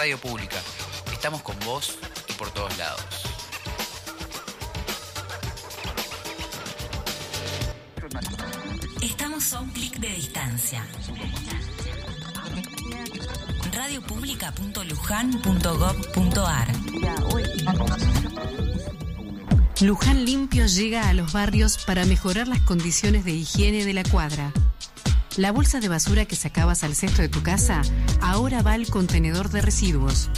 Radio Pública. Estamos con vos y por todos lados. Estamos a un clic de distancia. radiopublica.lujan.gov.ar Luján Limpio llega a los barrios para mejorar las condiciones de higiene de la cuadra. La bolsa de basura que sacabas al cesto de tu casa ahora va al contenedor de residuos.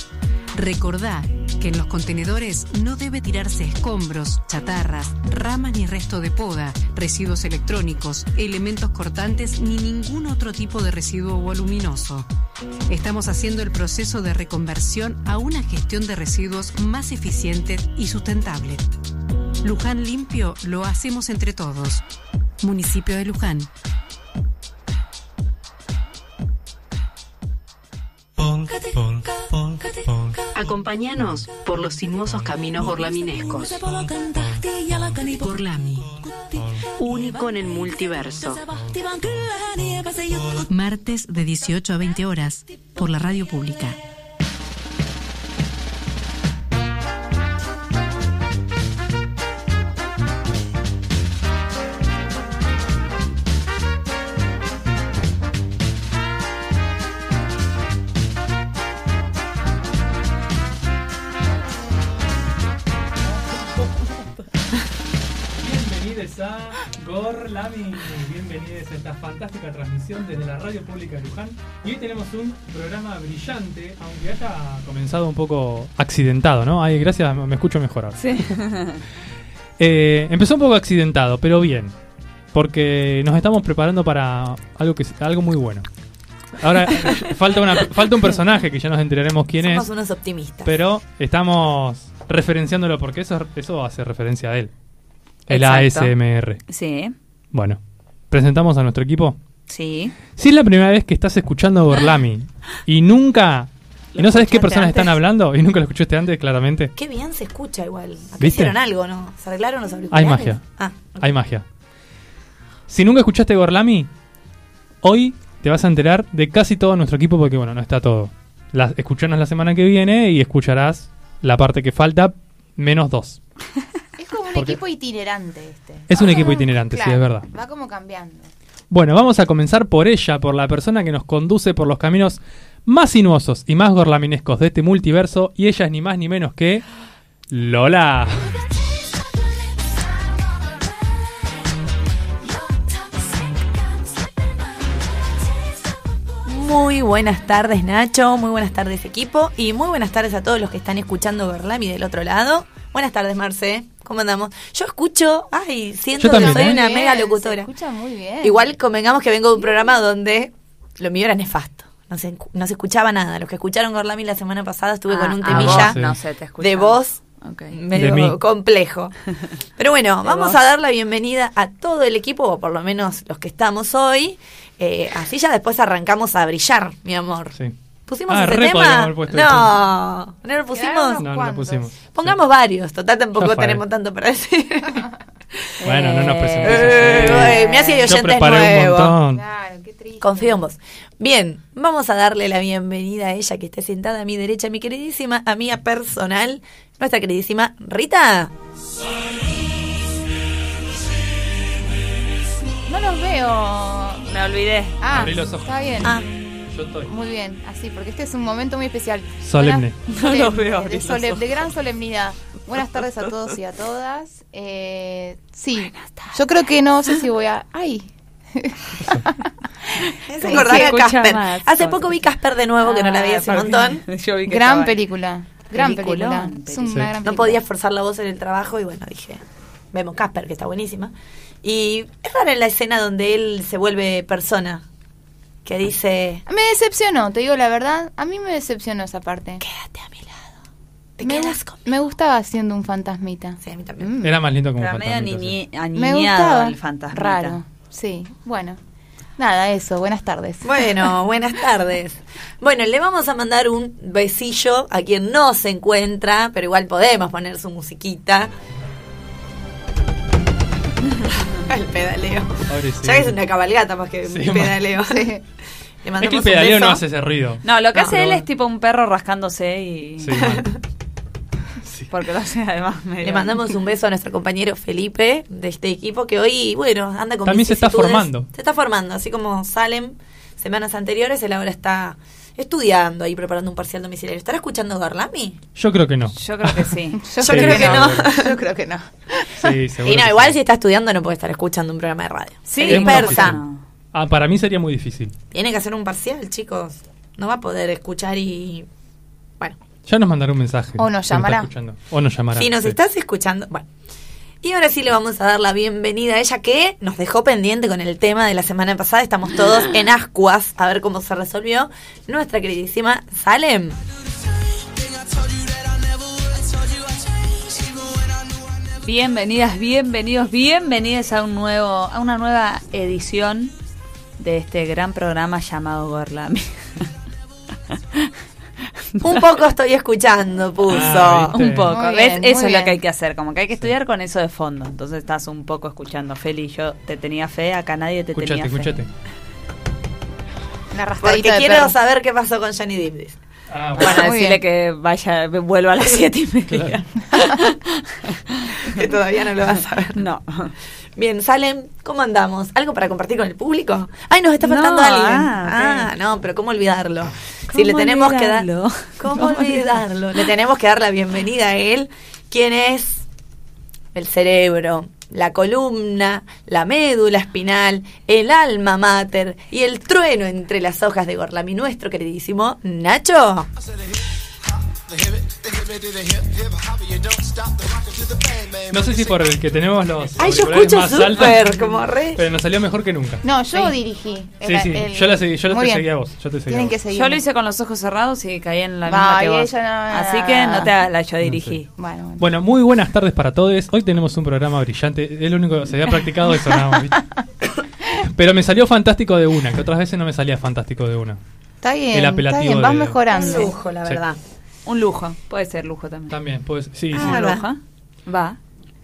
Recordá que en los contenedores no debe tirarse escombros, chatarras, ramas ni resto de poda, residuos electrónicos, elementos cortantes ni ningún otro tipo de residuo voluminoso. Estamos haciendo el proceso de reconversión a una gestión de residuos más eficiente y sustentable. Luján Limpio lo hacemos entre todos. Municipio de Luján. Acompáñanos por los sinuosos caminos borlaminescos. Borlami, único en el multiverso. Martes de 18 a 20 horas por la radio pública. Fantástica transmisión desde la Radio Pública de Luján. Y hoy tenemos un programa brillante, aunque haya comenzado un poco accidentado, ¿no? Ay, gracias, me escucho mejor ahora. Sí. Eh, empezó un poco accidentado, pero bien, porque nos estamos preparando para algo que algo muy bueno. Ahora falta una falta un personaje que ya nos enteraremos quién Somos es, unos optimistas. pero estamos referenciándolo porque eso eso hace referencia a él. El Exacto. ASMR. Sí, Bueno, presentamos a nuestro equipo. Sí. Si es la primera vez que estás escuchando Gorlami y nunca y ¿Lo no sabes qué personas antes? están hablando y nunca lo escuchaste antes, claramente, Qué bien se escucha igual. Acá ¿Viste? hicieron algo, ¿no? ¿Se arreglaron los auriculares? Hay magia. Ah, hay magia. Si nunca escuchaste Gorlami, hoy te vas a enterar de casi todo nuestro equipo porque bueno, no está todo. La, escuchanos la semana que viene y escucharás la parte que falta menos dos. Es como un Porque- equipo itinerante este. Es un Va equipo itinerante, sí, es verdad. Va como cambiando. Bueno, vamos a comenzar por ella, por la persona que nos conduce por los caminos más sinuosos y más gorlaminescos de este multiverso, y ella es ni más ni menos que Lola. Muy buenas tardes, Nacho. Muy buenas tardes, equipo. Y muy buenas tardes a todos los que están escuchando Berlami del otro lado. Buenas tardes, Marce. ¿Cómo andamos? Yo escucho, ay, siento que soy ¿eh? una mega locutora. Se escucha muy bien. Igual convengamos que vengo de un programa donde lo mío era nefasto. No se, no se escuchaba nada. Los que escucharon Gorlami la semana pasada estuve con un Ah, temilla vos, no sé, te escuchaba. de voz Ok. medio complejo. Pero bueno, vamos vos. a dar la bienvenida a todo el equipo, o por lo menos los que estamos hoy. Eh, así ya después arrancamos a brillar, mi amor. Sí. ¿Pusimos Ah, ese tema? No, no lo pusimos. No, no lo pusimos. Pongamos varios, total tampoco tenemos tanto para decir. Bueno, no nos presentes Eh, así. güey, me hace Yo oyentes preparé nuevos. un montón. Claro, qué triste. Confío en vos. Bien, vamos a darle la bienvenida a ella que esté sentada a mi derecha, mi queridísima amiga personal, nuestra queridísima Rita. No los veo. Me olvidé. Ah, Abrí los ojos. está bien. Ah, Yo estoy. Muy bien, así, porque este es un momento muy especial. Solemne. Buenas- No los veo de, solem- de gran solemnidad. Buenas tardes a todos y a todas. Eh, sí, yo creo que no sé si voy a... ¡Ay! es acordar se a Casper. más Hace poco vi Casper de nuevo, que no la vi hace un montón. Yo vi que Gran película. Gran película. Peliculón, Es una Sí. gran No película. podía forzar la voz en el trabajo y bueno, dije, vemos Casper, que está buenísima. Y es rara la escena donde él se vuelve persona, que dice, Me decepcionó, te digo la verdad. A mí me decepcionó esa parte. quédate a mi lado. Te Me, quedas conmigo. me gustaba siendo un fantasmita. Sí, a mí también. Mm. Era más lindo como Pero medio fantasmita, sí. niñi- Me aniñado gustaba. el fantasma. Raro. Sí, bueno. Nada, eso. Buenas tardes. Bueno, buenas tardes. Bueno, le vamos a mandar un besillo a quien no se encuentra, pero igual podemos poner su musiquita. El pedaleo. Sí. Ya es una cabalgata más que Sí, un pedaleo. Sí. Le Es mandamos que el un pedaleo beso. no hace ese ruido. No, lo que No. hace él es tipo un perro rascándose y. Sí. Porque lo hace además medio. Le mandamos un beso a nuestro compañero Felipe de este equipo que hoy, bueno, anda con También se está formando. Se está formando, así como Salem semanas anteriores, él ahora está estudiando ahí, preparando un parcial domiciliario. ¿Estará escuchando Garlami? Yo creo que no. Yo creo que sí. Yo Sí, creo que no, Yo creo que no. Sí, seguro. Y no, igual sí. si está estudiando no puede estar escuchando un programa de radio. Sí, dispersa. Ah, para mí sería muy difícil. Tiene que hacer un parcial, chicos. No va a poder escuchar y... Bueno, Ya nos mandará un mensaje. O nos llamará. O nos llamará. si nos sí. estás escuchando... Bueno. Y ahora sí le vamos a dar la bienvenida a ella que nos dejó pendiente con el tema de la semana pasada. Estamos todos en ascuas a ver cómo se resolvió. Nuestra queridísima Salem. Bienvenidas, bienvenidos, bienvenidas a un nuevo, a una nueva edición de este gran programa llamado Gorlami. Un poco estoy escuchando, puso. Ah, un poco, Muy ¿ves? bien, eso es lo que hay que hacer, como que hay que estudiar con eso de fondo. Entonces estás un poco escuchando, Feli, yo te tenía fe, acá nadie te Escuchate, tenía fe. escuchate. Una Porque quiero perro. saber qué pasó con Johnny Depp. dice. Ah, Bueno, decirle bien. que vaya, vuelva a las siete y media. que todavía no lo vas a ver. No. Bien, Salem, ¿cómo andamos? ¿Algo para compartir con el público? Ay, nos está faltando No, alguien. ah, Ah, no, pero ¿cómo olvidarlo? si ¿Cómo le tenemos que dar... olvidarlo? ¿Cómo ¿Cómo olvidarlo? Le tenemos que dar la bienvenida a él, quien es el cerebro, la columna, la médula espinal, el alma mater y el trueno entre las hojas de Gorlami, nuestro queridísimo Nacho. No sé si por el que tenemos los. Ay, yo escucho más súper, altos, como re... Pero nos salió mejor que nunca. No, yo Sí. dirigí. Sí, sí. el- Yo la seguí, yo te bien. seguí a vos. Yo te seguí a Tienen vos. que seguir. Yo lo hice con los ojos cerrados y caí en la misma que vos. no- Así que no te hagas la yo No dirigí. Bueno, bueno. Bueno, muy buenas tardes para todos. Hoy tenemos un programa brillante. Es lo único que se había practicado eso nada más. Pero me salió fantástico de una, que otras veces no me salía fantástico de una. Está bien, el está apelativo bien, vas de- Un mejorando. lujo, la Sí. Un lujo, puede ser lujo también. También, pues, sí, Ah, sí. Lujo. Va.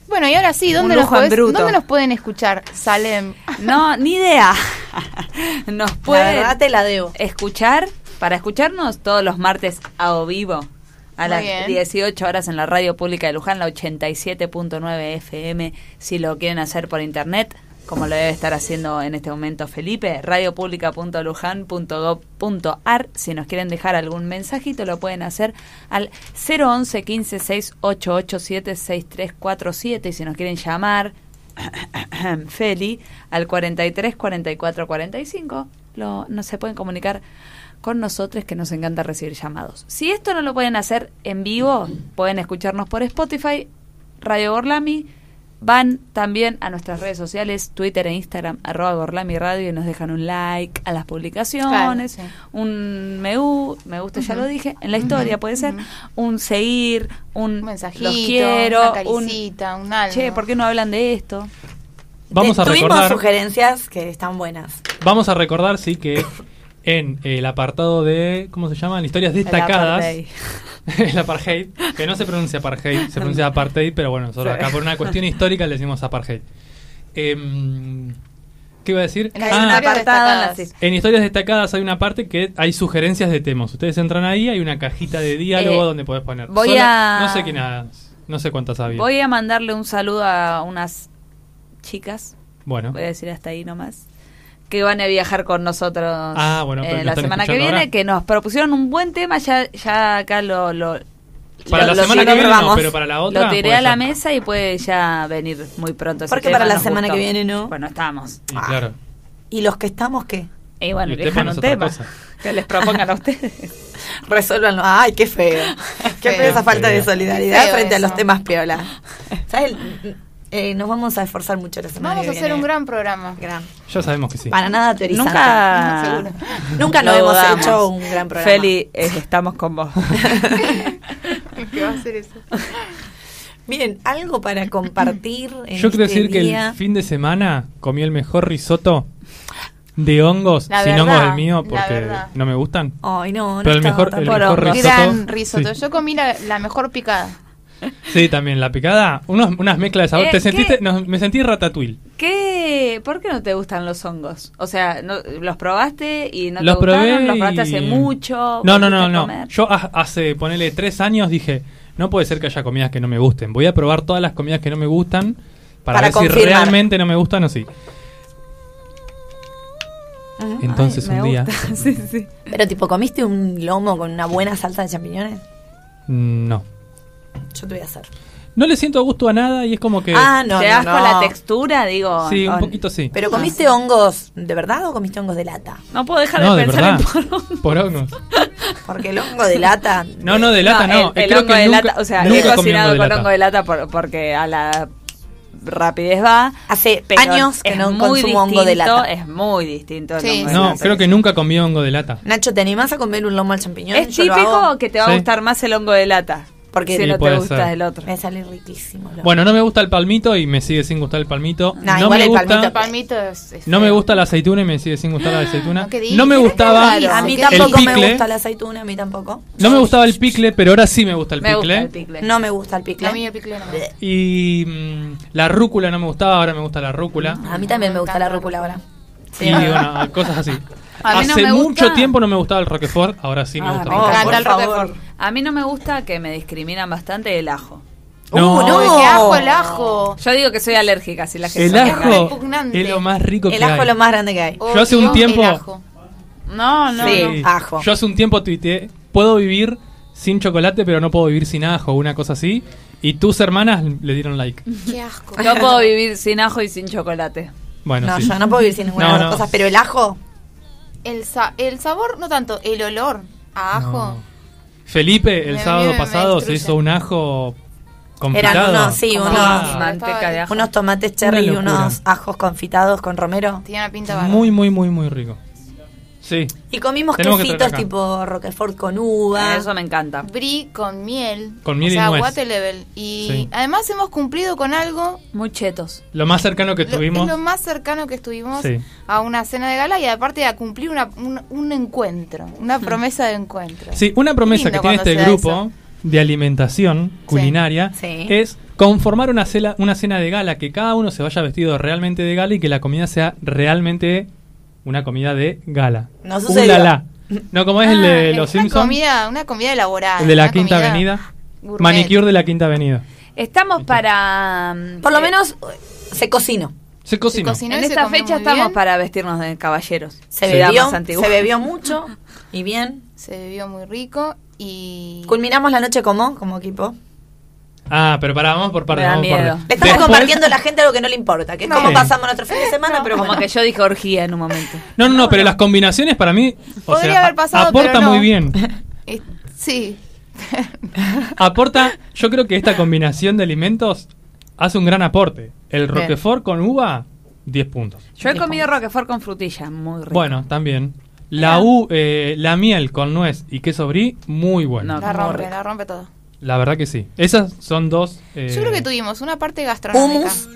Bueno, y ahora sí, ¿dónde, nos, lujo en podés- bruto. ¿dónde nos pueden escuchar? Salem. No, ni idea. Nos La pueden verdad te la debo. escuchar, para escucharnos todos los martes a o vivo a Muy las bien. 18 horas en la radio pública de Luján, la 87.9 FM, si lo quieren hacer por internet, como lo debe estar haciendo en este momento Felipe, radiopublica.lujan.gov.ar. Si nos quieren dejar algún mensajito, lo pueden hacer al 011 15 6887 6347. Y si nos quieren llamar, Feli, al 43 44 45, lo, no se pueden comunicar con nosotros que nos encanta recibir llamados. Si esto no lo pueden hacer en vivo, pueden escucharnos por Spotify, Radio Gorlami, van también a nuestras redes sociales, Twitter e Instagram, arroba Gorlami Radio y nos dejan un like a las publicaciones, Claro, sí. un me, me gusta, ya lo dije, en la historia puede ser, un seguir, un Un mensajito, los quiero, una un caricita, un algo. che, ¿por qué no hablan de esto? Vamos a Tuvimos recordar. sugerencias que están buenas. Vamos a recordar, sí, que en el apartado de. ¿Cómo se llaman? Historias destacadas. apartheid. el apartheid. Que no se pronuncia apartheid, se pronuncia apartheid, pero bueno, nosotros Sí. acá por una cuestión histórica le decimos apartheid. Em, ¿Qué iba a decir? En Ah, en historias destacadas hay una parte que hay sugerencias de temas. Ustedes entran ahí, hay una cajita de diálogo Eh, donde podés poner. voy Solo- a- No sé quién no sé cuántas había. Voy a mandarle un saludo a unas chicas, Bueno, voy a decir hasta ahí nomás, que van a viajar con nosotros Ah, bueno, eh, la semana que viene, ahora. que nos propusieron un buen tema, ya, ya acá lo... lo para lo- la lo semana que viene no, vamos. pero para la otra. Lo tiré a la ser. mesa y puede ya venir muy pronto. ese ¿Por qué tema, para la semana gustó. que viene no? Bueno, estamos. Y claro. ¿Y los que estamos qué? Y bueno, pone un tema cosa. que les propongan a ustedes. Resuélvanlo. Ay, qué feo. Qué feo esa falta de solidaridad frente a los temas piola. ¿Sabes? Eh, nos vamos a esforzar mucho la semana Vamos que a hacer viene. un gran programa. Gran. Ya sabemos que sí. Para nada teorizante. Nunca, Seguro. Nunca lo nos hemos hecho un gran programa. Feli, eh, estamos con vos. ¿Qué va a hacer eso? Bien, algo para compartir. En Yo quiero este decir que el fin de semana comí el mejor risotto de hongos, La sin verdad, hongos del mío, porque no me gustan. Ay, no, no Pero el mejor- el mejor risotto. Gran risotto. sí. Yo comí la, la mejor picada. Sí, también la picada, unos, unas mezclas de sabor. Eh, ¿Te sentiste? no, me sentí ratatouille. ¿Qué? ¿Por qué no te gustan los hongos? O sea, no- ¿los probaste y no Los te gustaron? probé ¿Los probaste y- hace mucho? No, no, ¿Volviste no, no. comer? Yo ha- hace, ponele, tres años dije, no puede ser que haya comidas que no me gusten. Voy a probar todas las comidas que no me gustan para, Para ver si confirmar. realmente no me gustan o sí. Entonces Ay, me un día... sí. Pero tipo, ¿comiste un lomo con una buena salsa de champiñones? mm, No. Yo te voy a hacer. No le siento gusto a nada y es como que... Ah, no, ¿Te das no. con la textura? Digo. sí, un poquito sí. ¿Pero comiste hongos de verdad o comiste hongos de lata? No puedo dejar No, de de pensar verdad. en porón. Porongos. Porque el hongo de lata... No, no, de lata no. El, hongo de nunca- lata, o sea, nunca he cocinado hongo de con lata. hongo de lata por- porque a la rapidez va. Hace pero años que no muy consumo hongo de lata. Es muy distinto. el Sí, hongo de No, lata. creo que nunca comí hongo de lata. Nacho, ¿te animás a comer un lomo al champiñón? Es Yo típico que te va a Sí. gustar más el hongo de lata. Porque si Sí, no te gusta ser. el otro. me sale riquísimo. lomo. Bueno, no me gusta el palmito y me sigue sin gustar el palmito. Nah, no igual me el gusta, palmito- El palmito es, es no me gusta la aceituna y me sigue sin gustar la aceituna. No, ¿qué No me gustaba raro. a mí el tampoco me picle. gusta la aceituna, a mí tampoco. No me gustaba el picle, pero ahora sí me gusta el Me picle. gusta el picle. No me gusta el picle. A mí el picle no me gusta. Y mm, la rúcula no me gustaba, ahora me gusta la rúcula. A mí también me Me gusta la rúcula la ahora. Y bueno, cosas así. A mí no Hace me mucho gusta- tiempo no me gustaba el Roquefort, ahora sí me Ah, gusta. me el encanta por el favor. Roquefort. A mí no me gusta que me discriminan bastante el ajo. No. Uh, no. Qué ajo el ajo. Yo digo que soy alérgica, si la gente El sabe. ajo repugnante. es lo más rico El que ajo hay. es lo más grande que hay. Yo hace un Odio tiempo- el ajo. No, no, Sí. no. ajo. Yo hace un tiempo tuiteé, puedo vivir sin chocolate, pero no puedo vivir sin ajo, una cosa así. Y tus hermanas le dieron like. Qué asco. Yo puedo vivir sin ajo y sin chocolate. Bueno, no, sí. yo no puedo vivir sin ninguna No, de las no. cosas, pero el ajo, El, sa- el sabor, no tanto, el olor a ajo. No. Felipe el Me- sábado me- me pasado se hizo un ajo confitado. Eran unos, sí, unos, manteca de ajo. unos tomates cherry y unos ajos confitados con romero. Tiene una pinta bárbara. Muy, muy, muy, muy rico. Sí. Y comimos Tenemos quesitos tipo Roquefort con uva. Eso me encanta. Brie con miel. Con miel o y sea, nuez. water level. Y Sí. además hemos cumplido con algo. Muy chetos. Lo más cercano que lo- tuvimos. es lo más cercano que estuvimos Sí. a una cena de gala y aparte a cumplir una, un, un encuentro. Una promesa de encuentro. Sí, una promesa que tiene este grupo eso. de alimentación culinaria Sí. es conformar una, cela- una cena de gala, que cada uno se vaya vestido realmente de gala y que la comida sea realmente una comida de gala. No sucedió. Ulala. No como es el Ah, de es Los una Simpsons, comida, una comida elaborada. el de la una Quinta comida Avenida. gourmet. Manicure de la Quinta Avenida. Estamos para... mm, Por lo eh, menos se cocinó. Se cocinó. cocinó. En y se esta comió fecha muy estamos bien. para vestirnos de caballeros. Se bebió, se bebió mucho y bien. Se bebió muy rico y... Culminamos la noche como, como equipo. Ah, pero pará, vamos por. Me da vamos miedo. Le estamos Después- compartiendo a la gente algo que no le importa, que es No. cómo Sí. pasamos nuestro fin de semana, pero Como bueno. que yo dije orgía en un momento. No, no, no, pero las combinaciones para mí o Podría sea, haber pasado, aporta pero no. muy bien. Sí. Aporta, yo creo que esta combinación de alimentos hace un gran aporte. El Roquefort con uva, 10 puntos. Yo he comido roquefort con frutilla, muy rico. Bueno, también. La, u, eh, la miel con nuez y queso brie, muy bueno. No. La rompe, la rompe todo. La verdad que sí. Esas son dos. eh, Yo creo que tuvimos una parte gastronómica. Hummus.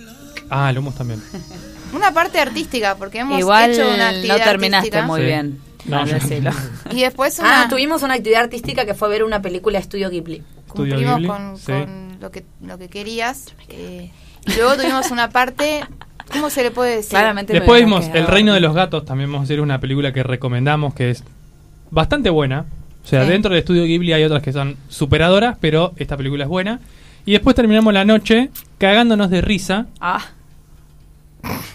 Ah, el hummus también. Una parte artística, porque hemos Igual hecho una no actividad terminaste artística. muy Sí. bien. No, decirlo. Y después una... Ah, tuvimos una actividad artística que fue ver una película de Estudio Ghibli. Estudio cumplimos Ghibli, con, sí. con lo que lo que querías. eh, y luego tuvimos una parte... ¿Cómo se le puede decir? Claramente me Después vimos El. Reino de los Gatos, también vamos a hacer una película que recomendamos que es bastante buena. O sea, Sí. dentro de Estudio Ghibli hay otras que son superadoras, pero esta película es buena. Y después terminamos la noche cagándonos de risa. Ah.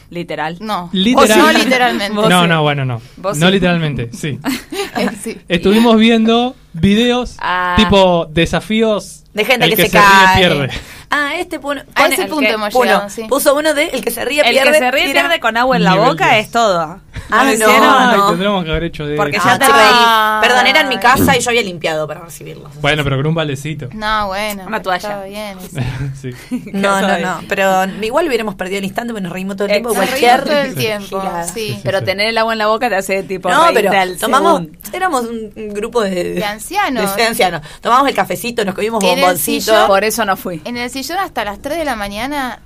Literal. No, Literal- no literalmente. Vos no, sí. no, bueno, no. Vos no sí. literalmente, sí. Sí. Estuvimos viendo videos Ah. tipo desafíos De gente el que, se, ríe cae. pierde. Ah, este pone, A ese el punto que- hemos uno, llegado, sí. Puso uno de el que se ríe El pierde. que se ríe tira- pierde con agua en la Nivel boca 10. es todo. Ah, ¿Lo no, no. tendríamos que haber hecho de Porque ya Ah, te. Perdón, era en mi casa y yo había limpiado para recibirlos. Bueno, pero con un valecito. No, bueno. Una toalla. Bien. sí. No, no, no. Pero igual hubiéramos perdido el instante porque nos reímos todo el tiempo. Cualquier todo el tiempo, sí. Sí, Pero sí. tener el agua en la boca te hace tipo No, pero tomamos, éramos un, grupo de, De ancianos. de ancianos. Tomamos el cafecito, nos comimos En el bomboncito. sillón- Por eso no fui. En el sillón hasta las 3 de la mañana,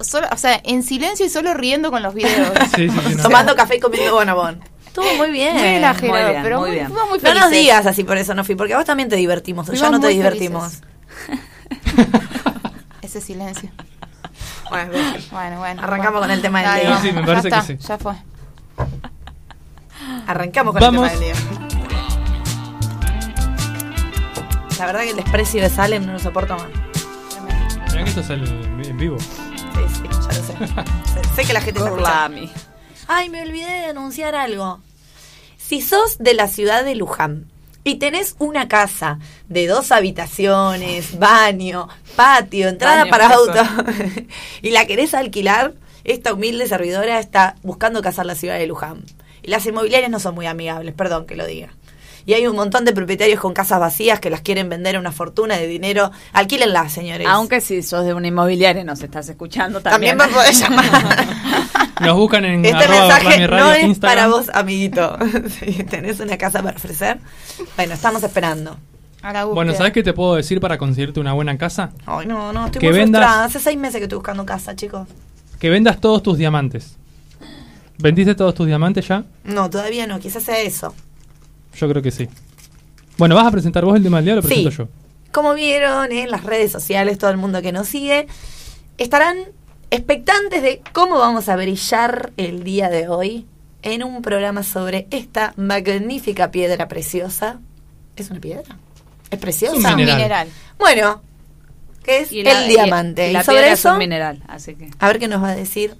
solo, o sea, en silencio y solo riendo con los videos. Sí, sí, sí, no. Tomando café y comiendo bonabón. Estuvo muy bien. Muy exagerado, muy bien, pero muy bien. fuimos muy No nos digas así por eso no fui, porque a vos también te divertimos. ya Fuimos no te divertimos. Ese silencio. Bueno, Bueno, bueno. Arrancamos con el tema del día. Sí, me ya parece que está, sí. Ya fue. arrancamos con Vamos. el tema del día. La verdad que el desprecio de Salem no lo soporto más. Mirá que esto en vivo. Sí, sí, ya lo sé. sé. sé que la gente está escuchando. Gorlami. Ay, me olvidé de anunciar algo. Si sos de la ciudad de Luján y tenés una casa de dos habitaciones, baño, patio, entrada Baño, para auto y la querés alquilar, esta humilde servidora está buscando casar la ciudad de Luján. Y las inmobiliarias no son muy amigables, perdón que lo diga. Y hay un montón de propietarios con casas vacías que las quieren vender a una fortuna de dinero. Alquílenlas, señores. Aunque si sos de una inmobiliaria y nos estás escuchando también también. me podés llamar. Nos buscan en Este arroba mensaje Radio, no es Instagram. para vos, amiguito. si tenés una casa para ofrecer, bueno, estamos esperando. A Bueno. ¿sabes qué te puedo decir para conseguirte una buena casa? Ay, no, no, estoy Que muy vendas- frustrada. Hace seis meses que estoy buscando casa, chicos. Que vendas todos tus diamantes. ¿Vendiste todos tus diamantes ya? No, todavía no, quizás sea eso. Yo creo que sí. Bueno, ¿vas a presentar vos el tema del día o lo presento Sí. yo? Como vieron en las redes sociales, todo el mundo que nos sigue, estarán expectantes de cómo vamos a brillar el día de hoy en un programa sobre esta magnífica piedra preciosa. ¿Es una piedra? ¿Es preciosa? Es un mineral. mineral. Bueno, que es Y la- el diamante. Y, Y, la sobre piedra es eso, un mineral, así que. a ver qué nos va a decir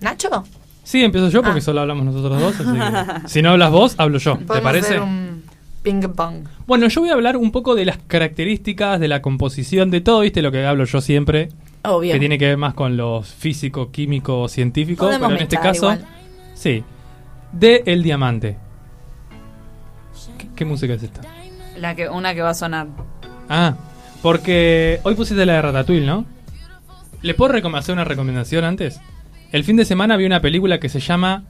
Nacho. Sí, empiezo yo porque Ah. solo hablamos nosotros dos. así que- si no hablas vos, hablo yo. ¿Te parece? hacer un ping pong. Bueno, yo voy a hablar un poco de las características, de la composición, de todo, ¿viste? Lo que hablo yo siempre, Obvio. que tiene que ver más con los físico, químico, científico, Podemos pero en este caso, igual. sí, de el diamante. ¿Qué, qué música es esta? La que, una que va a sonar. Ah, porque hoy pusiste la de Ratatouille, ¿no? ¿Le puedo hacer una recomendación antes? El fin de semana vi una película que se llama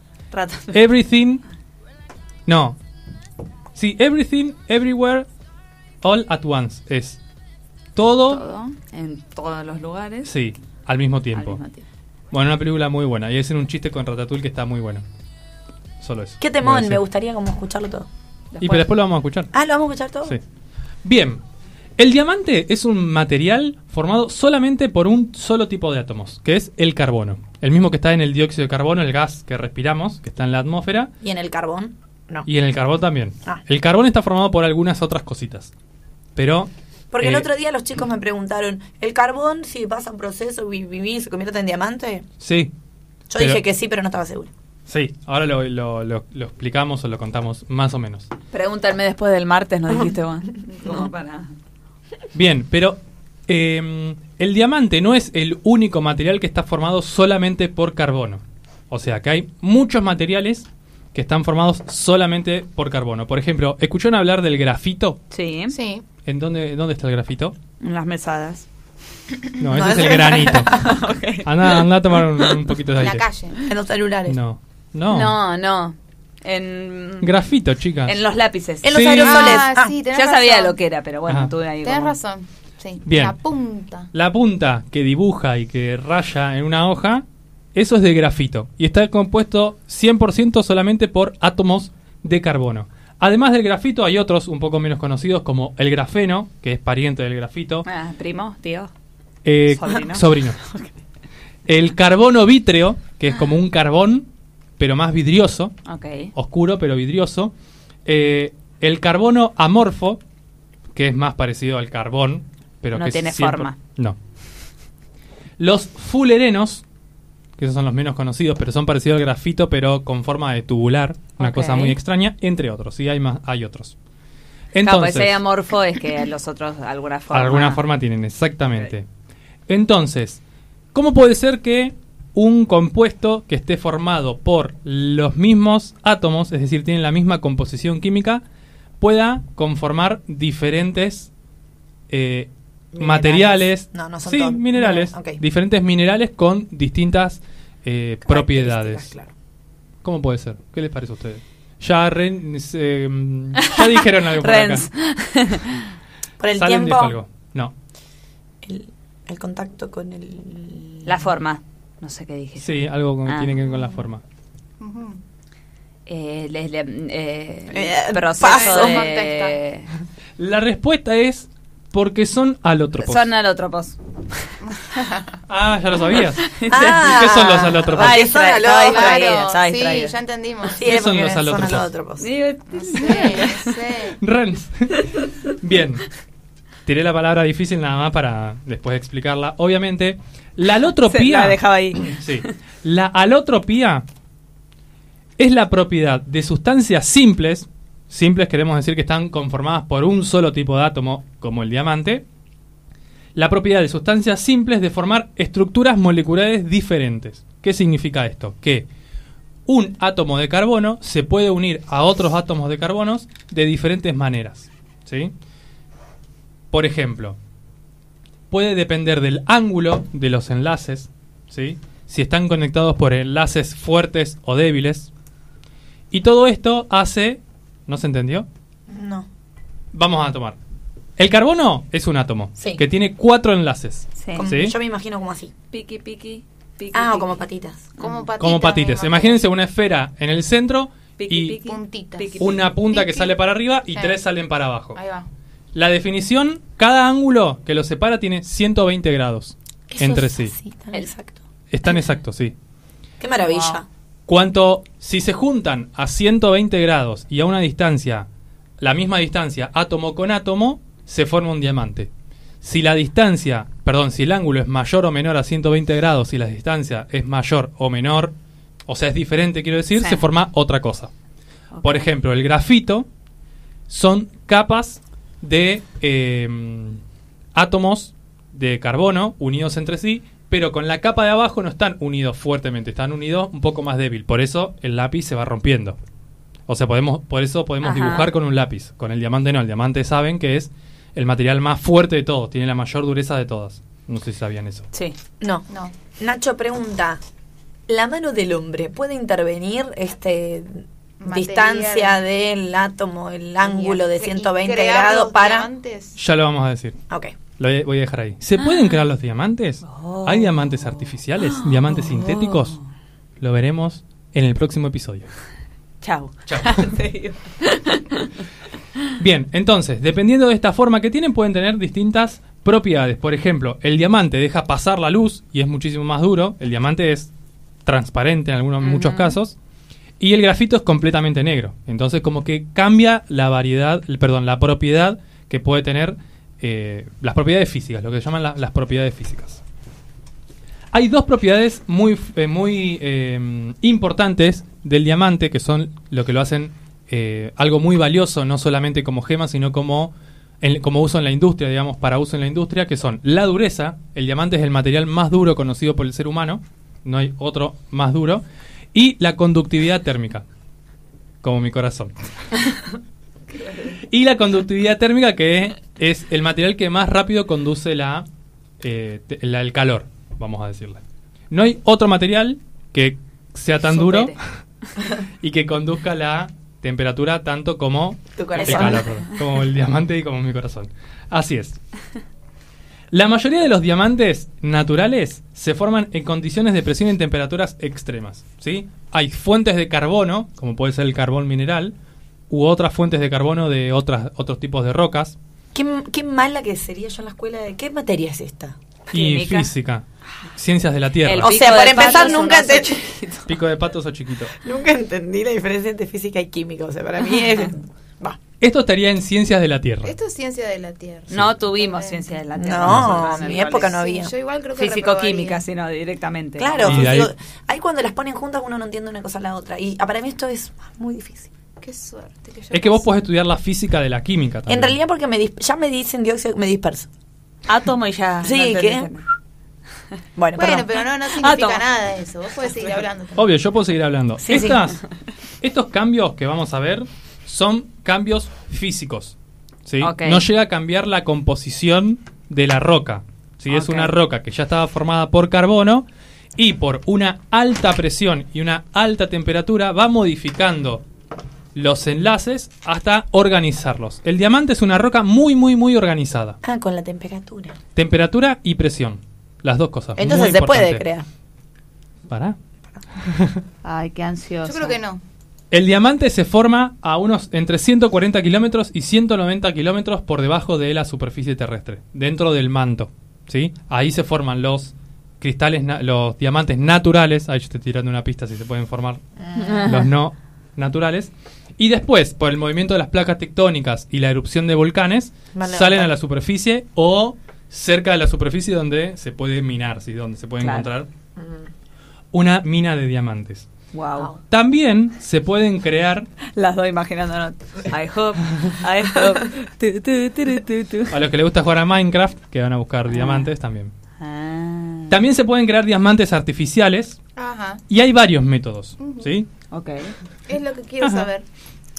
Everything. No. Sí, Everything, Everywhere, All at Once. Es todo, Todo. En todos los lugares. sí, al mismo Al tiempo. mismo tiempo. Bueno, una película muy buena. Y es un chiste con Ratatouille que está muy bueno. Solo eso. Qué temón, me gustaría como escucharlo todo. Y pero después lo vamos a escuchar. Ah, ¿lo vamos a escuchar todo? Sí. Bien. El diamante es un material formado solamente por un solo tipo de átomos, que es el carbono. El mismo que está en el dióxido de carbono, el gas que respiramos, que está en la atmósfera, ¿Y en el carbón? No. y en el carbón también. Ah. El carbón está formado por algunas otras cositas. Pero. Porque el eh, otro día los chicos me preguntaron, ¿el carbón si pasa un proceso y vivir se convierte en diamante? Sí. Yo Pero- dije que sí, pero no estaba seguro. Sí, ahora lo, lo- lo- lo explicamos o lo contamos más o menos. Pregúntame después del martes, nos dijiste vos. Como para. Bien, pero eh, el diamante no es el único material que está formado solamente por carbono. O sea, que hay muchos materiales que están formados solamente por carbono. Por ejemplo, ¿escucharon hablar del grafito? Sí. Sí. ¿En dónde, dónde está el grafito? En las mesadas. No, No, ese es el granito. Anda, anda a tomar un, un poquito de En la aire. calle. En los celulares. No, no. No, no. En. Grafito, chicas. En los lápices. En los Sí. aerosoles. Ah, Ah, sí, ya sabía razón. lo que era, pero bueno, Ajá. tuve ahí. Tenés como- razón. Sí. Bien. La punta. La punta que dibuja y que raya en una hoja, eso es de grafito. Y está compuesto 100% solamente por átomos de carbono. Además del grafito hay otros un poco menos conocidos como el grafeno, que es pariente del grafito. Ah, primo, tío. Eh, Sobrino. sobrino. El carbono vítreo, que es como un carbón, pero más vidrioso, oscuro pero vidrioso. Eh, el carbono amorfo, que es más parecido al carbón, pero No que tiene 100%. forma. No. Los fullerenos, que esos son los menos conocidos, pero son parecidos al grafito, pero con forma de tubular, una cosa muy extraña, entre otros. Y hay más, hay otros. Claro, pues Entonces, si hay amorfo es que los otros de alguna forma. alguna forma tienen, exactamente. Entonces, ¿cómo puede ser que un compuesto que esté formado por los mismos átomos, es decir, tienen la misma composición química, pueda conformar diferentes eh, Minerales. materiales? No, no son sí, todos minerales. Diferentes minerales con distintas eh, propiedades. Claro. ¿Cómo puede ser? ¿Qué les parece a ustedes? Ya, Ren- eh, ya dijeron algo por acá. Por el Salen dijo tiempo, algo. No. el, el contacto con el... La forma. No sé qué dije. Sí, algo con- que Ah. tiene que ver con la forma. Ujú. Eh, le- le- eh, Eh, proceso paso. de... La respuesta es porque son alotropos. Son alótropos. Ah, ya lo sabías. Ah, ¿Qué son los alótropos? Ah, son alótropos. Claro, sí, ya entendimos. Sí, ¿Qué son los son alótropos? alótropos. Sí, sí. Rens. Bien. Tiré la palabra difícil nada más para después explicarla. Obviamente, la Se alotropía. la dejaba ahí. Sí. La alotropía es la propiedad de sustancias simples. Simples queremos decir que están conformadas por un solo tipo de átomo, como el diamante. La propiedad de sustancias simples de formar estructuras moleculares diferentes. ¿Qué significa esto? Que un átomo de carbono se puede unir a otros átomos de carbonos de diferentes maneras. ¿sí? Por ejemplo, puede depender del ángulo de los enlaces, ¿sí? si están conectados por enlaces fuertes o débiles. Y todo esto hace... ¿No se entendió? No. Vamos a tomar. El carbono es un átomo Sí. que tiene cuatro enlaces. Sí. Como- ¿Sí? Yo me imagino como así. Piqui, piqui, piqui. Ah, o como patitas. Como patitas. Como patitas. Imagínense una esfera en el centro y Puntitas. una punta que sale para arriba y Sí. tres salen para abajo. Ahí va. La definición, cada ángulo que los separa tiene 120 grados Eso entre es sí. así, tan exacto. Están exactos, sí. Qué maravilla. Cuanto, si se juntan a 120 grados y a una distancia, la misma distancia, átomo con átomo, se forma un diamante. Si la distancia, perdón, si el ángulo es mayor o menor a 120 grados y la distancia es mayor o menor, o sea, es diferente, quiero decir, Sí. se forma otra cosa. Por ejemplo, el grafito son capas de eh, átomos de carbono unidos entre sí, pero con la capa de abajo no están unidos fuertemente, están unidos un poco más débil. Por eso el lápiz se va rompiendo. O sea, podemos, por eso podemos Ajá. dibujar con un lápiz. Con el diamante no. El diamante saben que es el material más fuerte de todos, tiene la mayor dureza de todas. No sé si sabían eso. Sí. No. No. Nacho pregunta, ¿la mano del hombre puede intervenir este Material. distancia del átomo, el ángulo de Y 120 crear grados los para... diamantes. Ya lo vamos a decir. Ok. Lo voy a dejar ahí. ¿Se pueden crear los diamantes? ¿Hay diamantes artificiales? ¿Diamantes sintéticos? Lo veremos en el próximo episodio. Chao. Chao. Bien, entonces, dependiendo de esta forma que tienen, pueden tener distintas propiedades. Por ejemplo, el diamante deja pasar la luz y es muchísimo más duro. El diamante es transparente en algunos muchos casos. Y el grafito es completamente negro. Entonces, como que cambia la variedad, el- perdón, la propiedad que puede tener eh, las propiedades físicas, lo que se llaman la- las propiedades físicas. Hay dos propiedades muy, eh, muy eh, importantes del diamante que son lo que lo hacen algo muy valioso, no solamente como gema, sino como, como uso en la industria, digamos, para uso en la industria, que son la dureza. El diamante es el material más duro conocido por el ser humano, no hay otro más duro, y la conductividad térmica, como mi corazón. y la conductividad térmica, que es el material que más rápido conduce la, eh, la- el calor, vamos a decirle. No hay otro material que sea tan duro y que conduzca la temperatura tanto como Tu el calor, como el diamante y como mi corazón. Así es. La mayoría de los diamantes naturales se forman en condiciones de presión y en temperaturas extremas. ¿sí? Hay fuentes de carbono, como puede ser el carbón mineral, u otras fuentes de carbono de otras, otros tipos de rocas, ¿Qué, qué mala que sería yo en la escuela. de ¿Qué materia es esta? y Química. física, ciencias de la Tierra. El O sea, para empezar, nunca te- chiquito. Pico de patos o chiquito. Nunca entendí la diferencia entre física y química. O sea, para mí es... Va. Esto estaría en ciencias de la Tierra. Esto es ciencia de la Tierra. No tuvimos También. ciencia de la Tierra. No, en mi época no había. Yo igual creo que Físico-química, sino directamente. Claro, ahí- ahí cuando las ponen juntas uno no entiende una cosa a la otra. Y para mí esto es muy difícil. Qué suerte. Que yo Es que vos podés estudiar la física de la química también. En realidad porque me ya me dicen dióxido, me disperso. Átomo y ya. Sí, no ¿qué? Bueno, Bueno, perdón. pero no, no significa nada eso. Vos podés seguir hablando. también. Obvio, yo puedo seguir hablando. Sí, sí. Estas, Estos cambios que vamos a ver son cambios físicos. ¿sí? No llega a cambiar la composición de la roca. ¿sí? Es una roca que ya estaba formada por carbono y por una alta presión y una alta temperatura va modificando los enlaces hasta organizarlos. El diamante es una roca muy, muy, muy organizada. Ah, con la temperatura. Temperatura y presión. Las dos cosas. Entonces muy se puede crear. Pará. Ay, qué ansioso. Yo creo que no. El diamante se forma a unos entre 140 kilómetros y 190 kilómetros por debajo de la superficie terrestre, dentro del manto. ¿sí? Ahí se forman los cristales, los diamantes naturales. Ahí yo estoy tirando una pista si se pueden formar los no naturales. Y después, por el movimiento de las placas tectónicas y la erupción de volcanes, salen a la superficie o cerca de la superficie donde se puede minar, ¿sí? donde se puede Claro. encontrar una mina de diamantes. Wow. También se pueden crear, Las dos imaginándonos. I hope, I hope. Tu, tu, tu, tu, tu. a los que les gusta jugar a Minecraft, que van a buscar diamantes también. Ah, También se pueden crear diamantes artificiales Ajá. y hay varios métodos, ¿sí? ok. Es lo que quiero Ajá. saber.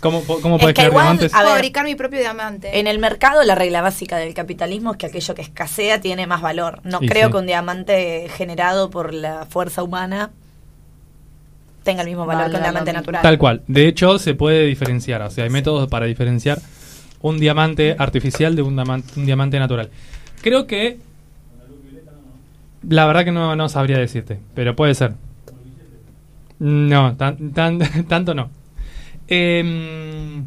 ¿Cómo, po- cómo Es puedes que crear igual- diamantes? A ver. Fabricar mi propio diamante. En el mercado la regla básica del capitalismo es que aquello que escasea tiene más valor. No Y creo sí. que un diamante generado por la fuerza humana tenga el mismo valor que un diamante natural. Tal cual. De hecho, se puede diferenciar. O sea, hay métodos para diferenciar un diamante artificial de un, diaman- un diamante natural. Creo que. La verdad que no, no sabría decirte, pero puede ser. No, tan, tan- tanto no. Em,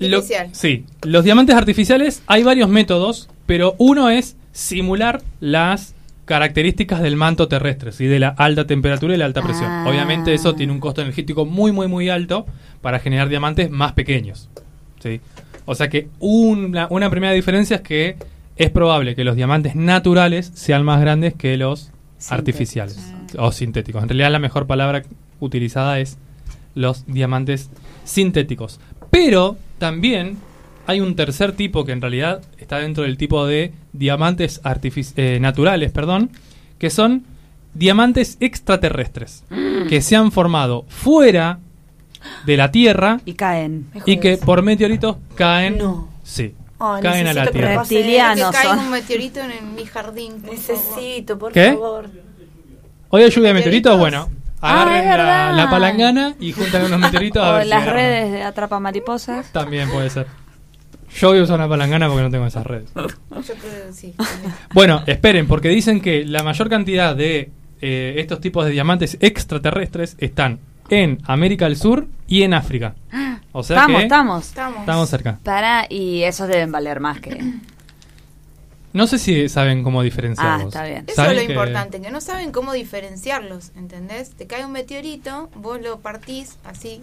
lo- Artificial. sí, los diamantes artificiales hay varios métodos, pero uno es simular las características del manto terrestre, ¿sí? de la alta temperatura y la alta presión. Ah. Obviamente eso tiene un costo energético muy, muy, muy alto para generar diamantes más pequeños. ¿sí? O sea que una, una primera diferencia es que es probable que los diamantes naturales sean más grandes que los artificiales o sintéticos. En realidad la mejor palabra utilizada es los diamantes sintéticos. Pero también hay un tercer tipo que en realidad está dentro del tipo de diamantes eh, naturales, perdón, que son diamantes extraterrestres que se han formado fuera de la Tierra Y caen. Y que por meteoritos caen, No. sí, Ay, caen a la que Tierra. pase. Reptilianos. que caiga un meteorito en, en mi jardín. por. Necesito, por ¿Qué? favor. Hoy hay lluvia de meteoritos, bueno, Ah, agarren la, palangana y juntan unos meteoritos a O ver si las redes de atrapa mariposas. También puede ser. Yo voy a usar una palangana porque no tengo esas redes. Yo creo que sí. Bueno, esperen, porque dicen que la mayor cantidad de eh, estos tipos de diamantes extraterrestres están en América del Sur y en África. O sea estamos, que estamos. Estamos. estamos cerca. Para, y esos deben valer más que. No sé si saben cómo diferenciarlos. Ah, está bien. Eso es ¿Saben lo que- importante, que no saben cómo diferenciarlos, ¿entendés? Te cae un meteorito, vos lo partís así,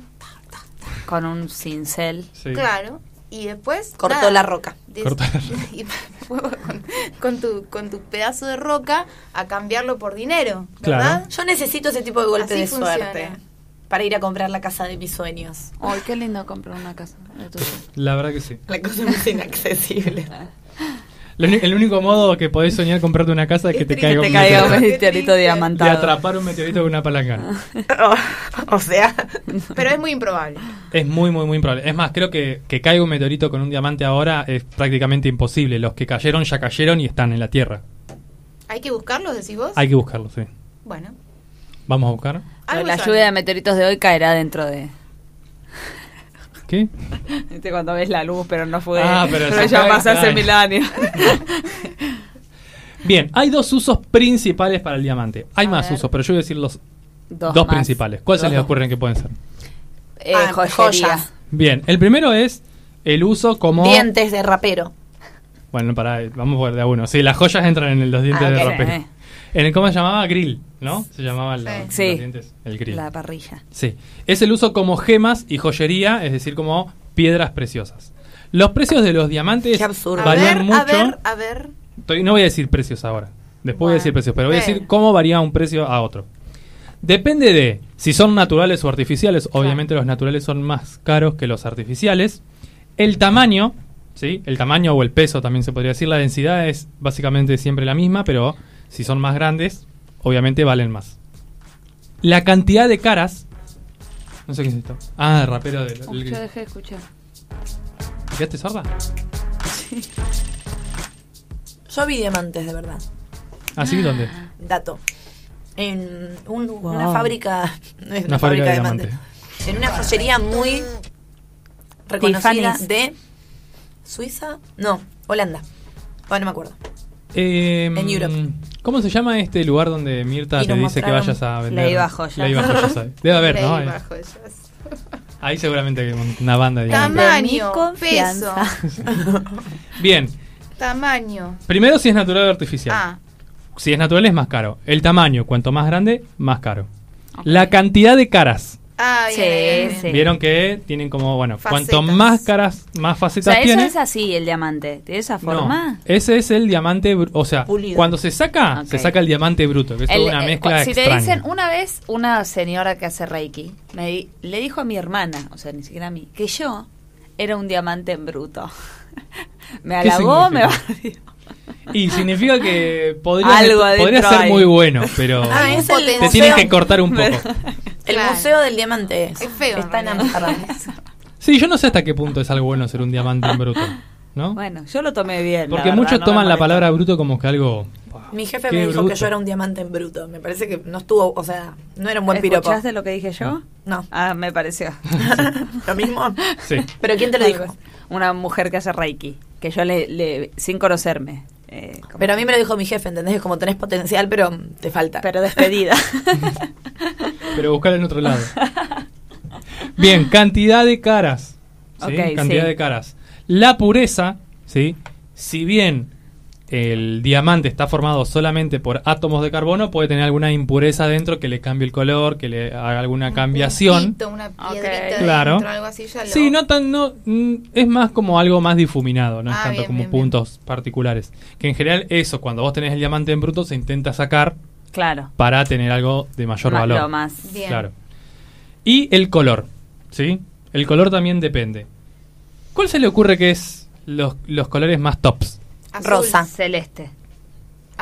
Con un cincel. Sí. claro, y después... Cortó nada, la roca. des- Cortó la y fuego con, con tu, con tu pedazo de roca a cambiarlo por dinero, ¿verdad? Claro. Yo necesito ese tipo de golpe Así de funciona. suerte para ir a comprar la casa de mis sueños. Ay, qué lindo comprar una casa. de tuyo. La verdad que sí. La cosa más inaccesible. El único modo que podés soñar comprarte una casa es que te caiga te un caiga un meteorito. Diamantado. atrapar un meteorito con una palangana. o sea, Pero es muy improbable. Es muy, muy, muy improbable. Es más, creo que que caiga un meteorito con un diamante ahora es prácticamente imposible. Los que cayeron ya cayeron y están en la Tierra. ¿Hay que buscarlos, decís vos? Hay que buscarlos, sí. Bueno. Vamos a buscar. la lluvia de meteoritos de hoy caerá dentro de. ¿Qué? ¿Viste cuando ves la luz, pero no fue. Ah, pero se ya pasó hace mil años. Bien, hay dos usos principales para el diamante. Hay A más ver. usos, pero yo voy a decir los Dos, principales. ¿Cuáles se les ocurren que pueden ser? Eh, Ah, joyas. Bien, el primero es el uso como... dientes de rapero. Bueno, para, vamos por de a uno. Sí, las joyas entran en los dientes Ah, de rapero. En el, ¿Cómo se llamaba? Grill, ¿no? Se llamaba los, Sí. los dientes. El grill. La parrilla. Sí. Es el uso como gemas y joyería, es decir, como piedras preciosas. Los precios de los diamantes Qué absurdo. A varían ver, mucho. a ver, a ver. Estoy- no voy a decir precios ahora. Después voy a decir precios, pero voy a decir cómo varía un precio a otro. Depende de si son naturales o artificiales. Obviamente los naturales son más caros que los artificiales. El tamaño, ¿sí? El tamaño o el peso también se podría decir. La densidad es básicamente siempre la misma, pero si son más grandes, obviamente valen más. La cantidad de caras. No sé qué es esto. Ah, rapero del. Uf, yo dejé de escuchar. ¿Te quedaste sorda? Yo vi diamantes, de verdad. ¿Ah, sí? ¿Dónde? Dato. En un- Wow. una fábrica. No es una, Una fábrica de diamantes. En una joyería muy reconocida de Suiza. No, Holanda. Bueno, no me acuerdo. Eh, En Europe. ¿Cómo se llama este lugar donde Mirta te dice que vayas a vender? Leiva Joyas. Leiva Joyas, ahí. Debe haber, ¿no? Ley Ahí, bajo ellas. ahí seguramente hay un- una banda de diamantes. Tamaño, peso. Bien. Tamaño. Primero si es natural o artificial. Ah, Si es natural es más caro. El tamaño, cuanto más grande, más caro. La cantidad de caras. Ah, bien, Sí, bien, bien. sí. Vieron que tienen como, bueno, cuanto Facetas. más caras, más O facetas sea, eso es así el diamante. ¿De esa No, forma? ese es el diamante, o sea, Pulido. cuando se saca, se saca el diamante bruto, que es El- una eh, mezcla si te extraña. dicen una vez una señora que hace reiki me di- le dijo a mi hermana o sea ni siquiera a mí que yo era un diamante en bruto me ¿Qué halagó me barrió. Y significa que podría, Algo podría ser hay. muy bueno, pero Ah, es el te museo. tienes que cortar un poco. El Claro. Museo del Diamante es. Es feo, Está en. Amsterdam. Sí, yo no sé hasta qué punto es algo bueno ser un diamante en bruto, ¿no? bueno yo lo tomé bien Porque verdad, muchos no toman la palabra bruto como que algo... Mi jefe me dijo bruto. que yo era un diamante en bruto. Me parece que no estuvo, o sea, no era un buen piropo. ¿Escuchaste lo que dije yo? No. Ah, me pareció. ¿Lo mismo? Sí. ¿Pero quién te lo dijo? Una mujer que hace reiki, que yo le, le sin conocerme. Eh, Pero a mí me lo dijo mi jefe, ¿entendés? Que como tenés potencial, pero te falta. pero despedida. Pero buscar en otro lado. Bien, cantidad de caras. cantidad sí. de caras. La pureza, ¿sí? Si bien el diamante está formado solamente por átomos de carbono, puede tener alguna impureza dentro que le cambie el color, que le haga alguna Un cambiación. puntito, una piedrita Claro. dentro, algo así, ya lo- Sí, no tan, no, mm, es más como algo más difuminado, no es Ah, tanto bien, como bien, bien. puntos particulares. Que en general eso, cuando vos tenés el diamante en bruto, se intenta sacar claro. para tener algo de mayor Ma- valor. Lo más. Bien. Claro. Y el color, ¿sí? El color también depende. ¿Cuál se le ocurre que es los, los colores más tops? Azul. Rosa. Celeste.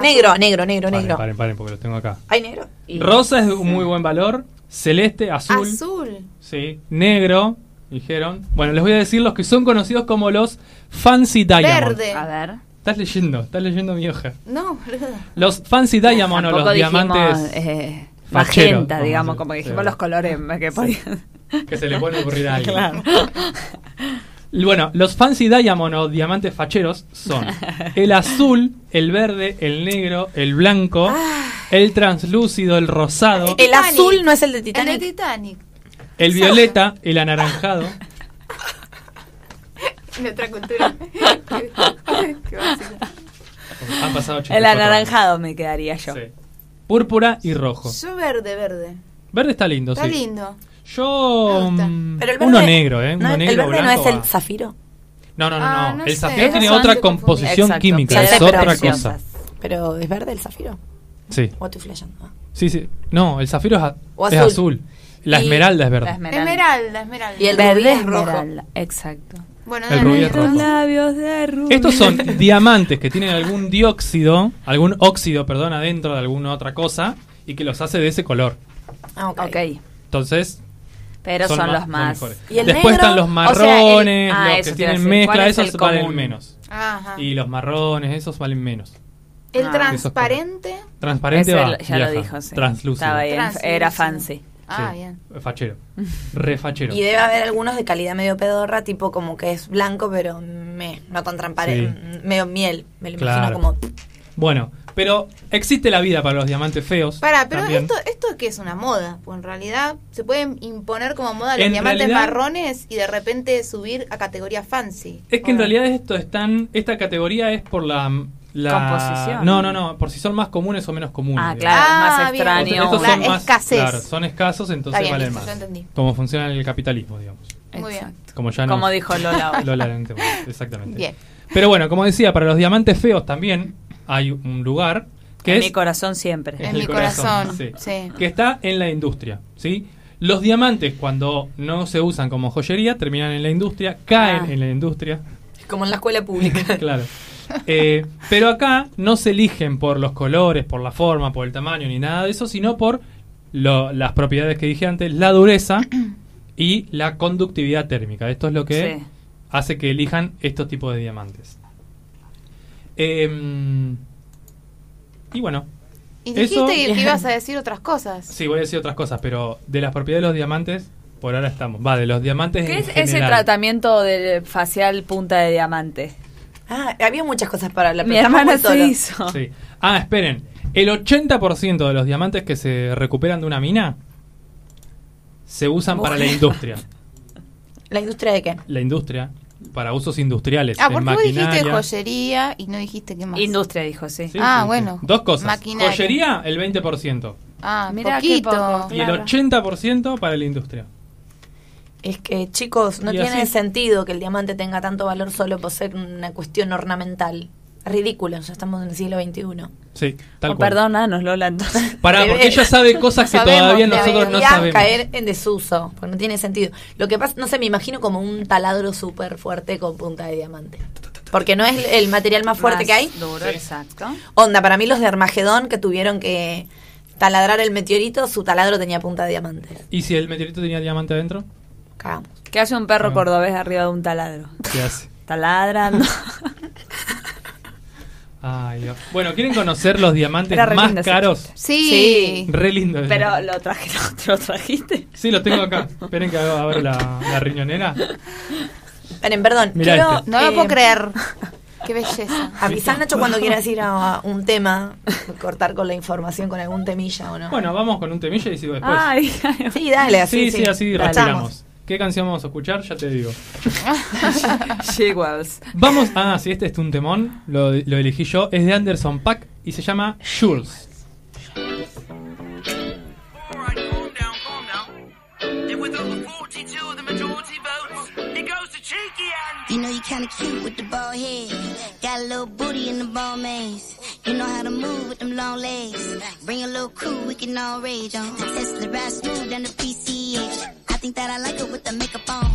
Negro, negro, negro, Paren, negro. paren, paren, porque los tengo acá. ¿Hay negro? Y- Rosa es de un muy buen valor. Celeste, azul. Azul. Sí. Negro, dijeron. Bueno, les voy a decir los que son conocidos como los Fancy Diamond. Verde. A ver. Estás leyendo, estás leyendo mi hoja. No, boludo. Los Fancy Diamond o los dijimos, diamantes eh, facheros, magenta, digamos, como que dijimos Sí. los colores que podían. que se le puede ocurrir a alguien. Claro. Bueno, los fancy diamond o diamantes facheros son el azul, el verde, el negro, el blanco, el translúcido, el rosado, El Titanic. azul no es el de El de Titanic. Titanic. el violeta, el anaranjado. Nuestra cultura. Qué básico. Han pasado El 84 años. anaranjado me quedaría yo. Sí. Púrpura y rojo. Yo verde, verde. Verde está lindo, Está sí. lindo. Yo. Mm, Pero el verde, uno negro, ¿eh? no, Uno el negro verde no es el zafiro. No, no, no, Ah, no. no El sé. zafiro Esos tiene otra composición Exacto. química, es otra cosa. Pero ¿es verde el zafiro? Sí. ¿O estoy flasheando? Sí, sí. No, el zafiro es, a- O es azul. azul. La Y- esmeralda es verde. Esmeralda. Esmeralda, esmeralda. Y el Verde es rojo. esmeralda, Exacto. Bueno, El no, rubí no, es no, rojo. no. labios de rubí. Estos son diamantes que tienen algún dióxido, algún óxido, perdón, adentro de alguna otra cosa y que los hace de ese color. Ah, ok. Ok. Entonces, Pero son, los más. mejores. ¿Y el Después negro? están los O sea, el- marrones, ah, los que tienen decir. ¿Cuál mezcla, es esos valen común? menos. Ajá. Y los marrones, esos valen menos. El Ah. transparente. Transparente va, ya lo dijo, sí. Translúcido. Estaba bien, Translúcido. era fancy. Ah, Sí. bien. Fachero. Re fachero. Y debe haber algunos de calidad medio pedorra, tipo como que es blanco, pero me, no tan transparente, medio miel. Me lo Claro. imagino como. Bueno, pero existe la vida para los diamantes feos. Para, pero también. esto, esto que es una moda, pues en realidad se pueden imponer como moda los En diamantes realidad- marrones y de repente subir a categoría fancy. Es que en realidad esto están, esta categoría es por la, la Composición. No, no, no, por si son más comunes o menos comunes. Ah, claro, Ah, más bien. extraño. Estos son más, escasez. claro, son escasos, entonces bien, valen listo, más. yo entendí. Como funciona el capitalismo, digamos. Muy bien. Como ya no. Como dijo Lola. Lola bueno, exactamente. Bien. Pero bueno, como decía, para los diamantes feos también hay un lugar que en es mi corazón siempre. Es En el mi corazón, corazón. sí. Sí. que está en la industria, ¿sí? Los diamantes cuando no se usan como joyería terminan en la industria, caen Ah. en la industria, Como en la escuela pública. claro. Eh, pero acá no se eligen por los colores, por la forma, por el tamaño ni nada de eso, sino por lo- las propiedades que dije antes, la dureza y la conductividad térmica. Esto es lo que Sí. hace que elijan estos tipos de diamantes. Em, y bueno, Y Eso- dijiste que ibas a decir otras cosas. sí, voy a decir otras cosas, pero de las propiedades de los diamantes, por ahora estamos. Va, de los diamantes ¿Qué en es ese general. tratamiento del facial punta de diamante? Ah, había muchas cosas para hablar. Mi hermana se hizo. Sí. Ah, esperen. El 80% de los diamantes que se recuperan de una mina se usan para la industria. ¿La industria de qué? La industria para usos industriales. Ah, en porque vos dijiste joyería y no dijiste qué más. Industria, dijo, sí. Sí, Ah, sí, sí. bueno. Dos cosas. Maquinaria. Joyería, el 20%. Ah, Mirá qué poquito. poco. Y el Claro. 80% para la industria. Es que, chicos, no Y tiene así- sentido que el diamante tenga tanto valor solo por ser una cuestión ornamental. Es ridículo, ya estamos en el siglo XXI. Sí, tal Oh, cual. Perdónanos, Lola, entonces. Pará, porque ella sabe cosas que Sabemos, todavía nosotros no Debería sabemos. caer en desuso, porque no tiene sentido. Lo que pasa, no sé, me imagino como un taladro súper fuerte con punta de diamante. Porque no es el material más fuerte Más que hay. Duro, Sí. exacto. Onda, para mí los de Armagedón que tuvieron que taladrar el meteorito, su taladro tenía punta de diamante. ¿Y si el meteorito tenía diamante adentro? Cagamos. ¿Qué hace un perro Ah. cordobés arriba de un taladro? ¿Qué hace? Está ladrando. Ay, Dios. Bueno, ¿quieren conocer los diamantes Era re más lindo ese caros? Sí. Re lindo. Pero lo traje, no, ¿te lo trajiste? Sí, los tengo acá. Esperen que hago abro la, la riñonera. Esperen, perdón. Mirá quiero, este. No lo eh, puedo creer. Qué belleza. Avisar, Nacho, cuando quieras ir a un tema, cortar con la información con algún temilla o no. Bueno, vamos con un temilla y sigo después. Ay, sí, dale, así. sí, sí, así respiramos. ¿Qué canción vamos a escuchar? Ya te digo. Jigwells. Vamos, ah, sí, este es un temón, lo, lo elegí yo, es de Anderson Pack y se llama Jules. Alright, calm down, calm down. And with over 42, the majority votes, it goes to Cheeky Andy. You know you kinda cute with the bald head. Got a little booty in the ball maze. You know how to move with them long legs. Bring a little crew, we can all rage on. Tesla ride smooth down the PCH. Think that I like her with the makeup on.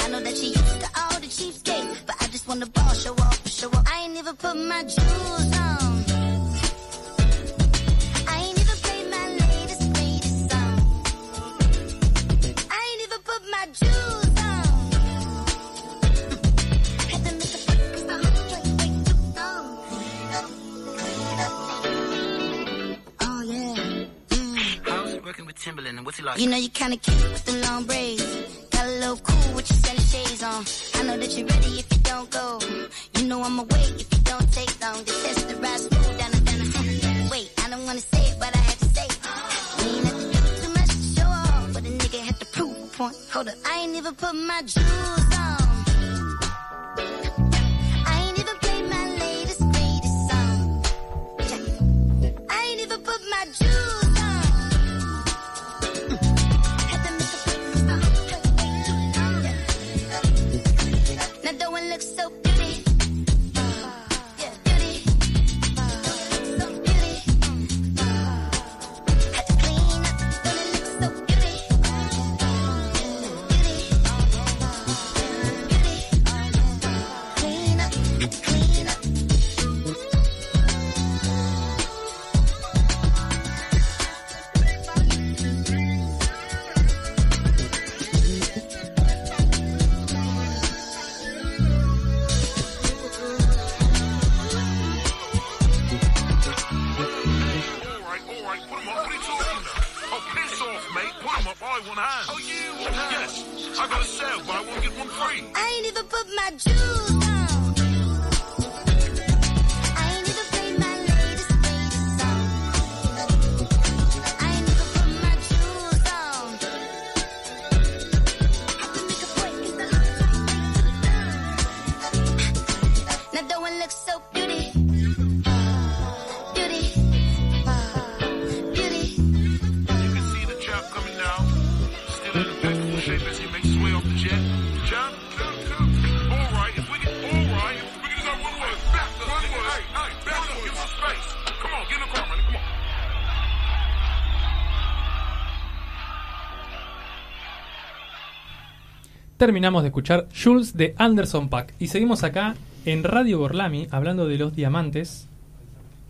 I know that she used to all the cheapskate, but I just want the ball show off, show off. I ain't never put my jewels on. Timberland and what's he like? You know you kinda cute with the long braids. Got a little cool with your sunny shades on. I know that you're ready if you don't go. You know I'ma wait if you don't take long. The test the ride smooth down the down the Wait, I don't wanna say it, but I have to say. We ain't have to too much to show off, but a nigga had to prove a point. Hold up, I ain't even put my jewels on. Terminamos de escuchar Jules de Anderson Pack y seguimos acá en Radio Gorlami hablando de los diamantes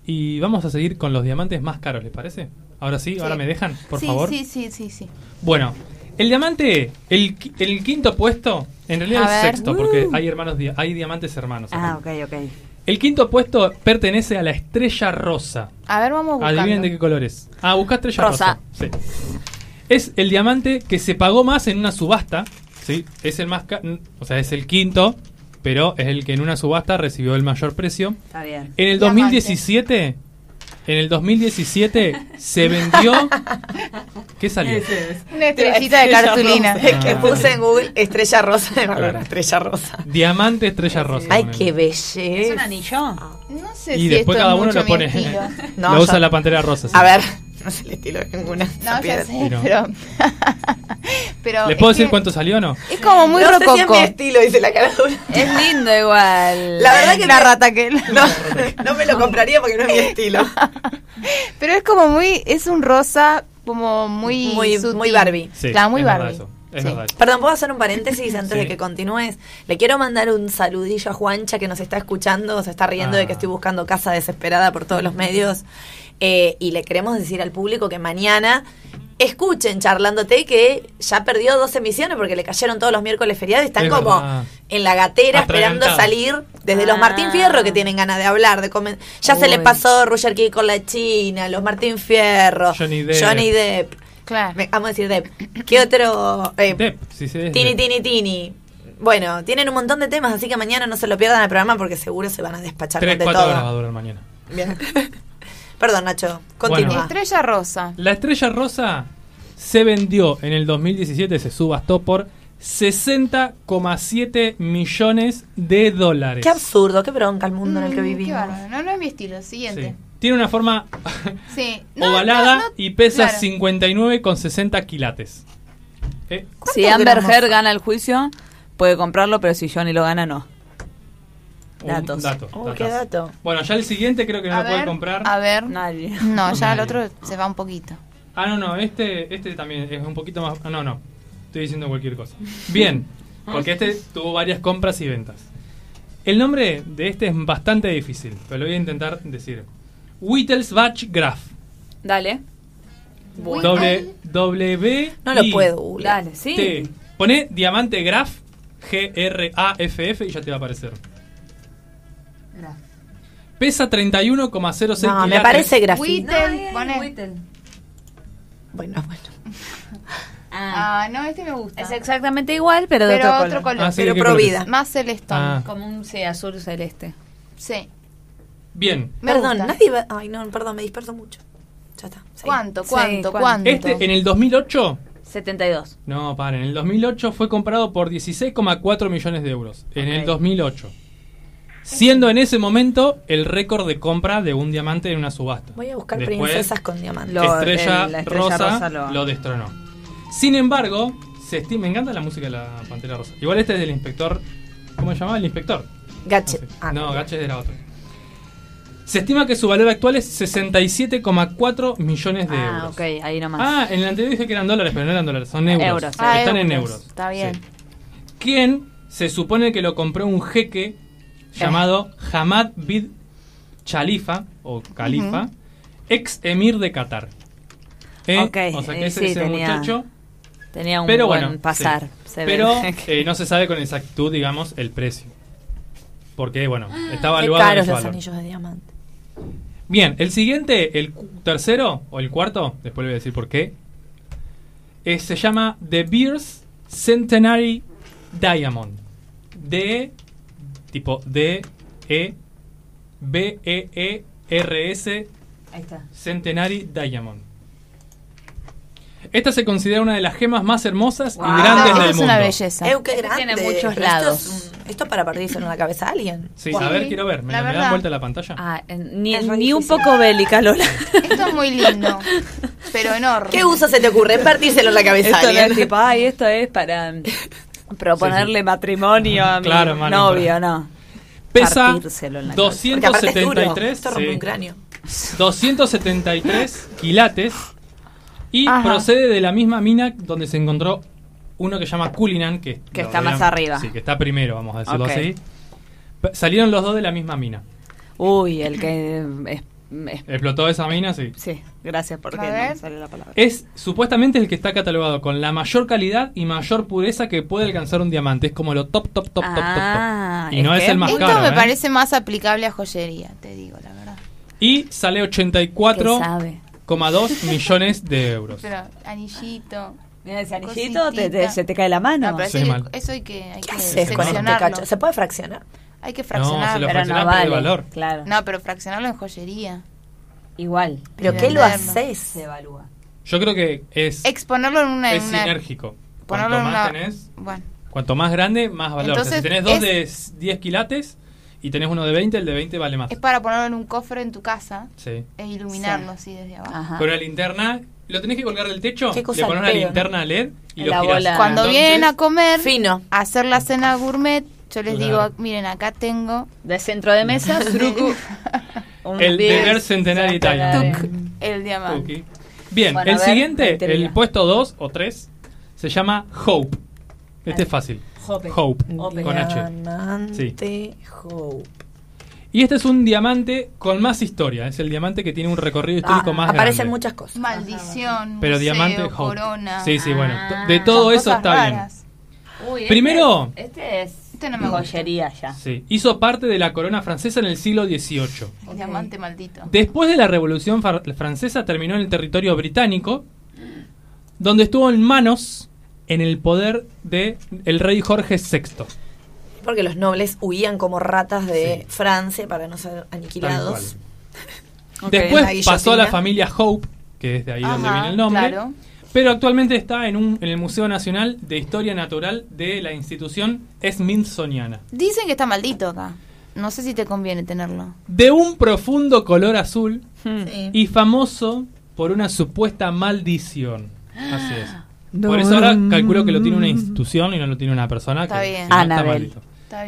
y vamos a seguir con los diamantes más caros, ¿les parece? Ahora sí, ahora me dejan, por sí, favor. Sí, sí, sí, sí. Bueno, el diamante, el, qui- el quinto puesto, en realidad A el ver. sexto, porque Uh. hay hermanos, hay diamantes hermanos. acá. Ah, ok, ok. El quinto puesto pertenece a la estrella rosa. A ver, vamos buscando. Adivinen de qué color es. Ah, busca estrella rosa. Rosa. Sí. Es el diamante que se pagó más en una subasta. Sí, es el más ca- o sea, es el quinto, pero es el que en una subasta recibió el mayor precio. Está bien. En el Diamante. 2017 En el 2017 se vendió. ¿Qué salió? Una estrellita de cartulina. Que Ah. puse en Google estrella rosa de Claro. Bárbara, estrella rosa. Diamante estrella rosa. Ay, qué belleza. ¿Es un anillo? No sé Y si después esto cada es uno lo pone. No, lo usa yo- la pantera rosa. sí. A ver, no es el estilo de ninguna. No, ya sé, pero... pero ¿Les es puedo decir que cuánto salió o no? Es como muy no sé si es rococó. mi estilo, dice la cara dura. Es lindo igual. La verdad que la me- rata que... No, no me lo compraría porque no es mi estilo. Pero es como muy... Es un rosa como muy... Muy- sutil. muy Barbie. Sí, Claro, muy Barbie. Es Sí. verdad. Perdón, ¿puedo hacer un paréntesis antes Sí. de que continúes? Le quiero mandar un saludillo a Juancha que nos está escuchando, se está riendo de que Ah. estoy buscando casa desesperada por todos los medios. Eh, y le queremos decir al público que mañana escuchen Charlándote que ya perdió dos emisiones porque le cayeron todos los miércoles feriados y están Es como verdad. en la gatera esperando salir desde los Martín Ah. Fierro que tienen ganas de hablar, de comen- Ya se le pasó Roger King con la China, los Martín Fierro, Johnny Depp. Johnny Depp. Claro. Me- Vamos a decir Depp. ¿Qué otro? Eh, Depp, sí, sí, Tini, Depp. tini, tini. Bueno, tienen un montón de temas, así que mañana no se lo pierdan el programa porque seguro se van a despachar Tres, con de cuatro horas va a todo. durar mañana. Bien. Perdón, Nacho. Continúa. Estrella rosa. La estrella rosa se vendió en el 2017, se subastó por 60,7 millones de dólares. Qué absurdo, qué bronca el mundo en el que Mm, Qué vivimos. bárbaro. No, no es mi estilo. Sí. Tiene una forma Sí. No, ovalada no, no, y pesa claro. 59,60 quilates. Eh, Si ¿Cuántos Amber? Heard gana el juicio, puede comprarlo, pero si Johnny lo gana, no. un Datos. dato, Oh, qué dato. Bueno, ya el siguiente creo que no A lo puede comprar. A ver. Nadie. No, ya el otro se va un poquito. Ah, no, no, este, este también es un poquito más... ah, no, no, estoy diciendo cualquier cosa. Bien, porque este tuvo varias compras y ventas. El nombre de este es bastante difícil, pero lo voy a intentar decir. Wittelsbach Graf. Dale. W, w No lo puedo, googlear. Dale, sí. T. Pone diamante Graf, G-R-A-F-F y ya te va a aparecer. Pesa 31,06 No, me parece grafito. Whittle, pone. Bueno, bueno. Ah. Ah, no, este me gusta. Es exactamente igual, pero de Pero otro, otro color. color. Ah, sí, Pero ¿qué pro color vida. Más celestón. Ah. Como un sí, azul celeste. Sí. Bien. Me perdón, gusta. nadie va... Ay, no, perdón, me disperso mucho. Ya está. sí. ¿Cuánto? ¿Cuánto? ¿cuánto? ¿Cuánto? Este en el 2008 72. No, paren. En el 2008 fue comprado por 16,4 millones de euros. En el Ok. 2008. Siendo en ese momento el récord de compra de un diamante en una subasta. Voy a buscar Después, princesas con diamantes. Lo- Estrella, el- la Estrella Rosa, Rosa lo... lo- destronó. Sin embargo, se estima. Me encanta la música de la Pantera Rosa. Igual este es del inspector. ¿Cómo se llamaba? El inspector. Gadget. No, sé. Ah, no, Gachet era otro. Se estima que su valor actual es 67,4 millones de Ah, euros. ok, ahí nomás. Ah, en el anterior dije que eran dólares, pero no eran dólares, son euros. Euros, sí. Ah, Están en euros. Está bien. Sí. ¿Quién se supone que lo compró un jeque llamado Hamad bin Khalifa o Khalifa, ex emir de Qatar? ¿Eh? Ok, o sea que eh, ese, sí, ese tenía- muchacho. Tenía un Pero buen bueno, pasar. se ve. pero eh, no se sabe con exactitud, digamos, el precio. Porque, bueno, está Qué evaluado en caros los anillos de diamante. Bien, el siguiente, el tercero o el cuarto, después le voy a decir por qué, eh, se llama The Beers Centenary Diamond. D, tipo D, E, B, E, E, R, S, Ahí está. Centenary Diamond. Esta se considera una de las gemas más hermosas Wow. y grandes Esto del es mundo. una belleza. Eu, qué grande. tiene muchos lados. Esto, es para perdírselo en la cabeza a alguien. Sí, Wow. a ver, quiero ver. ¿Me, La me dan vuelta la pantalla? Ah, ni, Es re ni un poco bélica, Lola. Esto es muy lindo. pero enorme. ¿Qué uso se te ocurre? En partírselo en la cabeza a Esto no alguien. es tipo, ay, esto es para proponerle matrimonio a mi Claro, mano, novio, para- no. Pesa Partírselo en la Porque aparte es duro. 273, Esto rompe sí, un cráneo. 273 quilates y Ajá. procede de la misma mina donde se encontró uno que se llama Cullinan, que, Que está más arriba. Sí, que está primero, vamos a decirlo así. P- Salieron los dos de la misma mina. Uy, el que es, es- Explotó esa mina, sí. sí, gracias porque no sale la palabra. Es supuestamente el que está catalogado con la mayor calidad y mayor pureza que puede alcanzar un diamante. Es como lo top, top, top, top, Ah, top, top. Y no es el más Esto caro. me ¿eh? parece más aplicable a joyería, te digo, la verdad. Y sale ¿Qué 84,2 sabe? millones de euros. Pero anillito. Mira anillito, te, te- se te cae la mano. No, pero Sí, eso, hay mal. que, eso hay que, hay ¿Qué que haces con este seccionarlo. cacho? ¿Se puede fraccionar? Hay que No, fraccionarlo. lo pero no vale. valor. Claro. No, pero fraccionarlo en joyería. Igual. ¿Pero qué lo haces? Se evalúa. Yo creo que es, Exponerlo en una. es en una- sinérgico. ponerlo Cuanto en más una- tenés, Bueno. cuanto más grande, más valor. O sea, Entonces, si tenés dos es- de s- 10 quilates y tenés uno de 20, el de 20 vale más. Es para ponerlo en un cofre en tu casa Sí. e iluminarlo así desde abajo. Ajá. Con la linterna, lo tenés que colgar del techo, Qué le pones una linterna LED y En lo la girás. bola. Cuando Entonces, vienen a comer, Fino. a hacer la cena gourmet, yo les Claro. digo, miren, acá tengo De centro de mesa, El deber centenario tuk, el diamante. Ok. Bien, Bueno, el ver, siguiente, el puesto 2 o 3, se llama Hope. Este es fácil. Hope. Hope. Hope. Con H. Diamante Hope. Y este es un diamante con más historia. Es el diamante que tiene un recorrido histórico Ah, más aparecen grande. muchas cosas. Maldición, Pero museo, diamante corona. Sí, sí, bueno. Ah. De todo eso está raras. Uy, este Primero- es- Este es. Este no me joyería ya. bien. Sí. Hizo parte de la corona francesa en el siglo XVIII. El diamante maldito. Después de la Revolución Francesa terminó en el territorio británico, donde estuvo en manos en el poder de el rey Jorge VI. Porque los nobles huían como ratas de Sí. Francia para no ser aniquilados. Después La pasó a la familia Hope, que es de ahí donde viene el nombre. claro. Pero actualmente está en, un, en el Museo Nacional de Historia Natural de la institución Smithsoniana. Dicen que está maldito acá. No sé si te conviene tenerlo. De un profundo color azul Sí. y famoso por una supuesta maldición. Así es. Por eso ahora calculo que lo tiene una institución y no lo tiene una persona Está que bien. si no, está maldito.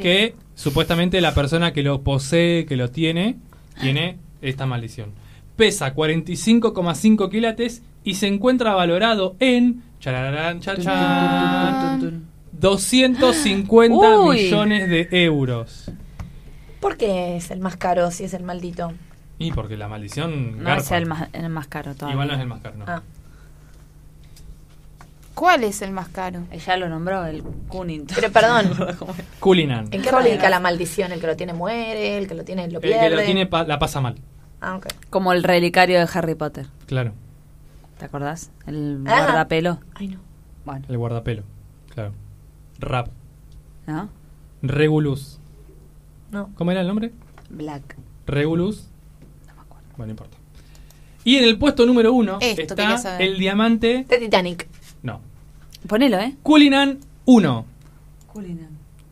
Que supuestamente la persona que lo posee, que lo tiene, tiene esta maldición. Pesa 45,5 quilates y se encuentra valorado en charararán, cha, chan, 250 Uy. millones de euros. ¿Por qué es el más caro si es el maldito? Y porque la maldición No garpa. es el más, el más caro todavía. Igual no es el más caro, no. Ah. ¿Cuál es el más caro? Ella lo nombró, el Cunnington. Pero perdón, Culinan. ¿en qué radica la maldición? ¿El que lo tiene muere? ¿El que lo tiene lo El pierde? que lo tiene pa- la pasa mal. Ah, ok. Como el relicario de Harry Potter. Claro. ¿Te acordás? El Ah. guardapelo. Ay, no. Bueno, El guardapelo. Claro. Rap. ¿no? Regulus. No. ¿Cómo era el nombre? Black. Regulus. Bueno, no importa. Y en el puesto número uno Esto está el diamante. De Titanic. No. Ponelo, ¿eh? Culinan 1. Culinan.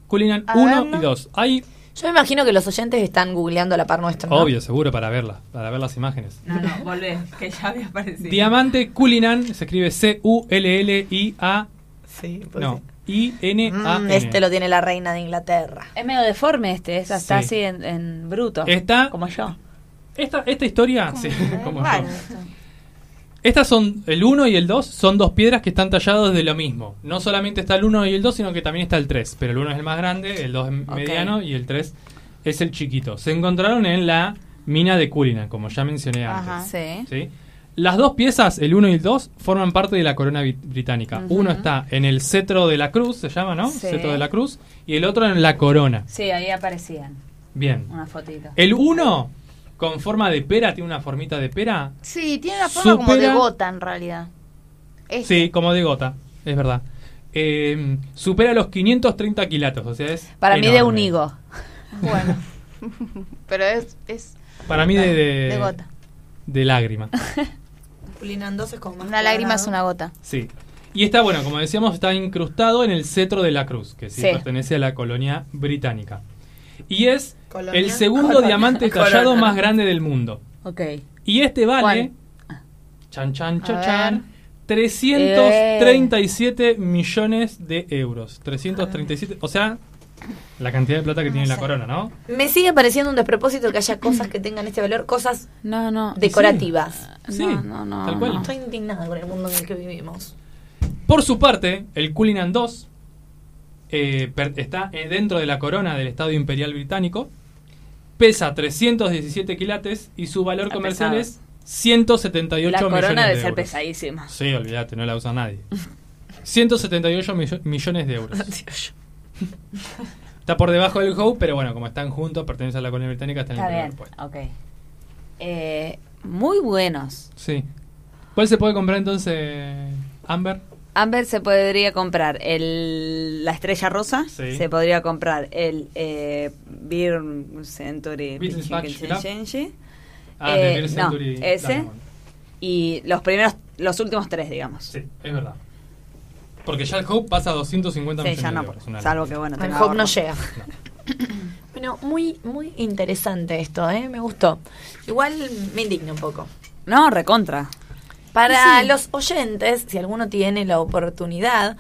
Culinan A 1 verlo. y 2. Hay, Yo me imagino que los oyentes están googleando a la par nuestra. ¿no? obvio, seguro, para verla, para ver las imágenes. No, no, volvé, que ya había aparecido. Diamante Culinan se escribe C-U-L-L-I-A. Sí, pues No, sí. I-N-A. Mm, este lo tiene la reina de Inglaterra. Es medio deforme este, es hasta Sí. así en, en bruto. Está- Como yo. Esta, esta historia, sí, como yo. Raro esto. Estas son, el 1 y el 2 son dos piedras que están tallados de lo mismo. No solamente está el 1 y el 2, sino que también está el 3. Pero el 1 es el más grande, el 2 es Ok. mediano y el 3 es el chiquito. Se encontraron en la mina de Cullinan, como ya mencioné Ajá. antes. Sí. ¿sí? Las dos piezas, el 1 y el 2, forman parte de la corona bri- británica. Ujú. Uno está en el cetro de la cruz, se llama, ¿no? Sí. Cetro de la cruz. Y el otro en la corona. Sí, ahí aparecían. Bien. Una fotito. El 1, con forma de pera, tiene una formita de pera. Sí, tiene una forma como de gota en realidad. Este. Sí, como de gota, es verdad. Eh, supera los 530 quilatos, o sea, es. Para mí de un higo. Bueno. Pero es, es Para mí de, de, de gota. de lágrima. Culinan 2 es como más Una lágrima es una gota. Sí. Y está, bueno, como decíamos, está incrustado en el cetro de la cruz, que sí, Sí. pertenece a la colonia británica. Y es Colonia. el segundo Colonia. diamante tallado más grande del mundo. Ok. Y este vale. ¿Cuál? Chan, chan, chan, chan. 337 millones de euros. 337. O sea, la cantidad de plata que tiene la corona, ¿no? Me sigue pareciendo un despropósito que haya cosas que tengan este valor, cosas No, no. decorativas. Sí, No, no, no, tal cual. no. Estoy indignada con el mundo en el que vivimos. Por su parte, el Cullinan II eh, per- está eh, dentro de la corona del Estado Imperial Británico, pesa 317 quilates y su valor Está comercial pesado. es 178 La millones corona de debe ser euros. pesadísima. Sí, olvídate, no la usa nadie. 178 millo- millones de euros. Está por debajo del Hope, pero bueno, como están juntos, pertenece a la colonia británica, está en el primer bien. puesto. Ok. Eh, muy buenos. Sí. ¿Cuál se puede comprar entonces, Amber? Amber se podría comprar el, la estrella rosa, Sí. se podría comprar el eh, Beer Century Business Chicken Patch, mirá. Change, Ah, Eh, Beer no, Century ese Diamond. y los primeros, los últimos tres, digamos. Sí, es verdad. Porque ya el Hope pasa a 250 Sí, millones ya no, una salvo que bueno, El Hope no llega. Bueno, muy, muy interesante esto, ¿eh? Me gustó. Igual me indigna un poco. No, recontra. Para Sí. los oyentes, si alguno tiene la oportunidad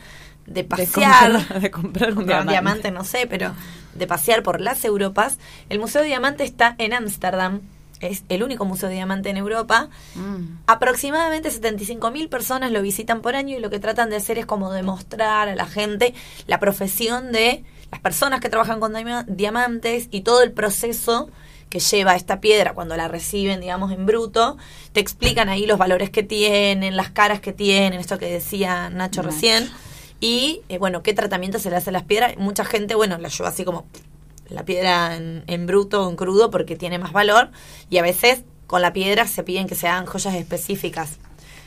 de De pasear, comprar, de comprar un comprar diamante. diamante, no sé, pero de pasear por las Europas, el Museo de Diamante está en Ámsterdam. Es el único museo de diamante en Europa. Mm. Aproximadamente 75.000 personas lo visitan por año y lo que tratan de hacer es como demostrar a la gente la profesión de las personas que trabajan con diama- diamantes y todo el proceso que lleva esta piedra cuando la reciben, digamos, en bruto. Te explican ahí los valores que tienen, las caras que tienen, esto que decía Nacho recién. Y, eh, bueno, qué tratamiento se le hace a las piedras. Mucha gente, bueno, la lleva así como la piedra en, en bruto o en crudo porque tiene más valor y a veces con la piedra se piden que sean joyas específicas.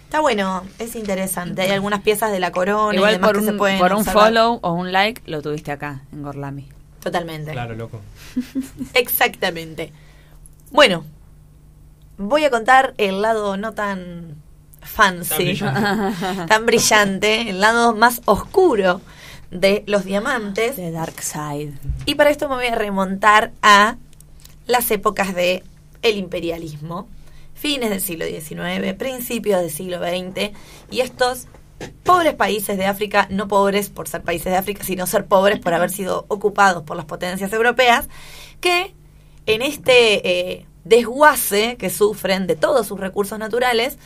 Está bueno, es interesante. Hay algunas piezas de la corona y Igual demás por que se un, pueden por un observar. follow o un like lo tuviste acá, en Gorlami. Totalmente. Claro, loco. Exactamente. Bueno, voy a contar el lado no tan fancy, Tan brillante. tan brillante, el lado más oscuro de los diamantes. The Dark Side. Y para esto me voy a remontar a las épocas de el imperialismo, fines del siglo XIX, principios del siglo XX, y estos pobres países de África, no pobres por ser países de África, sino ser pobres por haber sido ocupados por las potencias europeas, que en este eh, desguace que sufren de todos sus recursos naturales,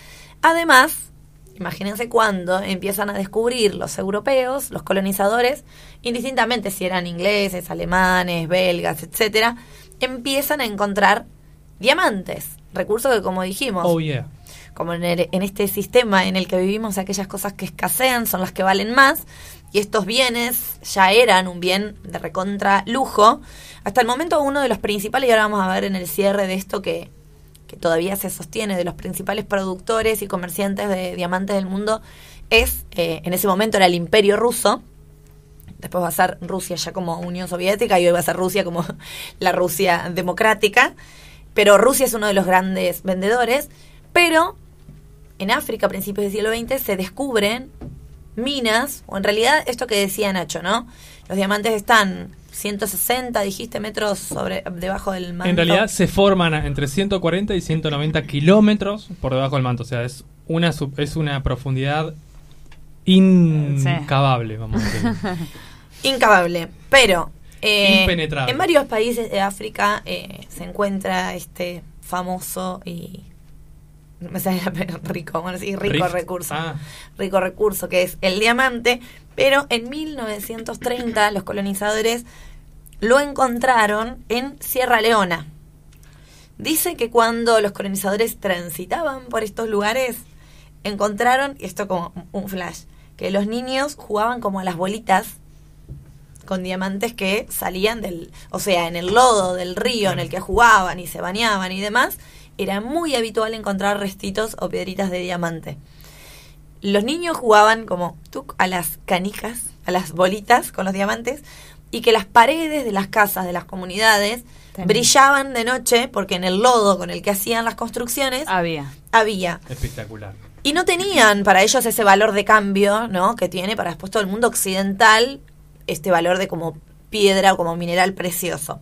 además, imagínense cuando empiezan a descubrir los europeos, los colonizadores, indistintamente si eran ingleses, alemanes, belgas, etcétera, empiezan a encontrar diamantes, recursos que como dijimos, Oh, yeah. Como en, este sistema en el que vivimos, aquellas cosas que escasean son las que valen más, y estos bienes ya eran un bien de recontra lujo. Hasta el momento uno de los principales, y ahora vamos a ver en el cierre de esto que, que todavía se sostiene, de los principales productores y comerciantes de diamantes del mundo, es, eh, en ese momento era el imperio ruso, después va a ser Rusia ya como Unión Soviética y hoy va a ser Rusia como la Rusia democrática. Pero Rusia es uno de los grandes vendedores. Pero en África, a principios del siglo XX, se descubren minas, o en realidad esto que decía Nacho, ¿no? Los diamantes están 160, dijiste, metros sobre debajo del manto. En realidad se forman entre 140 y 190 kilómetros por debajo del manto. O sea, es una, es una profundidad incavable, vamos a decir. Incavable. Pero eh, Impenetrable. en varios países de África eh, se encuentra este famoso y no me sale rico, decir rico Rift. recurso. Ah. Rico recurso que es el diamante, pero en 1930 los colonizadores lo encontraron en Sierra Leona. Dice que cuando los colonizadores transitaban por estos lugares, encontraron, y esto como un flash, que los niños jugaban como a las bolitas con diamantes que salían del, o sea, en el lodo del río en el que jugaban y se bañaban y demás, era muy habitual encontrar restitos o piedritas de diamante. Los niños jugaban como a las canijas, a las bolitas con los diamantes y que las paredes de las casas, de las comunidades, brillaban de noche porque en el lodo con el que hacían las construcciones Había. había Espectacular. y no tenían para ellos ese valor de cambio, ¿no? Que tiene para después todo el mundo occidental este valor de como piedra o como mineral precioso.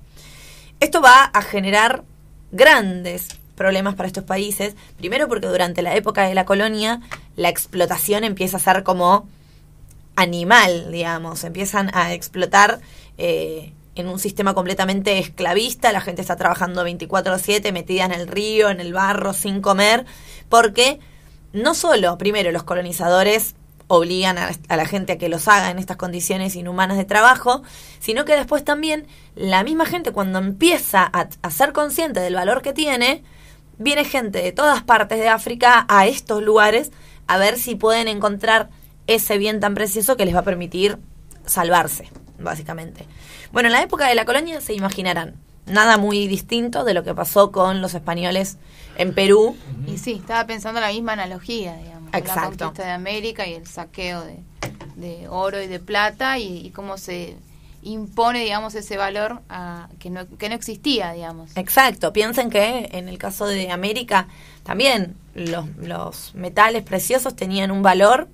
Esto va a generar grandes problemas para estos países. Primero porque durante la época de la colonia la explotación empieza a ser como animal, digamos. Empiezan a explotar eh, en un sistema completamente esclavista. La gente está trabajando 24/7 metida en el río, en el barro, sin comer. Porque no solo, primero, los colonizadores obligan a, la gente a que los haga en estas condiciones inhumanas de trabajo, sino que después también la misma gente cuando empieza a ser consciente del valor que tiene, viene gente de todas partes de África a estos lugares a ver si pueden encontrar ese bien tan precioso que les va a permitir salvarse, básicamente. Bueno, en la época de la colonia se imaginarán nada muy distinto de lo que pasó con los españoles en Perú. Y sí, estaba pensando la misma analogía, digamos. La Exacto. conquista de América y el saqueo de, de oro y de plata y, y cómo se impone, digamos, ese valor a- que, no, que no existía, digamos. Exacto, piensen que en el caso de América también los, los metales preciosos tenían un valor,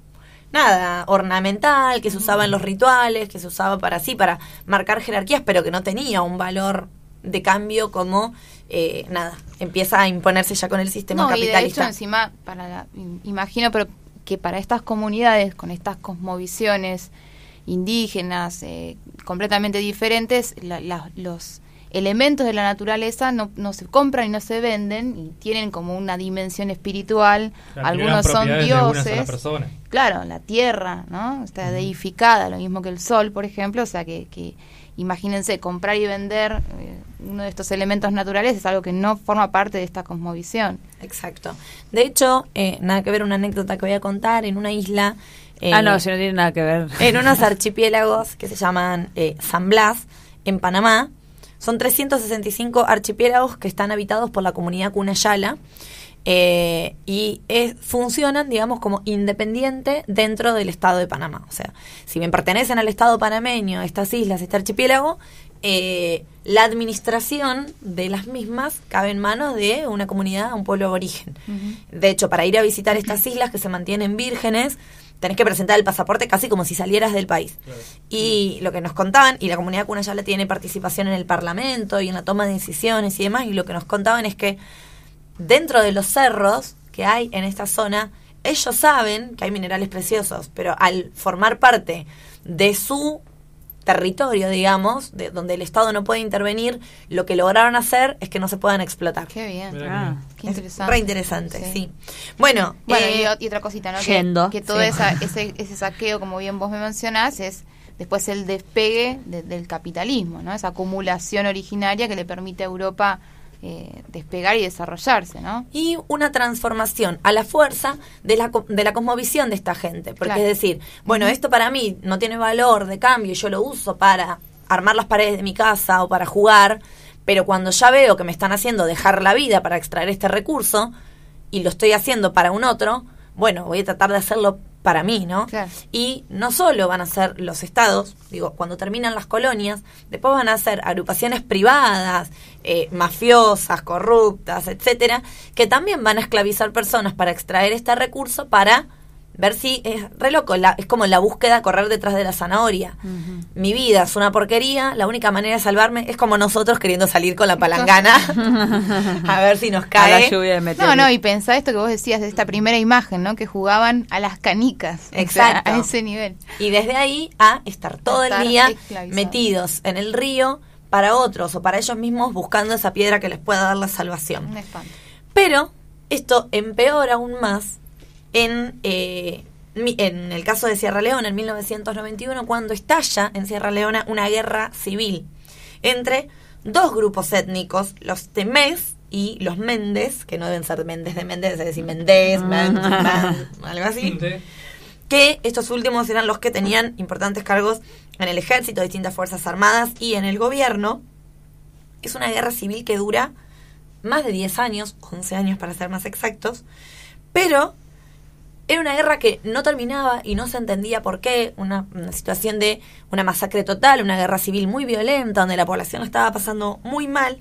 nada, ornamental, que se usaba en los rituales, que se usaba para así, para marcar jerarquías, pero que no tenía un valor de cambio como, eh, nada, empieza a imponerse ya con el sistema No, y de hecho capitalista. encima, para la- imagino pero que para estas comunidades, con estas cosmovisiones indígenas eh, completamente diferentes, la- la- los elementos de la naturaleza no, no se compran y no se venden y tienen como una dimensión espiritual, Claro, algunos son dioses. Claro, la tierra, ¿no? Está deificada, lo mismo que el sol, por ejemplo, o sea que, que imagínense, comprar y vender eh, uno de estos elementos naturales es algo que no forma parte de esta cosmovisión. Exacto. De hecho, eh, nada que ver, una anécdota que voy a contar, en una isla... eh, ah, no, si no tiene nada que ver. en unos archipiélagos que se llaman eh, San Blas, en Panamá. Son 365 archipiélagos que están habitados por la comunidad Cunayala eh, y es- funcionan, digamos, como independiente dentro del Estado de Panamá. O sea, si bien pertenecen al Estado panameño, estas islas, este archipiélago, eh, la administración de las mismas cabe en manos de una comunidad, un pueblo aborigen. De hecho, para ir a visitar estas islas que se mantienen vírgenes, tenés que presentar el pasaporte casi como si salieras del país. Y lo que nos contaban, y la comunidad Cunayala tiene participación en el Parlamento y en la toma de decisiones y demás, y lo que nos contaban es que dentro de los cerros que hay en esta zona, ellos saben que hay minerales preciosos, pero al formar parte de su territorio, digamos, de donde el Estado no puede intervenir, lo que lograron hacer es que no se puedan explotar. Qué bien. Ah, qué Es interesante. Re interesante, sí. Bueno, Bueno, eh, y, otra cosita, ¿no? Que- todo sí. esa- ese, ese saqueo, como bien vos me mencionás, es después el despegue de- del capitalismo, ¿no? Esa acumulación originaria que le permite a Europa eh, despegar y desarrollarse, ¿no? y una transformación a la fuerza de la, de la cosmovisión de esta gente. Porque Claro. es decir, bueno, esto para mí no tiene valor de cambio, yo lo uso para armar las paredes de mi casa o para jugar, pero cuando ya veo que me están haciendo dejar la vida para extraer este recurso y lo estoy haciendo para un otro, bueno, voy a tratar de hacerlo para mí, ¿no? Claro. Y no solo van a ser los estados, digo, cuando terminan las colonias, después van a ser agrupaciones privadas, eh, mafiosas, corruptas, etcétera, que también van a esclavizar personas para extraer este recurso para ver si es re loco, la- es como la búsqueda correr detrás de la zanahoria. Mi vida es una porquería, la única manera de salvarme es como nosotros queriendo salir con la palangana a ver si nos A la cae. lluvia de. No, no, y pensá esto que vos decías de esta primera imagen, ¿no? Que jugaban a las canicas. o sea, Exacto. a ese nivel. Y desde ahí a estar todo Estar el día metidos en el río para otros o para ellos mismos buscando esa piedra que les pueda dar la salvación. Un. Pero esto empeora aún más en, eh, en el caso de Sierra Leona en 1991, cuando estalla en Sierra Leona una guerra civil entre dos grupos étnicos, los Temés y los Méndez, que no deben ser Méndez de Méndez, es decir, Méndez, Méndez, Méndez, algo así Sí. Que estos últimos eran los que tenían importantes cargos en el ejército, distintas fuerzas armadas y en el gobierno. Es una guerra civil que dura más de 10 años, 11 años para ser más exactos, pero era una guerra que no terminaba y no se entendía por qué, una, situación de una masacre total, una guerra civil muy violenta, donde la población la estaba pasando muy mal,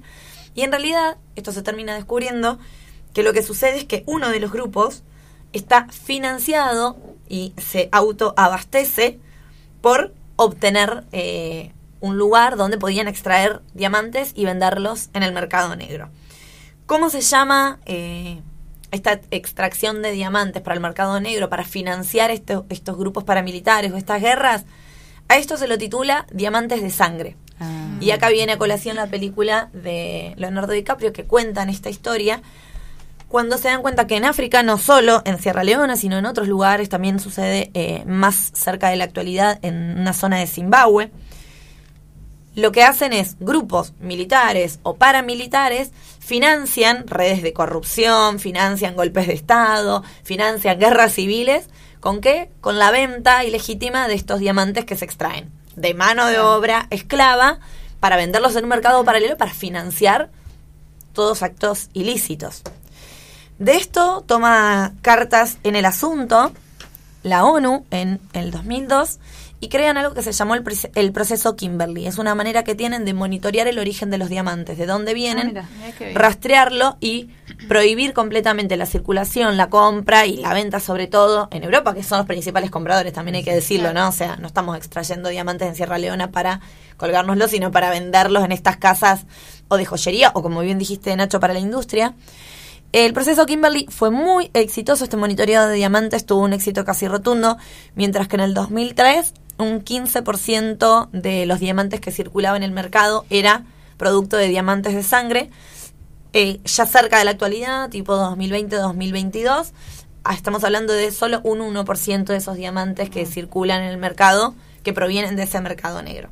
y en realidad esto se termina descubriendo que lo que sucede es que uno de los grupos está financiado y se autoabastece por obtener eh, un lugar donde podían extraer diamantes y venderlos en el mercado negro. ¿Cómo se llama eh, esta extracción de diamantes para el mercado negro, para financiar esto- estos grupos paramilitares o estas guerras? A esto se lo titula Diamantes de Sangre. Ah. Y acá viene a colación la película de Leonardo DiCaprio que cuentan esta historia cuando se dan cuenta que en África, no solo en Sierra Leona, sino en otros lugares, también sucede eh, más cerca de la actualidad en una zona de Zimbabue, lo que hacen es grupos militares o paramilitares financian redes de corrupción, financian golpes de Estado, financian guerras civiles, ¿con qué? Con la venta ilegítima de estos diamantes que se extraen, de mano de obra esclava, para venderlos en un mercado paralelo para financiar todos actos ilícitos. De esto toma cartas en el asunto la ONU en el 2002 y crean algo que se llamó el, el proceso Kimberly. Es una manera que tienen de monitorear el origen de los diamantes, de dónde vienen. Mirá bien. rastrearlo y prohibir completamente la circulación, la compra y la venta, sobre todo en Europa, que son los principales compradores, también hay que decirlo, ¿no? O sea, no estamos extrayendo diamantes en Sierra Leona para colgárnoslos, sino para venderlos en estas casas o de joyería, o como bien dijiste, Nacho, para la industria. El proceso Kimberly fue muy exitoso, este monitoreo de diamantes tuvo un éxito casi rotundo, mientras que en el 2003 un 15% de los diamantes que circulaban en el mercado era producto de diamantes de sangre. Eh, ya cerca de la actualidad, tipo 2020-2022, ah, estamos hablando de solo un 1% de esos diamantes que circulan en el mercado que provienen de ese mercado negro.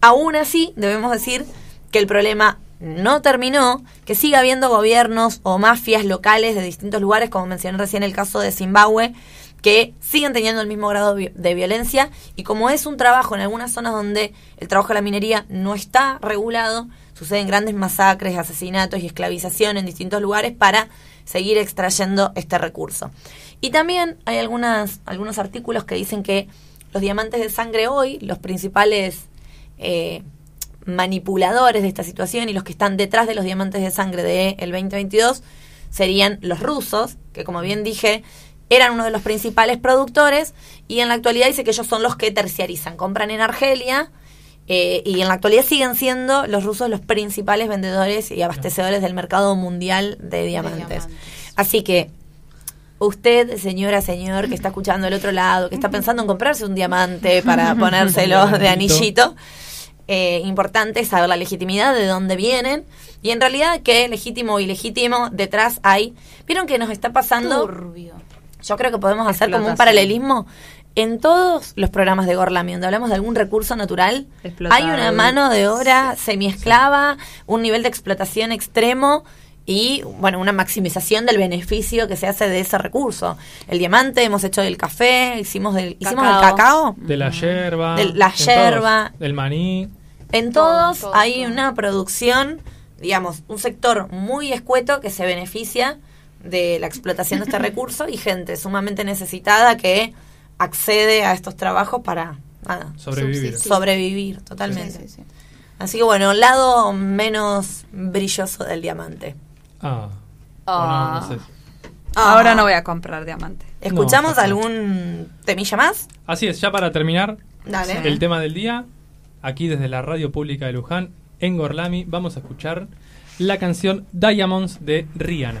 Aún así, debemos decir que el problema no terminó, que sigue habiendo gobiernos o mafias locales de distintos lugares, como mencioné recién el caso de Zimbabue, que siguen teniendo el mismo grado de violencia y como es un trabajo en algunas zonas donde el trabajo de la minería no está regulado, suceden grandes masacres, asesinatos y esclavización en distintos lugares para seguir extrayendo este recurso. Y también hay algunas, algunos artículos que dicen que los diamantes de sangre hoy, los principales eh, manipuladores de esta situación y los que están detrás de los diamantes de sangre del 2022 serían los rusos, que como bien dije, eran uno de los principales productores y en la actualidad dice que ellos son los que terciarizan, compran en Argelia eh, y en la actualidad siguen siendo los rusos los principales vendedores y abastecedores del mercado mundial de diamantes. diamantes. Así que usted, señora, señor, que está escuchando del otro lado, que está pensando en comprarse un diamante para ponérselo de anillito, eh, importante saber la legitimidad de dónde vienen y en realidad que legítimo o ilegítimo detrás hay. ¿Vieron que nos está pasando? Turbio. Yo creo que podemos hacer como un paralelismo. En todos los programas de Gorlami, donde hablamos de algún recurso natural, Explotado. hay una mano de obra semiesclava, un nivel de explotación extremo y, bueno, una maximización del beneficio que se hace de ese recurso. El diamante, hemos hecho del café, hicimos del, hicimos del Cacao. cacao. De la yerba. De la yerba. Del maní. En Todo, todos todo, hay una producción, digamos, un sector muy escueto que se beneficia de la explotación de este recurso y gente sumamente necesitada que accede a estos trabajos para nada, Sobrevivir. Sobrevivir totalmente. Sí, sí, sí. Así que bueno, lado menos brilloso del diamante. Ah. Ah. No, sé. Ahora no voy a comprar diamante. ¿Escuchamos No, algún temilla más? Así es, ya para terminar, Dale. el tema del día, aquí desde la Radio Pública de Luján, en Gorlami, vamos a escuchar la canción Diamonds de Rihanna.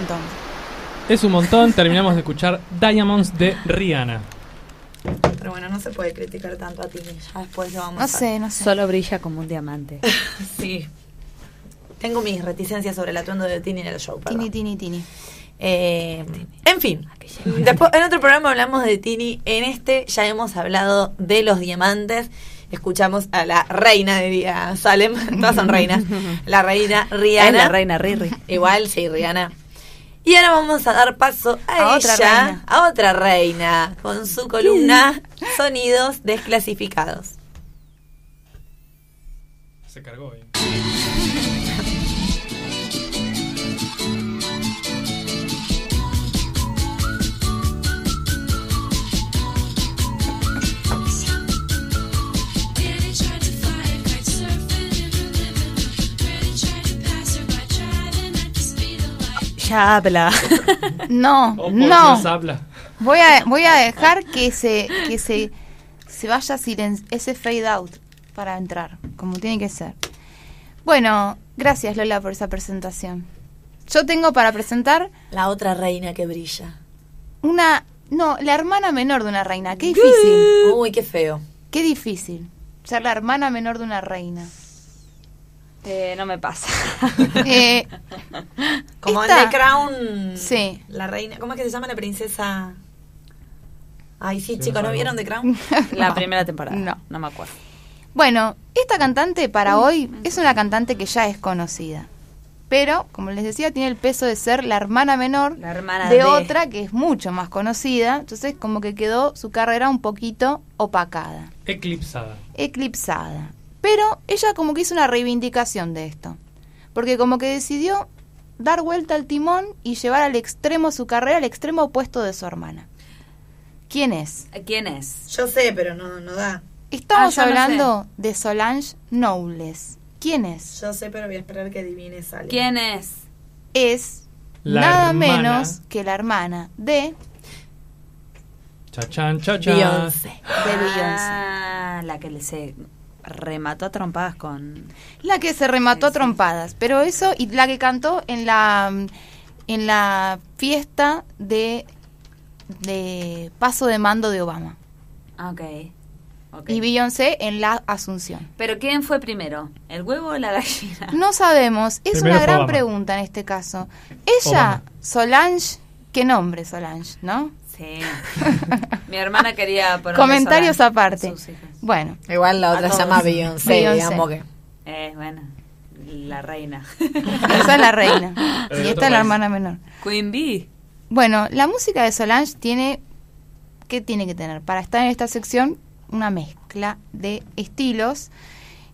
Montón. Es un montón. Terminamos de escuchar Diamonds de Rihanna. Pero bueno, no se puede criticar tanto a ti. Ya después lo vamos No a sé, no sé. Solo brilla como un diamante. Sí. Tengo mis reticencias sobre el atuendo de Tini en el show. perdón. Tini, tini, tini. Eh, en fin, después en otro programa hablamos de Tini. En este ya hemos hablado de los diamantes. Escuchamos a la reina, diría Salem. Todas son reinas. La reina Rihanna. Es la reina Riri. Igual, sí, Rihanna. Y ahora vamos a dar paso a, A otra ella, reina. a otra reina, con su columna Sonidos Desclasificados. Se cargó ahí. Ya habla. No, Oh, no. Dios, habla. Voy a, voy a dejar que se, que se, se vaya silen- ese fade out para entrar, como tiene que ser. Bueno, gracias Lola por esa presentación. Yo tengo para presentar La otra reina que brilla. una, no, la hermana menor de una reina. Qué difícil, Uy, qué feo. qué difícil. Ser la hermana menor de una reina. Eh, no me pasa. Eh, Como esta- en The Crown. Sí. La reina. ¿Cómo es que se llama la princesa? Ay, sí, Sí, chicos, ¿no vieron The Crown? La No. primera temporada. No. No me acuerdo. Bueno, esta cantante para hoy es una cantante que ya es conocida. Pero, como les decía, tiene el peso de ser la hermana menor La hermana de, de. otra que es mucho más conocida. Entonces, como que quedó su carrera un poquito opacada, Eclipsada. eclipsada. Pero ella como que hizo una reivindicación de esto. Porque como que decidió dar vuelta al timón y llevar al extremo su carrera, al extremo opuesto de su hermana. ¿Quién es? ¿Quién es? Yo sé, pero no, no da. Estamos Ah, no hablando de Solange Knowles. ¿Quién es? Yo sé, pero voy a esperar que adivine sale. ¿Quién es? Es La nada hermana. menos que la hermana de, chachán. Beyoncé. de Beyoncé. Ah, la que le se remató a trompadas con. La que se remató a trompadas. Pero eso, y la que cantó en la en la fiesta de, de paso de mando de Obama. Ah, ok. ok. Y Beyoncé en la Asunción. Pero ¿quién fue primero? ¿El huevo o la gallina? No sabemos, es Primero una gran Obama. pregunta en este caso. Ella, Obama. Solange, ¿qué nombre Solange, no? Sí. Mi hermana quería poner. Comentarios aparte. Sus hijas. Bueno. Igual la otra se llama Beyoncé, Beyoncé. digamos que. Eh, bueno, la reina. Esa es la reina. Y esta es la hermana menor. Queen Bee. Bueno, la música de Solange tiene. ¿Qué tiene que tener? Para estar en esta sección, una mezcla de estilos.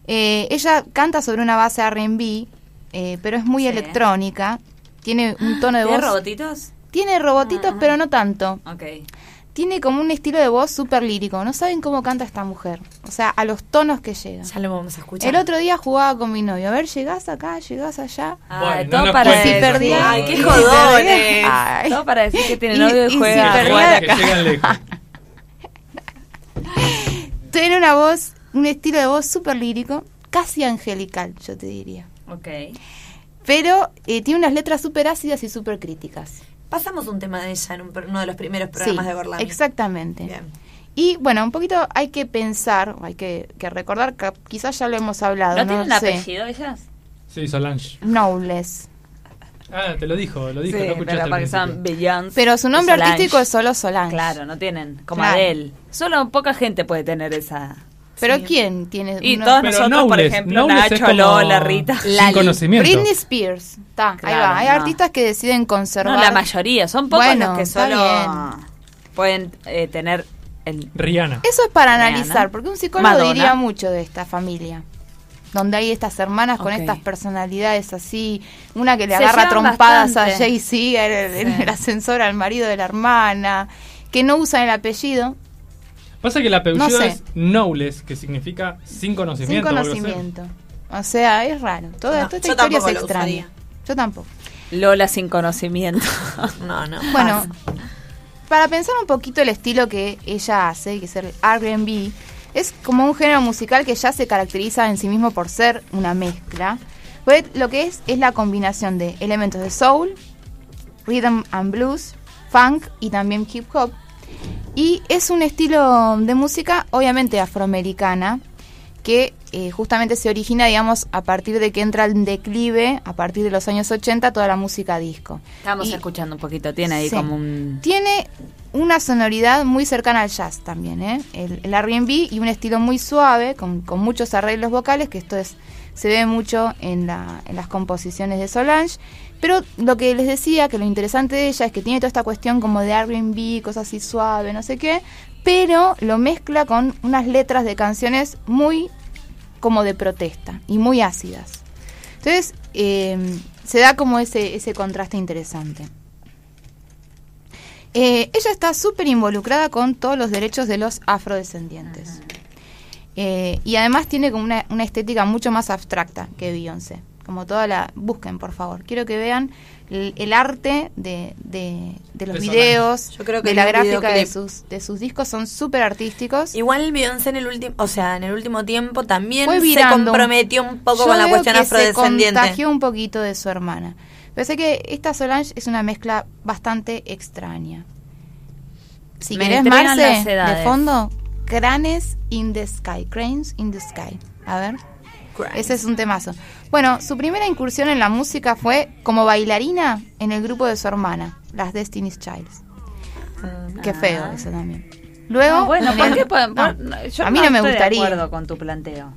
Eh, ella canta sobre una base RB, eh, pero es muy Sí. electrónica. Tiene un tono de ¿Tiene voz. robotitos? Tiene robotitos, pero no tanto. Ok. Tiene como un estilo de voz súper lírico. No saben cómo canta esta mujer. O sea, a los tonos que llega. Ya lo vamos a escuchar. El otro día jugaba con mi novio. A ver, llegás acá, llegás allá. Ay, no todo nos para decir. Ay, qué jodones. Ay. Todo para decir que tiene novio y y si juega. perdía acá. Que. Tiene una voz, un estilo de voz súper lírico, casi angelical, yo te diría. Ok. Pero eh, tiene unas letras súper ácidas y súper críticas. Pasamos un tema de ella en un uno de los primeros programas Sí, de Gorlami. exactamente. Bien. Y bueno, un poquito hay que pensar, hay que, que recordar que quizás ya lo hemos hablado. ¿No No, tienen sé. apellido ellas? Sí, Solange. Knowles. Ah, te lo dijo, lo dijo, Sí, no escuchaste pero. Beyoncé. Pero su nombre Solange. artístico es solo Solange. Claro, no tienen. Como Claro. Adele. Solo poca gente puede tener esa. Pero ¿quién tiene Y uno- todos Pero nosotros, por Knowles, ejemplo, Nacho, como Lola, Rita. sin conocimiento. Britney Spears. Está, ahí va. Hay no. artistas que deciden conservar. No, la mayoría. Son pocos Bueno, los que solo pueden eh, tener el. Rihanna. Eso es para Rihanna. analizar, porque un psicólogo Madonna. diría mucho de esta familia. Donde hay estas hermanas con estas personalidades así, una que le Se agarra trompadas bastante. a Jay-Z en, el- Sí. el ascensor al marido de la hermana, que no usan el apellido, Pasa que No sé. es knowless, que significa sin sin conocimiento. así. conocimiento. O sea, es raro. Toda, No, toda esta yo historia es extraña. Yo tampoco. Lola sin conocimiento. No, no. Bueno, pasa. para pensar un poquito el estilo que ella hace, que es el R&B, es como un género musical que ya se caracteriza en sí mismo por ser una mezcla. Pues lo que es es la combinación de elementos de soul, rhythm and blues, funk y también hip hop. Y es un estilo de música obviamente afroamericana que eh, justamente se origina, digamos, a partir de que entra en declive, a partir de los años 80, toda la música disco. Estamos Y- escuchando un poquito. Tiene ahí Sí. como un. Tiene una sonoridad muy cercana al jazz también, ¿eh? El, el R&B y un estilo muy suave, con, con muchos arreglos vocales, que esto es se ve mucho en, la- en las composiciones de Solange. Pero lo que les decía, que lo interesante de ella es que tiene toda esta cuestión como de R&B, cosas así suave, no sé qué, pero lo mezcla con unas letras de canciones muy como de protesta y muy ácidas. Entonces, eh, se da como ese, ese contraste interesante. Eh, ella está súper involucrada con todos los derechos de los afrodescendientes. Eh, y además tiene como una, una estética mucho más abstracta que Beyoncé. Como toda la... Busquen, por favor. Quiero que vean el, el arte de, de- de los De videos, Solange. Yo creo que de la gráfica de sus, de sus discos. Son súper artísticos. Igual Beyoncé en el último, o sea, en el último tiempo también Fue se comprometió un poco Yo con la cuestión que Se afrodescendiente. contagió un poquito de su hermana. Pensé que esta Solange es una mezcla bastante extraña. Si Me querés, Marce, de fondo, Cranes in the Sky. Cranes in the Sky. A ver. Ese es un temazo. Bueno, su primera incursión en la música fue como bailarina en el grupo de su hermana, las Destiny's Childs. Qué feo eso también. Luego, No, Ah. bueno, en ¿por qué no, yo a mí no, me estoy gustaría. de acuerdo con tu planteo.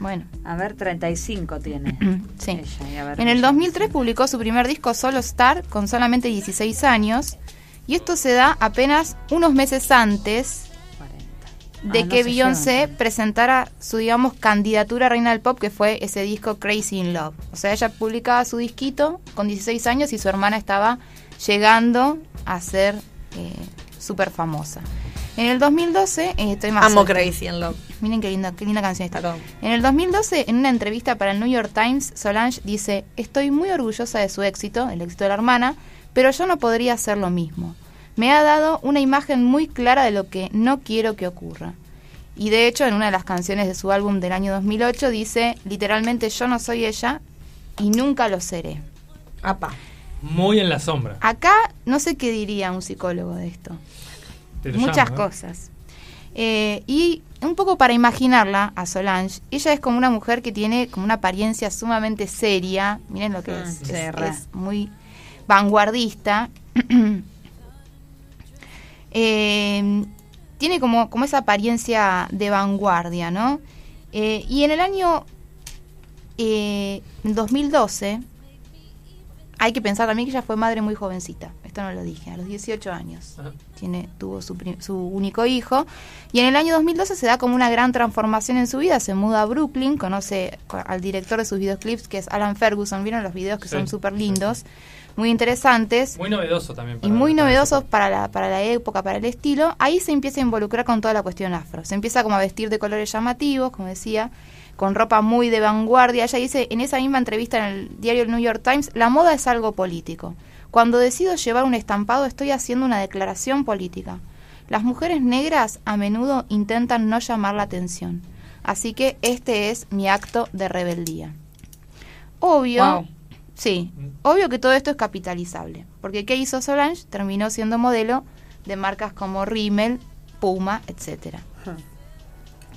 Bueno. A ver, 35 tiene. Sí. Ella, ver, En el ella. 2003 publicó su primer disco Solo Star con solamente 16 años y esto se da apenas unos meses antes de Ah, no que Beyoncé presentara su, digamos, candidatura a Reina del Pop, que fue ese disco Crazy in Love. O sea, ella publicaba su disquito con 16 años y su hermana estaba llegando a ser eh, súper famosa. En el 2012, eh, estoy más Amo cerca. Crazy in Love. Miren qué linda, qué linda canción esta. En el 2012, en una entrevista para el New York Times, Solange dice, estoy muy orgullosa de su éxito, el éxito de la hermana, pero yo no podría hacer lo mismo. Me ha dado una imagen muy clara de lo que no quiero que ocurra. Y de hecho, en una de las canciones de su álbum del año 2008 dice, literalmente yo no soy ella y nunca lo seré. Muy en la sombra. Acá no sé qué diría un psicólogo de esto. Muchas llamo, ¿eh? cosas. Eh, y un poco para imaginarla a Solange, ella es como una mujer que tiene como una apariencia sumamente seria. Miren lo que Mm, es. sí, es, es muy vanguardista. Eh, tiene como, como esa apariencia de vanguardia, ¿no? Eh, y en el año eh, 2012, hay que pensar también que ella fue madre muy jovencita, esto no lo dije, a los 18 años. Tiene, tuvo su, su único hijo. Y en el año 2012 se da como una gran transformación en su vida. Se muda a Brooklyn, conoce co- al director de sus videoclips, que es Alan Ferguson. ¿Vieron los videos que Sí, son sí, súper lindos? Muy interesantes Muy novedoso también. y muy novedosos para la, para la época, para el estilo, ahí se empieza a involucrar con toda la cuestión afro. Se empieza como a vestir de colores llamativos, como decía, con ropa muy de vanguardia. Ella dice en esa misma entrevista en el diario New York Times, la moda es algo político. Cuando decido llevar un estampado estoy haciendo una declaración política. Las mujeres negras a menudo intentan no llamar la atención. Así que este es mi acto de rebeldía. Obvio, Wow. Sí, obvio que todo esto es capitalizable. Porque ¿qué hizo Solange? Terminó siendo modelo de marcas como Rimmel, Puma, etcétera.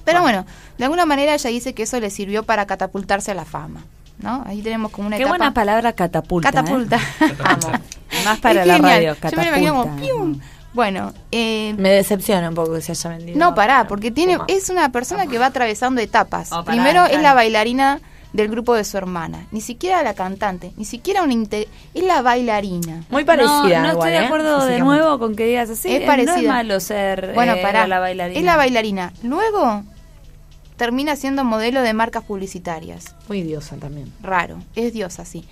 Pero bueno, de alguna manera ella dice que eso le sirvió para catapultarse a la fama. ¿No? Ahí tenemos como una Qué etapa. buena palabra catapulta. ¿eh? Catapulta. Más para Es la genial. radio, Yo me lo imagino como catapulta. ¡pium! Bueno, eh, Me decepciona un poco que se haya vendido. no, pará, porque tiene es una persona que va atravesando etapas. Oh, pará, Primero es la bailarina del grupo de su hermana, ni siquiera la cantante, ni siquiera una es la bailarina. Muy No, no estoy de acuerdo de nuevo con que digas así. es eh, parecida. No es malo ser Bueno, eh, pará. la bailarina. Es la bailarina. Luego termina siendo modelo de marcas publicitarias. Muy diosa también. Raro, es diosa, sí.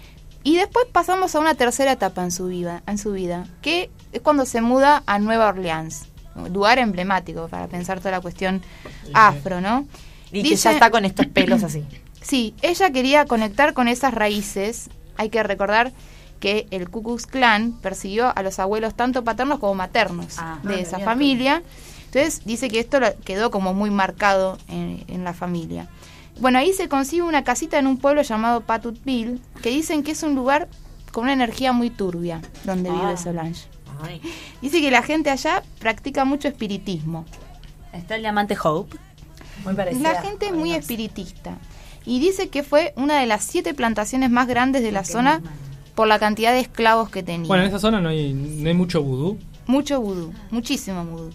Y después pasamos a una tercera etapa en su vida, en su vida, que es cuando se muda a Nueva Orleans, lugar emblemático para pensar toda la cuestión afro, ¿no? Y que ya está con estos pelos así. Sí, ella quería conectar con esas raíces. Hay que recordar que el Ku Klux Klan persiguió a los abuelos tanto paternos como maternos de esa familia. Entonces dice que esto quedó como muy marcado en, en la familia. Bueno, ahí se consigue una casita en un pueblo llamado Patutville, que dicen que es un lugar con una energía muy turbia, donde Ah. vive Solange. Dice que la gente allá practica mucho espiritismo. Está el diamante Hope. Muy La gente es muy espiritista. Y dice que fue una de las siete plantaciones más grandes de la zona por la cantidad de esclavos que tenía. Bueno, en esa zona no hay, no hay mucho vudú. Mucho vudú, muchísimo vudú.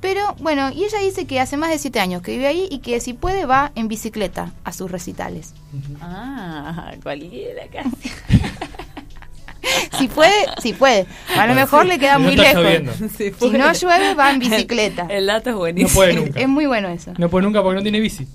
Pero bueno, y ella dice que hace más de siete años que vive ahí y que si puede va en bicicleta a sus recitales. Ah, cualquiera casi. Si puede, si puede. A lo mejor le queda no muy lejos. Si Si no llueve, va en bicicleta. El dato es No buenísimo. puede nunca. Es muy bueno eso. No puede nunca porque no tiene bici.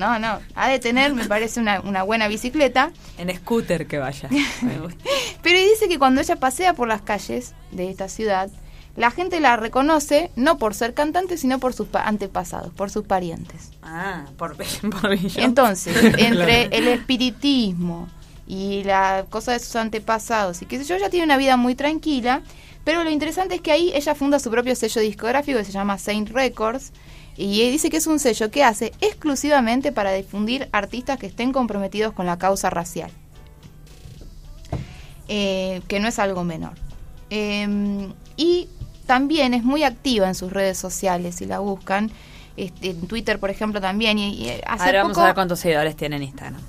No, no. Ha de tener, me parece, una, una buena bicicleta. En scooter que vaya. Me gusta. Pero dice que cuando ella pasea por las calles de esta ciudad, la gente la reconoce no por ser cantante, sino por sus pa- antepasados, por sus parientes. Ah, por, por. Entonces, entre el espiritismo y la cosa de sus antepasados y qué sé yo, ella tiene una vida muy tranquila, pero lo interesante es que ahí ella funda su propio sello discográfico que se llama Saint Records y dice que es un sello que hace exclusivamente para difundir artistas que estén comprometidos con la causa racial, Eh, que no es algo menor. Eh, y también es muy activa en sus redes sociales, si la buscan, este, en Twitter, por ejemplo, también. Y, y hace Ahora vamos poco- a ver cuántos seguidores tiene en Instagram.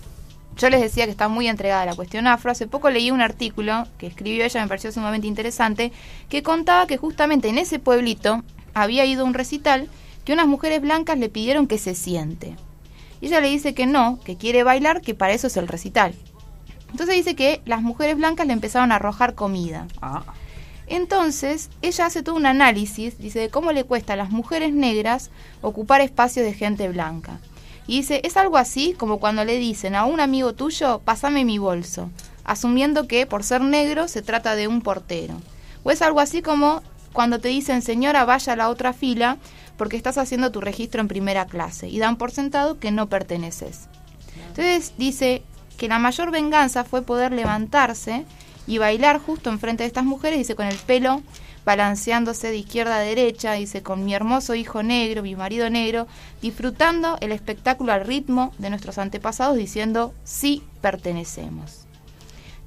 yo les decía que está muy entregada a la cuestión afro. Hace poco leí un artículo que escribió ella, me pareció sumamente interesante, que contaba que justamente en ese pueblito había ido a un recital que unas mujeres blancas le pidieron que se siente. Y ella le dice que no, que quiere bailar, que para eso es el recital. Entonces dice que las mujeres blancas le empezaron a arrojar comida. Ah. Entonces, ella hace todo un análisis, dice, de cómo le cuesta a las mujeres negras ocupar espacios de gente blanca. Y dice, es algo así como cuando le dicen a un amigo tuyo, pásame mi bolso, asumiendo que por ser negro se trata de un portero. O es algo así como cuando te dicen, señora, vaya a la otra fila porque estás haciendo tu registro en primera clase y dan por sentado que no perteneces. Entonces dice que la mayor venganza fue poder levantarse y bailar justo enfrente de estas mujeres, dice, con el pelo balanceándose de izquierda a derecha, dice, con mi hermoso hijo negro, mi marido negro, disfrutando el espectáculo al ritmo de nuestros antepasados, diciendo, sí pertenecemos.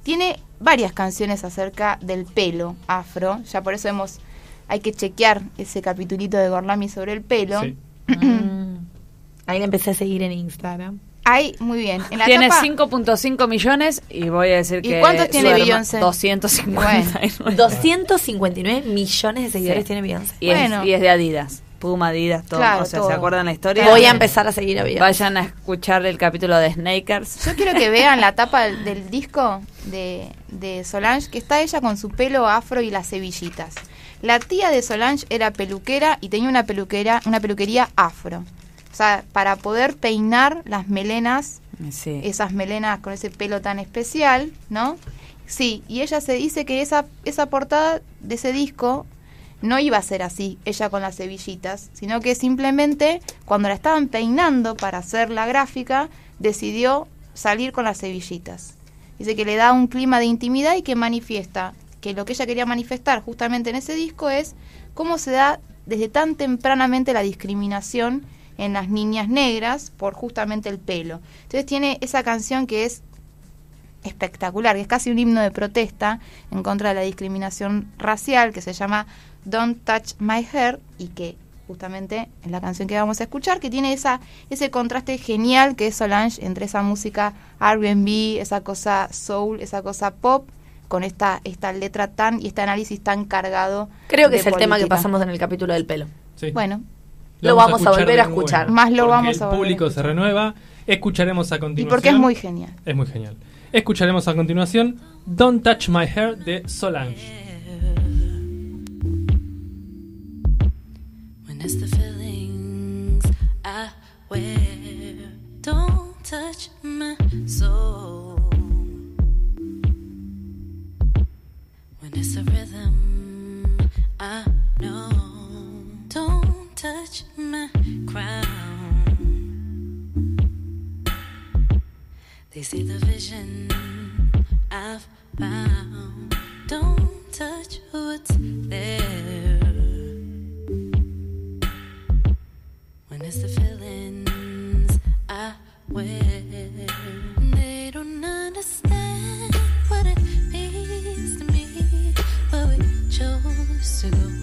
Tiene varias canciones acerca del pelo afro, ya por eso hemos, hay que chequear ese capitulito de Gorlami sobre el pelo. Sí. Ahí la empecé a seguir en Instagram. Hay, muy bien. En la Tiene tapa- 5.5 millones y voy a decir ¿Y que. cuántos tiene Beyoncé? 259. 259 millones de seguidores Sí. tiene Beyoncé. Y, es, y es de Adidas. Puma, Adidas, todo. Claro, o sea, todo. ¿se acuerdan la historia? Voy a empezar a seguir a Beyoncé. Vayan a escuchar el capítulo de Snakers. Yo quiero que vean la tapa del, del disco de, de Solange, que está ella con su pelo afro y las cebillitas. La tía de Solange era peluquera y tenía una peluquera, una peluquería afro. O sea, para poder peinar las melenas, Sí. esas melenas con ese pelo tan especial, ¿no? Sí, y ella se dice que esa, esa portada de ese disco no iba a ser así, ella con las cebillitas, sino que simplemente cuando la estaban peinando para hacer la gráfica, decidió salir con las cebillitas. Dice que le da un clima de intimidad y que manifiesta que lo que ella quería manifestar justamente en ese disco es cómo se da desde tan tempranamente la discriminación en las niñas negras por justamente el pelo. Entonces tiene esa canción que es espectacular, que es casi un himno de protesta en contra de la discriminación racial, que se llama Don't Touch My Hair, y que justamente es la canción que vamos a escuchar, que tiene esa, ese contraste genial que es Solange entre esa música RB, esa cosa soul, esa cosa pop, con esta, esta letra tan y este análisis tan cargado. Creo que de es el tema que pasamos en el capítulo del pelo. Sí. Bueno, Lo vamos a volver a escuchar. Más lo vamos a el volver a público se renueva. Escucharemos a y continuación. porque es muy genial. Es muy genial. Escucharemos a continuación Don't Touch My Hair de Solange. When it's the feelings I wear, don't touch my soul. It's a rhythm I know, don't touch my crown. They see the vision I've found. Don't touch what's there. When it's the feelings I wear, ago.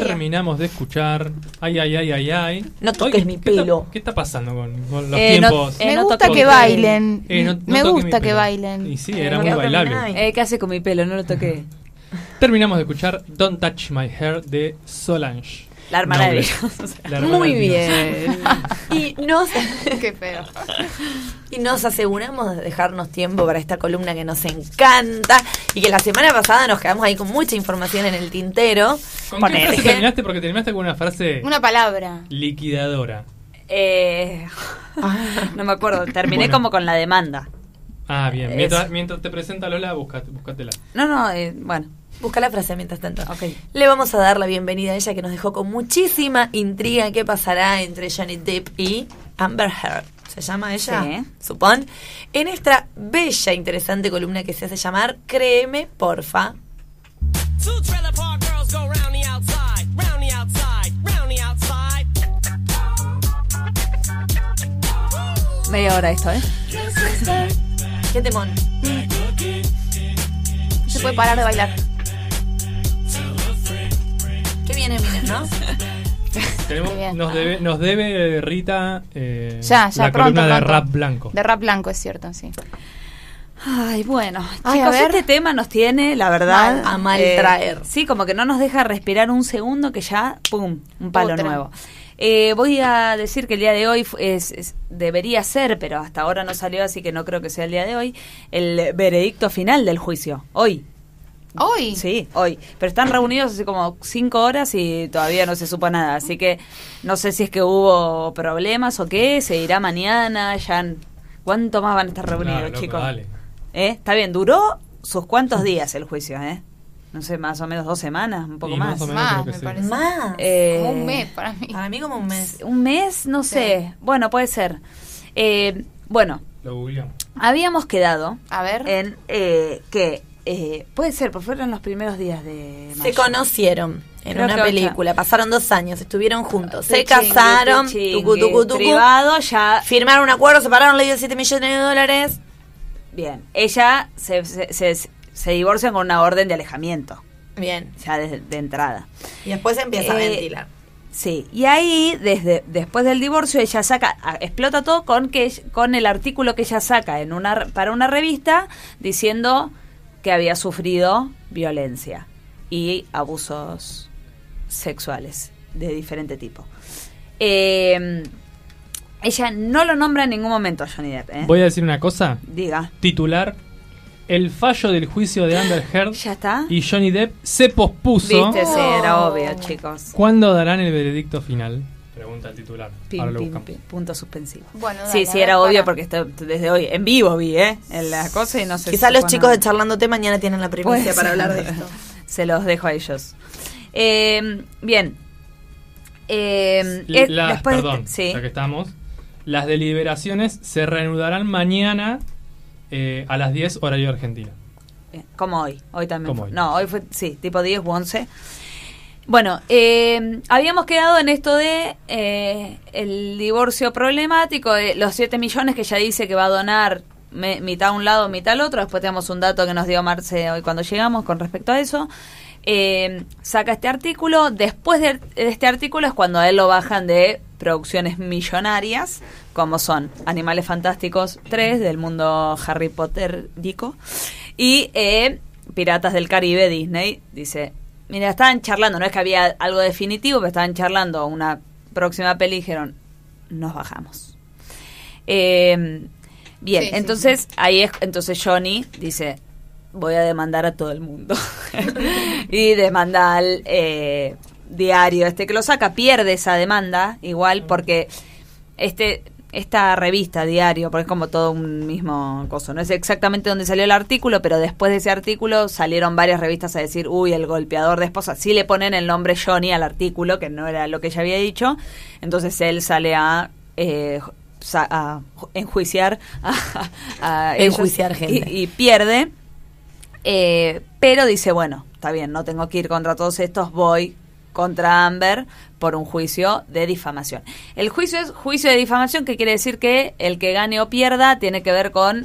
Terminamos de escuchar. Ay, ay, ay, ay, ay. No toques Oye, mi ¿qué está- pelo. ¿Qué está pasando con, con los Eh, no- tiempos? eh, Me no gusta que bailen. Eh, no- no Me gusta que bailen. Y sí, Eh, era no muy bailable. Eh, ¿Qué hace con mi pelo? No lo toqué. Terminamos de escuchar Don't Touch My Hair de Solange. La hermana de. Dios. Muy bien. Y nos, Qué feo. y nos aseguramos de dejarnos tiempo para esta columna que nos encanta y que la semana pasada nos quedamos ahí con mucha información en el tintero. ¿Con qué frase terminaste? Porque terminaste con una frase Una palabra. liquidadora. Eh, no me acuerdo. Terminé Bueno. como con la demanda. Ah, bien. Mientras, mientras te presenta Lola, buscate, búscatela. No, no, eh, bueno. Busca la frase mientras tanto. Ok. Le vamos a dar la bienvenida a ella que nos dejó con muchísima intriga qué pasará entre Johnny Depp y Amber Heard. ¿Se llama ella? Sí. Supón. En esta bella, interesante columna que se hace llamar Créeme, porfa. Media hora esto, ¿eh? Qué temón. Se puede parar de bailar. Qué bien, Eminem, ¿no? Tenemos- Qué bien. nos, debe, nos debe Rita eh, Ya, ya, la pronto, columna de pronto. rap blanco. De rap blanco, es cierto, sí. Ay, bueno. Ay, a Chicos, ver. este tema nos tiene, la verdad. Mal- a mal eh, traer. Sí, como que no nos deja respirar un segundo que ya, ¡pum! Un palo Otra. nuevo. Eh, voy a decir que el día de hoy es, es- debería ser, pero hasta ahora no salió, así que no creo que sea el día de hoy, el veredicto final del juicio. Hoy. Hoy. Sí, hoy. Pero están reunidos hace como cinco horas y todavía no se supo nada. Así que no sé si es que hubo problemas o qué. Se irá mañana. Ya. ¿Cuánto más van a estar reunidos, Claro, loco, chicos? dale. ¿Eh? Está bien, duró sus cuantos días el juicio, ¿eh? No sé, más o menos dos semanas, un poco Y más. más o menos Más, creo que me sí. parece. Más. Eh, Como un mes para mí. Para mí como un mes. Un mes, no sé. Bueno, puede ser. Eh, bueno, Lo googleamos. habíamos quedado A ver. en eh, que. Eh, puede ser, porque fueron los primeros días de Se mayo. conocieron en Creo una ocho. película, pasaron dos años, estuvieron juntos, se Pichingui, casaron, pichingui, tucu, tucu, tucu, privado, ya firmaron un acuerdo, separaron, le dio 7 millones de dólares. Bien, ella se, se, se, se divorcian con una orden de alejamiento, Bien. ya de, de entrada. Y después empieza a Eh, ventilar. Sí, y ahí, desde después del divorcio, ella saca, explota todo con que con el artículo que ella saca en una para una revista diciendo que había sufrido violencia y abusos sexuales de diferente tipo. Eh, ella no lo nombra en ningún momento a Johnny Depp. ¿eh? Voy a decir una cosa. Diga. Titular. El fallo del juicio de Amber Heard ¿Ya está? y Johnny Depp se pospuso. Viste, sí, era obvio, chicos. ¿Cuándo darán el veredicto final? Pregunta el titular. Pim, Ahora lo pim, punto suspensivo. Bueno, dale, Sí, sí, era obvio para. porque está desde hoy, en vivo vi, ¿eh? En la cosa y no sé Quizás si los chicos de Charlándote mañana tienen la primicia para hablar de esto. Se los dejo a ellos. Eh, bien. Eh, eh, Las- después de- perdón, sí. ya que estamos. Las deliberaciones se reanudarán mañana eh, a las 10 horario argentina. Bien, Como hoy, hoy también. Como hoy. No, hoy fue, sí, tipo 10 u 11. Bueno, eh, habíamos quedado en esto de eh, el divorcio problemático, de los 7 millones que ella dice que va a donar me- mitad a un lado, mitad al otro. Después tenemos un dato que nos dio Marce hoy cuando llegamos con respecto a eso. Eh, saca este artículo. Después de, de este artículo es cuando a él lo bajan de producciones millonarias, como son Animales Fantásticos 3 del mundo Harry Potter dico y eh, Piratas del Caribe Disney. Dice, mira, estaban charlando, no es que había algo definitivo, pero estaban charlando una próxima peli y dijeron, nos bajamos. Eh, bien, Sí, sí, entonces ahí es, entonces Johnny dice, voy a demandar a todo el mundo. y demanda al eh, diario este que lo saca, pierde esa demanda igual porque este esta revista diario, porque es como todo un mismo coso, no es exactamente donde salió el artículo, pero después de ese artículo salieron varias revistas a decir, uy, el golpeador de esposa, sí le ponen el nombre Johnny al artículo, que no era lo que ella había dicho, entonces él sale a... eh, a enjuiciar a, a ellos Enjuiciar gente. y, y pierde. Eh, pero dice, bueno, está bien, no tengo que ir contra todos estos, voy contra Amber por un juicio de difamación. El juicio es juicio de difamación, que quiere decir que el que gane o pierda tiene que ver con,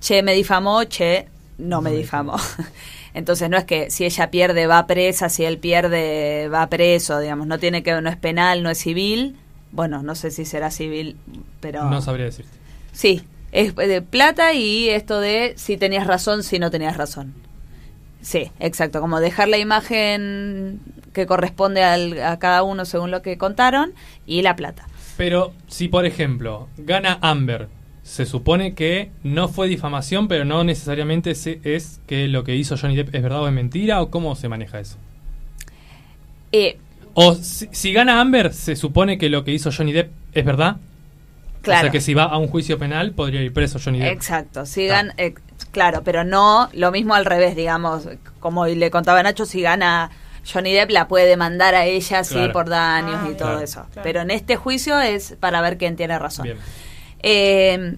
che, me difamó, che, no me difamó. Entonces no es que si ella pierde va presa, si él pierde va preso, digamos, no tiene que no es penal, no es civil. Bueno, no sé si será civil, pero No sabría decirte. Sí, es de plata y esto de si tenías razón, si no tenías razón. Sí, exacto, como dejar la imagen que corresponde al- a cada uno según lo que contaron y la plata. Pero si, por ejemplo, gana Amber, se supone que no fue difamación, pero no necesariamente se- es que lo que hizo Johnny Depp es verdad o es mentira, o cómo se maneja eso. Eh, O si, si gana Amber, se supone que lo que hizo Johnny Depp es verdad. O Claro. sea que si va a un juicio penal, podría ir preso Johnny Depp. Exacto, si gan- eh, claro, pero no lo mismo al revés, digamos, como le contaba Nacho, si gana Johnny Depp la puede demandar a ella, sí, por daños Ah, y todo claro. eso. Claro. Pero en este juicio es para ver quién tiene razón. Bien. Eh,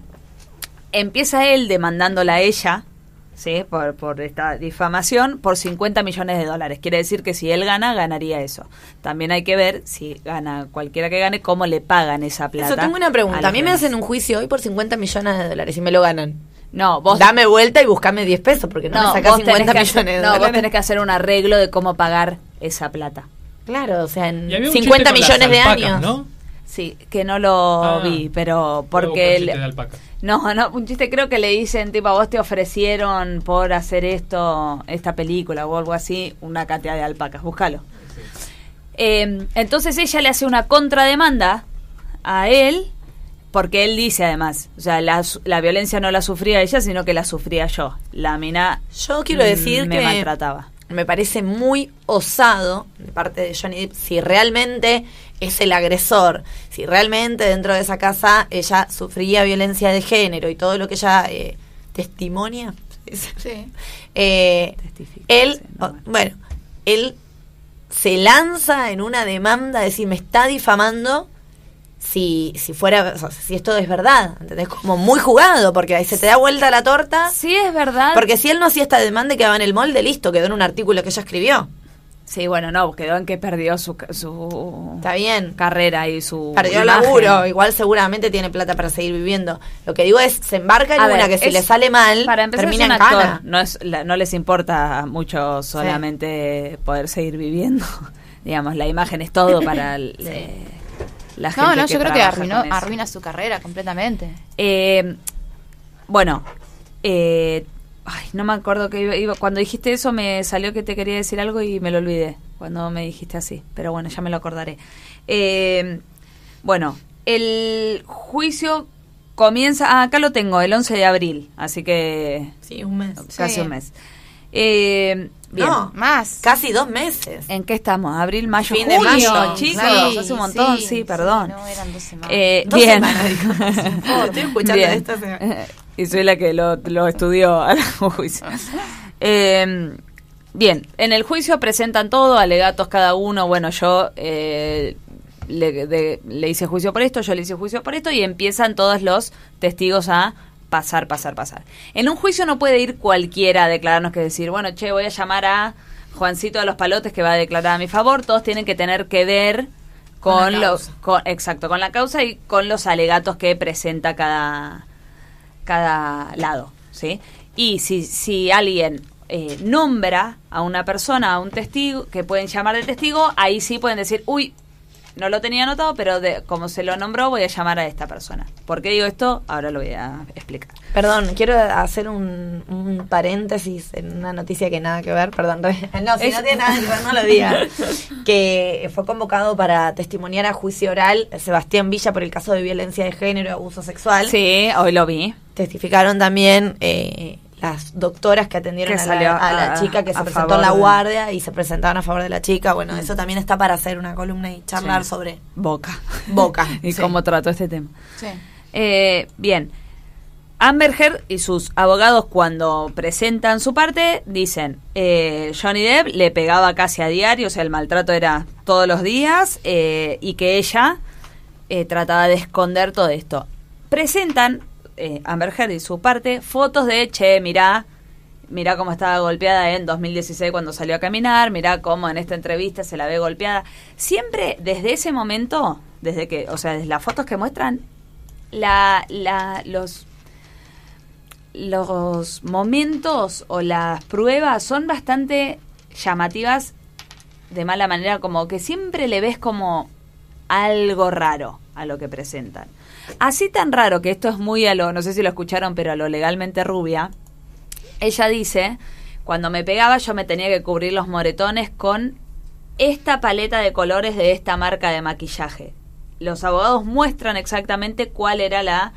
empieza él demandándola a ella, ¿sí? Por, por esta difamación, por 50 millones de dólares. Quiere decir que si él gana, ganaría eso. También hay que ver, si gana cualquiera que gane, cómo le pagan esa plata. Eso tengo una pregunta. A mí me hacen un juicio hoy por 50 millones de dólares y me lo ganan. No, vos Dame vuelta y buscame 10 pesos porque no, me sacás vos tenés 50 que millones hacer- de no, dólares. vos tenés que hacer un arreglo de cómo pagar esa plata. Claro, o sea, en Y había un 50 chiste con las millones de alpacas, años. ¿no? Sí, que no lo Ah. vi, pero porque... le- de. No, no, un chiste creo que le dicen, tipo, a vos te ofrecieron por hacer esto, esta película o algo así, una cantidad de alpacas, búscalo. Eh, entonces ella le hace una contrademanda a él, porque él dice además, o sea, la, su- la violencia no la sufría ella, sino que la sufría yo. La mina Yo quiero decir me que maltrataba. me parece muy osado de parte de Johnny Depp si realmente es el agresor, si realmente dentro de esa casa ella sufría violencia de género y todo lo que ella eh, testimonia. Sí. Eh, él, bueno, él se lanza en una demanda de decir me está difamando si, si fuera, o sea, si esto es verdad, ¿entendés? Como muy jugado, porque ahí se te da vuelta la torta. Sí, es verdad. Porque si él no hacía esta demanda y quedaba en el molde, listo, quedó en un artículo que ella escribió. Sí, bueno, no, quedó en que perdió su, su Está bien. carrera y su Perdió imagen. laburo, igual seguramente tiene plata para seguir viviendo. Lo que digo es, se embarca en A una ver, que si es- le sale mal, para empezar termina en actor, cana. no es la- no les importa mucho solamente poder seguir viviendo digamos la imagen es todo para el- eh, la gente No, no, yo creo que arruinó, arruina su carrera completamente. Eh, bueno eh, ay, no me acuerdo que iba, iba- cuando dijiste eso me salió que te quería decir algo y me lo olvidé cuando me dijiste así pero bueno ya me lo acordaré Eh, bueno el juicio comienza ah, acá lo tengo el 11 de abril así que Sí, un mes. casi Sí. un mes Eh, bien No, más. Casi dos meses. ¿En qué estamos? ¿Abril, mayo, Fin de junio? mayo, chicos, hace un montón, Sí, sí, sí, perdón. no, eran dos semanas. Eh, Dos bien. semanas. Oh, estoy escuchando Bien. esto, y soy la que lo, lo estudió al juicio. Eh, bien, en el juicio presentan todo, alegatos cada uno. Bueno, yo eh, le, de- le hice juicio por esto, yo le hice juicio por esto, y empiezan todos los testigos a pasar, pasar, pasar. En un juicio no puede ir cualquiera a declararnos que decir, bueno, che, voy a llamar a Juancito de los Palotes que va a declarar a mi favor. Todos tienen que tener que ver Con los, con- exacto, con la causa y con los alegatos que presenta cada, cada lado, ¿sí? Y si, si alguien eh, nombra a una persona, a un testigo, que pueden llamar de testigo, ahí sí pueden decir, uy, no lo tenía anotado, pero de, como se lo nombró, voy a llamar a esta persona. ¿Por qué digo esto? Ahora lo voy a explicar. Perdón, quiero hacer un, un paréntesis en una noticia que nada que ver, perdón. No, si no tiene nada que ver, no lo diga. Que fue convocado para testimoniar a juicio oral Sebastián Villa por el caso de violencia de género y abuso sexual. Sí, hoy lo vi. Testificaron también eh, las doctoras que atendieron Que a, la, a la a- chica que se presentó en la de- guardia y se presentaron a favor de la chica. Bueno, eso también está para hacer una columna y charlar Sí. sobre Boca. Boca. y sí. cómo trató este tema. Sí. Eh, bien. Amber Heard y sus abogados cuando presentan su parte dicen eh, Johnny Depp le pegaba casi a diario, o sea el maltrato era todos los días eh, y que ella eh, trataba de esconder todo esto. Presentan eh, Amber Heard y su parte fotos de che mirá mirá cómo estaba golpeada en 2016 cuando salió a caminar, mirá cómo en esta entrevista se la ve golpeada. Siempre desde ese momento, desde que, o sea, desde las fotos que muestran, la, la, los, los momentos o las pruebas son bastante llamativas de mala manera, como que siempre le ves como algo raro a lo que presentan. Así tan raro que esto es muy a lo, no sé si lo escucharon, pero a lo legalmente rubia. Ella dice, cuando me pegaba yo me tenía que cubrir los moretones con esta paleta de colores de esta marca de maquillaje. Los abogados muestran exactamente cuál era la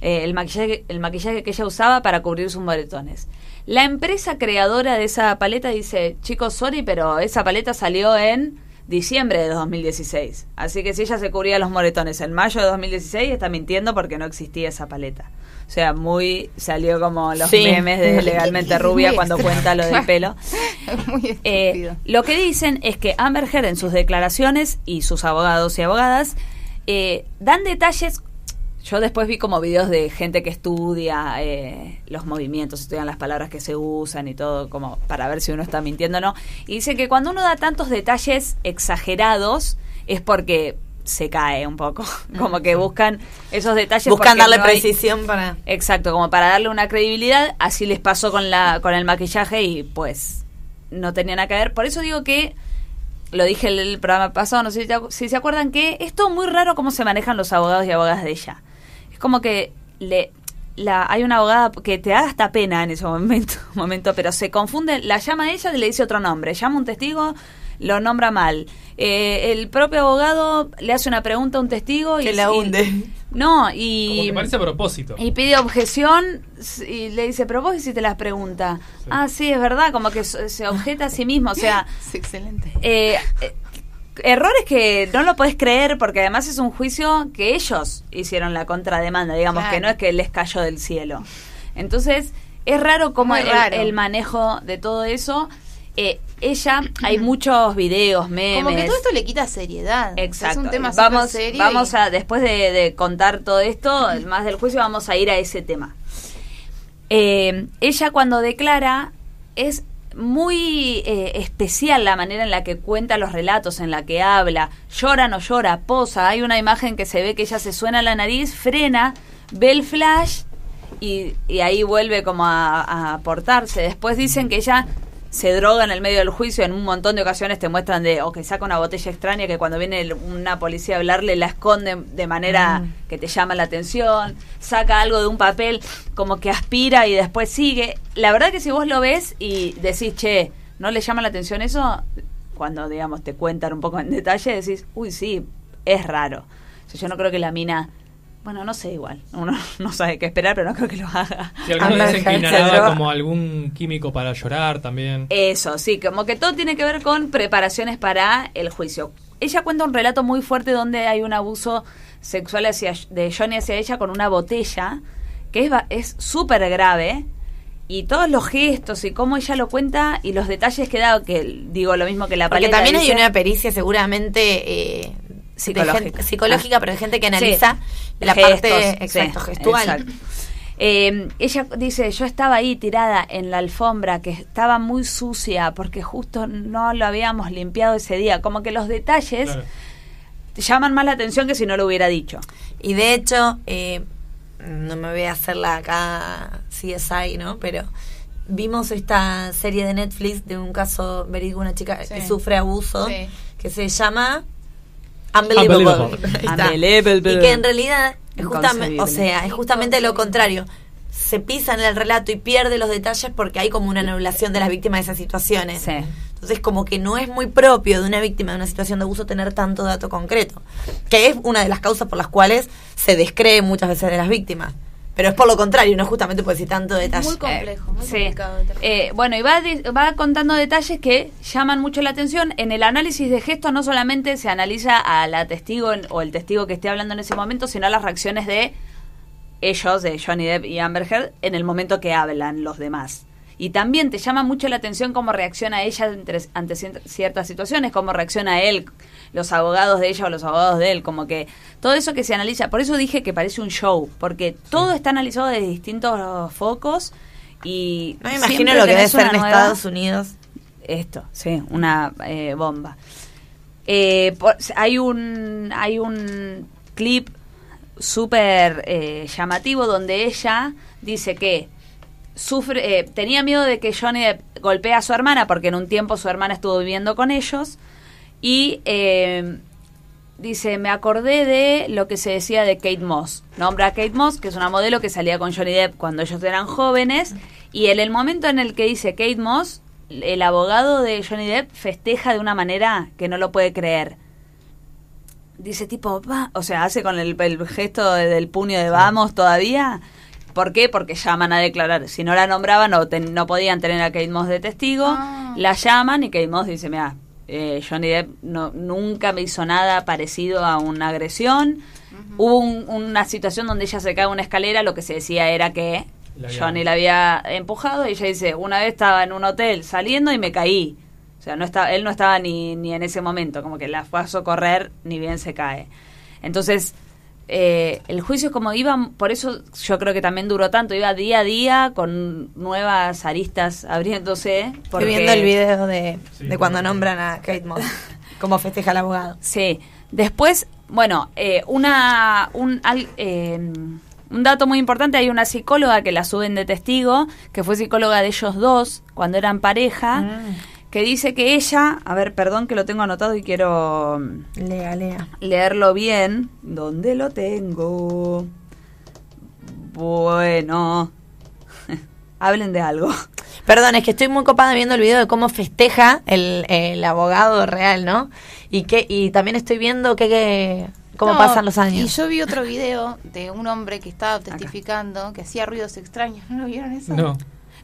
eh, el, maquillaje, el maquillaje que ella usaba para cubrir sus moretones. La empresa creadora de esa paleta dice, chicos, sorry, pero esa paleta salió en diciembre de 2016. Así que si ella se cubría los moretones en mayo de 2016, está mintiendo porque no existía esa paleta. O sea, muy salió como los Sí. memes de legalmente rubia cuando cuenta lo del pelo. Muy Eh, lo que dicen es que Amber Heard en sus declaraciones y sus abogados y abogadas eh, dan detalles. Yo después vi como videos de gente que estudia eh, los movimientos, estudian las palabras que se usan y todo, como para ver si uno está mintiendo o no. Y dicen que cuando uno da tantos detalles exagerados es porque se cae un poco. Como que buscan esos detalles. Buscan darle no hay- precisión para... Exacto, como para darle una credibilidad. Así les pasó con la con el maquillaje y pues no tenía nada que ver. Por eso digo que lo dije el, el programa pasado, no sé si, si se acuerdan que es todo muy raro cómo se manejan los abogados y abogadas de ella. Es como que le la, hay una abogada que te da hasta pena en ese momento, momento, pero se confunde, la llama a ella y le dice otro nombre, llama a un testigo, lo nombra mal. Eh, el propio abogado le hace una pregunta a un testigo y Que la y- hunde. no, y Como que parece a propósito. y pide objeción y le dice, pero vos hiciste las preguntas. Ah, sí, es verdad, como que se objeta a sí mismo. O sea, Es excelente. eh, eh, errores que no lo podés creer porque además es un juicio que ellos hicieron la contrademanda, digamos, Claro. que no es que les cayó del cielo. Entonces, es raro Muy el, raro. el manejo de todo eso. Eh, ella, hay muchos videos, memes. Como que todo esto le quita seriedad. Exacto. Es un tema vamos, serio. vamos y- a, después de, de contar todo esto, más del juicio, vamos a ir a ese tema. Eh, ella cuando declara es muy eh, especial la manera en la que cuenta los relatos, en la que habla, llora, no llora, posa. Hay una imagen que se ve que ella se suena la nariz, frena, ve el flash y, y ahí vuelve como a, a aportarse. Después dicen que ella se droga en el medio del juicio. En un montón de ocasiones te muestran de, o que saca una botella extraña que cuando viene una policía a hablarle la esconde de manera que te llama la atención. Saca algo de un papel como que aspira y después sigue. La verdad que si vos lo ves y decís, che, ¿no le llama la atención eso? Cuando, digamos, te cuentan un poco en detalle, decís, uy, sí, es raro. O sea, yo no creo que la mina... Bueno, no sé igual. Uno no sabe qué esperar, pero no creo que lo haga. Si algunos Amber dicen que Heard se inhalaba droga. como algún químico para llorar también. Eso, sí, como que todo tiene que ver con preparaciones para el juicio. Ella cuenta un relato muy fuerte donde hay un abuso sexual hacia, de Johnny hacia ella con una botella, que es ba- es súper grave, y todos los gestos y cómo ella lo cuenta y los detalles que da, que digo lo mismo que la Porque paleta también hay dice. una pericia seguramente eh, Psicológica. gente- psicológica, Ah. pero de gente que Sí. analiza la Gestos, parte exacto, sí, gestual. exacto. Eh, ella dice, yo estaba ahí tirada en la alfombra que estaba muy sucia porque justo no lo habíamos limpiado ese día. Como que los detalles Claro. te llaman más la atención que si no lo hubiera dicho. Y de hecho, eh, no me voy a hacer la acá CSI, ¿no? Pero vimos esta serie de Netflix de un caso verídico, una chica Sí. que sufre abuso, Sí. que se llama Unbelievable. Unbelievable. Y que en realidad justamente, o sea, es justamente lo contrario. Se pisa en el relato y pierde los detalles porque hay como una anulación de las víctimas de esas situaciones. Sí. Entonces, como que no es muy propio de una víctima de una situación de abuso tener tanto dato concreto, que es una de las causas por las cuales se descree muchas veces de las víctimas. Pero es por lo contrario, no justamente por decir tanto detalle. Muy complejo, muy Sí. complicado. Eh, bueno, y va, di- va contando detalles que llaman mucho la atención. En el análisis de gestos no solamente se analiza a la testigo en- o el testigo que esté hablando en ese momento, sino las reacciones de ellos, de Johnny Depp y Amber Heard, en el momento que hablan los demás. Y también te llama mucho la atención cómo reacciona ella entre- ante cier- ciertas situaciones, cómo reacciona él, los abogados de ella o los abogados de él, como que todo eso que se analiza. Por eso dije que parece un show, porque todo está analizado desde distintos focos y... No me imagino lo que debe ser en nueva- Estados Unidos. esto, sí, una eh, bomba. Eh, por- hay un hay un clip súper eh, llamativo donde ella dice que sufre, eh, tenía miedo de que Johnny Depp golpee a su hermana, porque en un tiempo su hermana estuvo viviendo con ellos, y eh, dice, me acordé de lo que se decía de Kate Moss. Nombra a Kate Moss, que es una modelo que salía con Johnny Depp cuando ellos eran jóvenes, y en el momento en el que dice Kate Moss, el abogado de Johnny Depp festeja de una manera que no lo puede creer. Dice tipo, va, o sea, hace con el, el gesto de- del puño de vamos todavía. ¿Por qué? Porque llaman a declarar. Si no la nombraban, no, ten- no podían tener a Kate Moss de testigo. La llaman y Kate Moss dice, mira, eh, Johnny Depp no, nunca me hizo nada parecido a una agresión. Hubo un- una situación donde ella se cae en una escalera, lo que se decía era que La Johnny la había empujado y ella dice, una vez estaba en un hotel saliendo y me caí. O sea, no estaba, él no estaba ni, ni en ese momento, como que la fue a socorrer ni bien se cae. Entonces, eh, el juicio como iba, por eso yo creo que también duró tanto, iba día a día con nuevas aristas abriéndose. Porque, Estoy viendo el video de, de cuando nombran a Kate Moss. Cómo festeja el abogado. Sí. Después, bueno, eh, una, un, al- eh, un dato muy importante, hay una psicóloga que la suben de testigo, que fue psicóloga de ellos dos cuando eran pareja, que dice que ella, a ver, perdón que lo tengo anotado y quiero Lea, lea. leerlo bien. ¿Dónde lo tengo? Bueno. Hablen de algo. Perdón, es que estoy muy copada viendo el video de cómo festeja el, el abogado real, ¿no? Y que y también estoy viendo que, que- cómo No, pasan los Y años. yo vi otro video de un hombre que estaba testificando, que hacía ruidos extraños. ¿No lo vieron eso? No.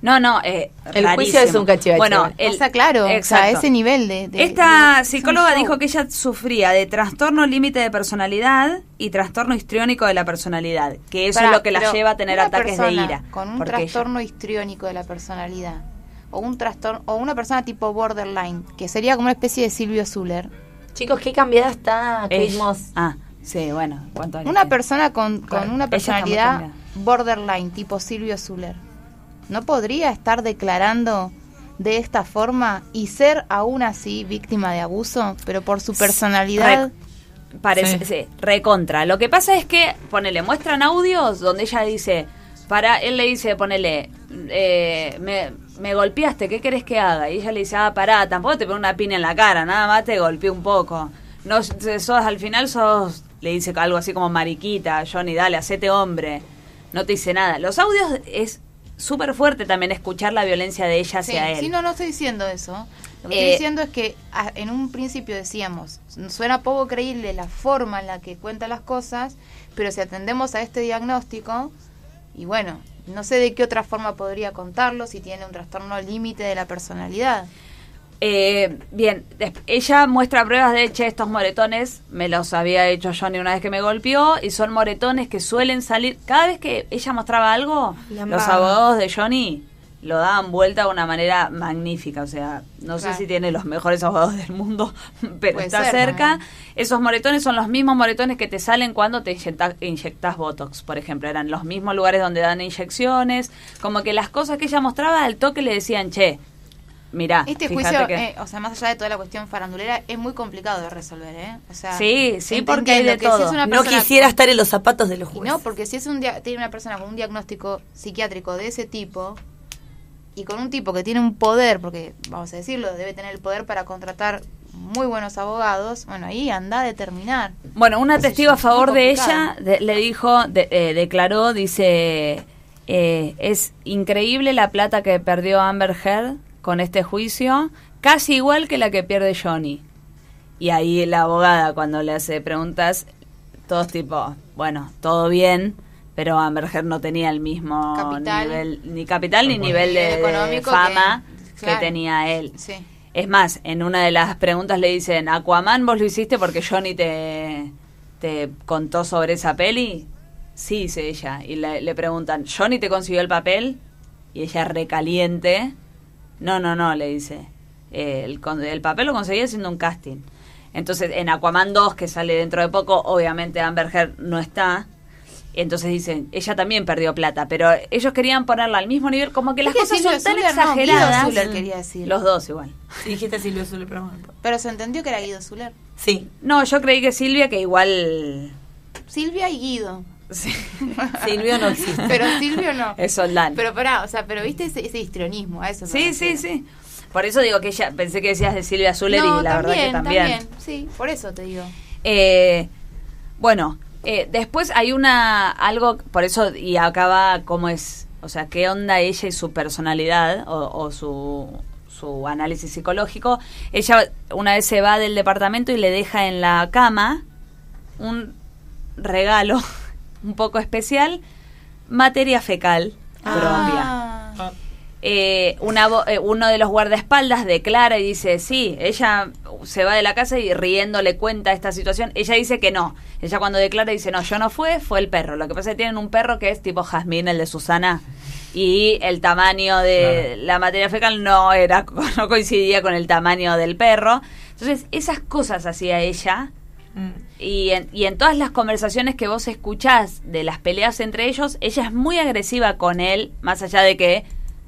No, no, eh, El juicio es un cachivache. Bueno, o sea, claro, o sea, exacto. ese nivel de... de- Esta de- psicóloga dijo que ella sufría de trastorno límite de personalidad y trastorno histriónico de la personalidad, que eso Pará, es lo que la lleva a tener ataques de ira. Con un trastorno histriónico de la personalidad, o un trastorno, o una persona tipo borderline, que sería como una especie de Silvio Zuller. Chicos, qué cambiada está Moss. Ah, sí, bueno, ¿cuánto años Una tiene? persona con, con una personalidad borderline, tipo Silvio Zuller, ¿no podría estar declarando de esta forma y ser aún así víctima de abuso, pero por su personalidad? Re- parece, sí. recontra. Lo que pasa es que, ponele, muestran audios donde ella dice, para, él le dice, ponele, eh, me, me golpeaste, ¿qué querés que haga? Y ella le dice, ah, pará, tampoco te pongo una piña en la cara, nada más te golpeé un poco. No, sos, al final sos, le dice algo así como mariquita, Johnny, dale, hacete hombre. No te dice nada. Los audios es súper fuerte también escuchar la violencia de ella Sí, hacia él. sí, no, no estoy diciendo eso. Lo que Eh, estoy diciendo es que a- en un principio decíamos, suena poco creíble la forma en la que cuenta las cosas, pero si atendemos a este diagnóstico, y bueno, no sé de qué otra forma podría contarlo si tiene un trastorno límite de la personalidad. Eh, bien, ella muestra pruebas de, che, estos moretones me los había hecho Johnny una vez que me golpeó y son moretones que suelen salir, cada vez que ella mostraba algo, los abogados de Johnny lo daban vuelta de una manera magnífica, o sea, no Claro. sé si tiene los mejores abogados del mundo, pero Puede está ser cerca. Esos moretones son los mismos moretones que te salen cuando te inyecta- inyectas Botox, por ejemplo, eran los mismos lugares donde dan inyecciones, como que las cosas que ella mostraba al toque le decían, che, mirá, Este juicio, que... eh, o sea, más allá de toda la cuestión farandulera, es muy complicado de resolver, ¿eh? O sea, Sí, sí, porque hay de si todo. es una No quisiera estar en los zapatos de los jueces. no, porque si es un dia- tiene una persona con un diagnóstico psiquiátrico de ese tipo y con un tipo que tiene un poder, porque vamos a decirlo, debe tener el poder para contratar muy buenos abogados, bueno, ahí anda a determinar. Bueno, una testigo a favor de ella de- le dijo, de- eh, declaró, dice, eh, es increíble la plata que perdió Amber Heard con este juicio, casi igual que la que pierde Johnny. Y ahí la abogada cuando le hace preguntas, todos tipo, bueno, todo bien, pero Amber Heard no tenía el mismo Capital. nivel, ni capital ni nivel de, fama que- que, claro. tenía él. Sí. Es más, en una de las preguntas le dicen, Aquaman, ¿vos lo hiciste porque Johnny te, te contó sobre esa peli? Sí, dice ella. Y le, le preguntan, ¿Johnny te consiguió el papel? Y ella recaliente. No, no, no, le dice. "Eh, el, con- el papel lo conseguí haciendo un casting. Entonces, en Aquaman 2, que sale dentro de poco, obviamente Amber Heard no está. Entonces dicen, ella también perdió plata, pero ellos querían ponerla al mismo nivel, como que las cosas Silvio son tan Zuller, no, Guido exageradas. Zuller quería decir. Los dos igual. Sí, dijiste Silvio Zuller, pero bueno. Pero se entendió que era Guido Zuller. Sí. No, yo creí que Silvia, que igual. Silvia y Guido. Silvio no existe. Pero Silvio no. Es Soldán. Pero pará, o sea, pero viste ese, ese histrionismo, a eso. me Sí, sí, sí. Por eso digo que ella, pensé que decías de Silvia Zuller No, y la verdad que también. Sí, por eso te digo. Eh, bueno, eh, después hay una, algo, por eso, y acaba cómo es, o sea, qué onda ella y su personalidad o, o su, su análisis psicológico. Ella una vez se va del departamento y le deja en la cama un regalo un poco especial, materia fecal propia. Ah, Eh, una vo- eh, uno de los guardaespaldas declara y dice, sí, ella se va de la casa y riendo le cuenta esta situación. Ella dice que no. Ella cuando declara dice, no, yo no fue, fue el perro. Lo que pasa es que tienen un perro que es tipo Jazmín, el de Susana. Y el tamaño de la materia fecal no era no coincidía con el tamaño del perro. Entonces, esas cosas hacía ella. Y en, y en todas las conversaciones que vos escuchás de las peleas entre ellos, ella es muy agresiva con él, más allá de que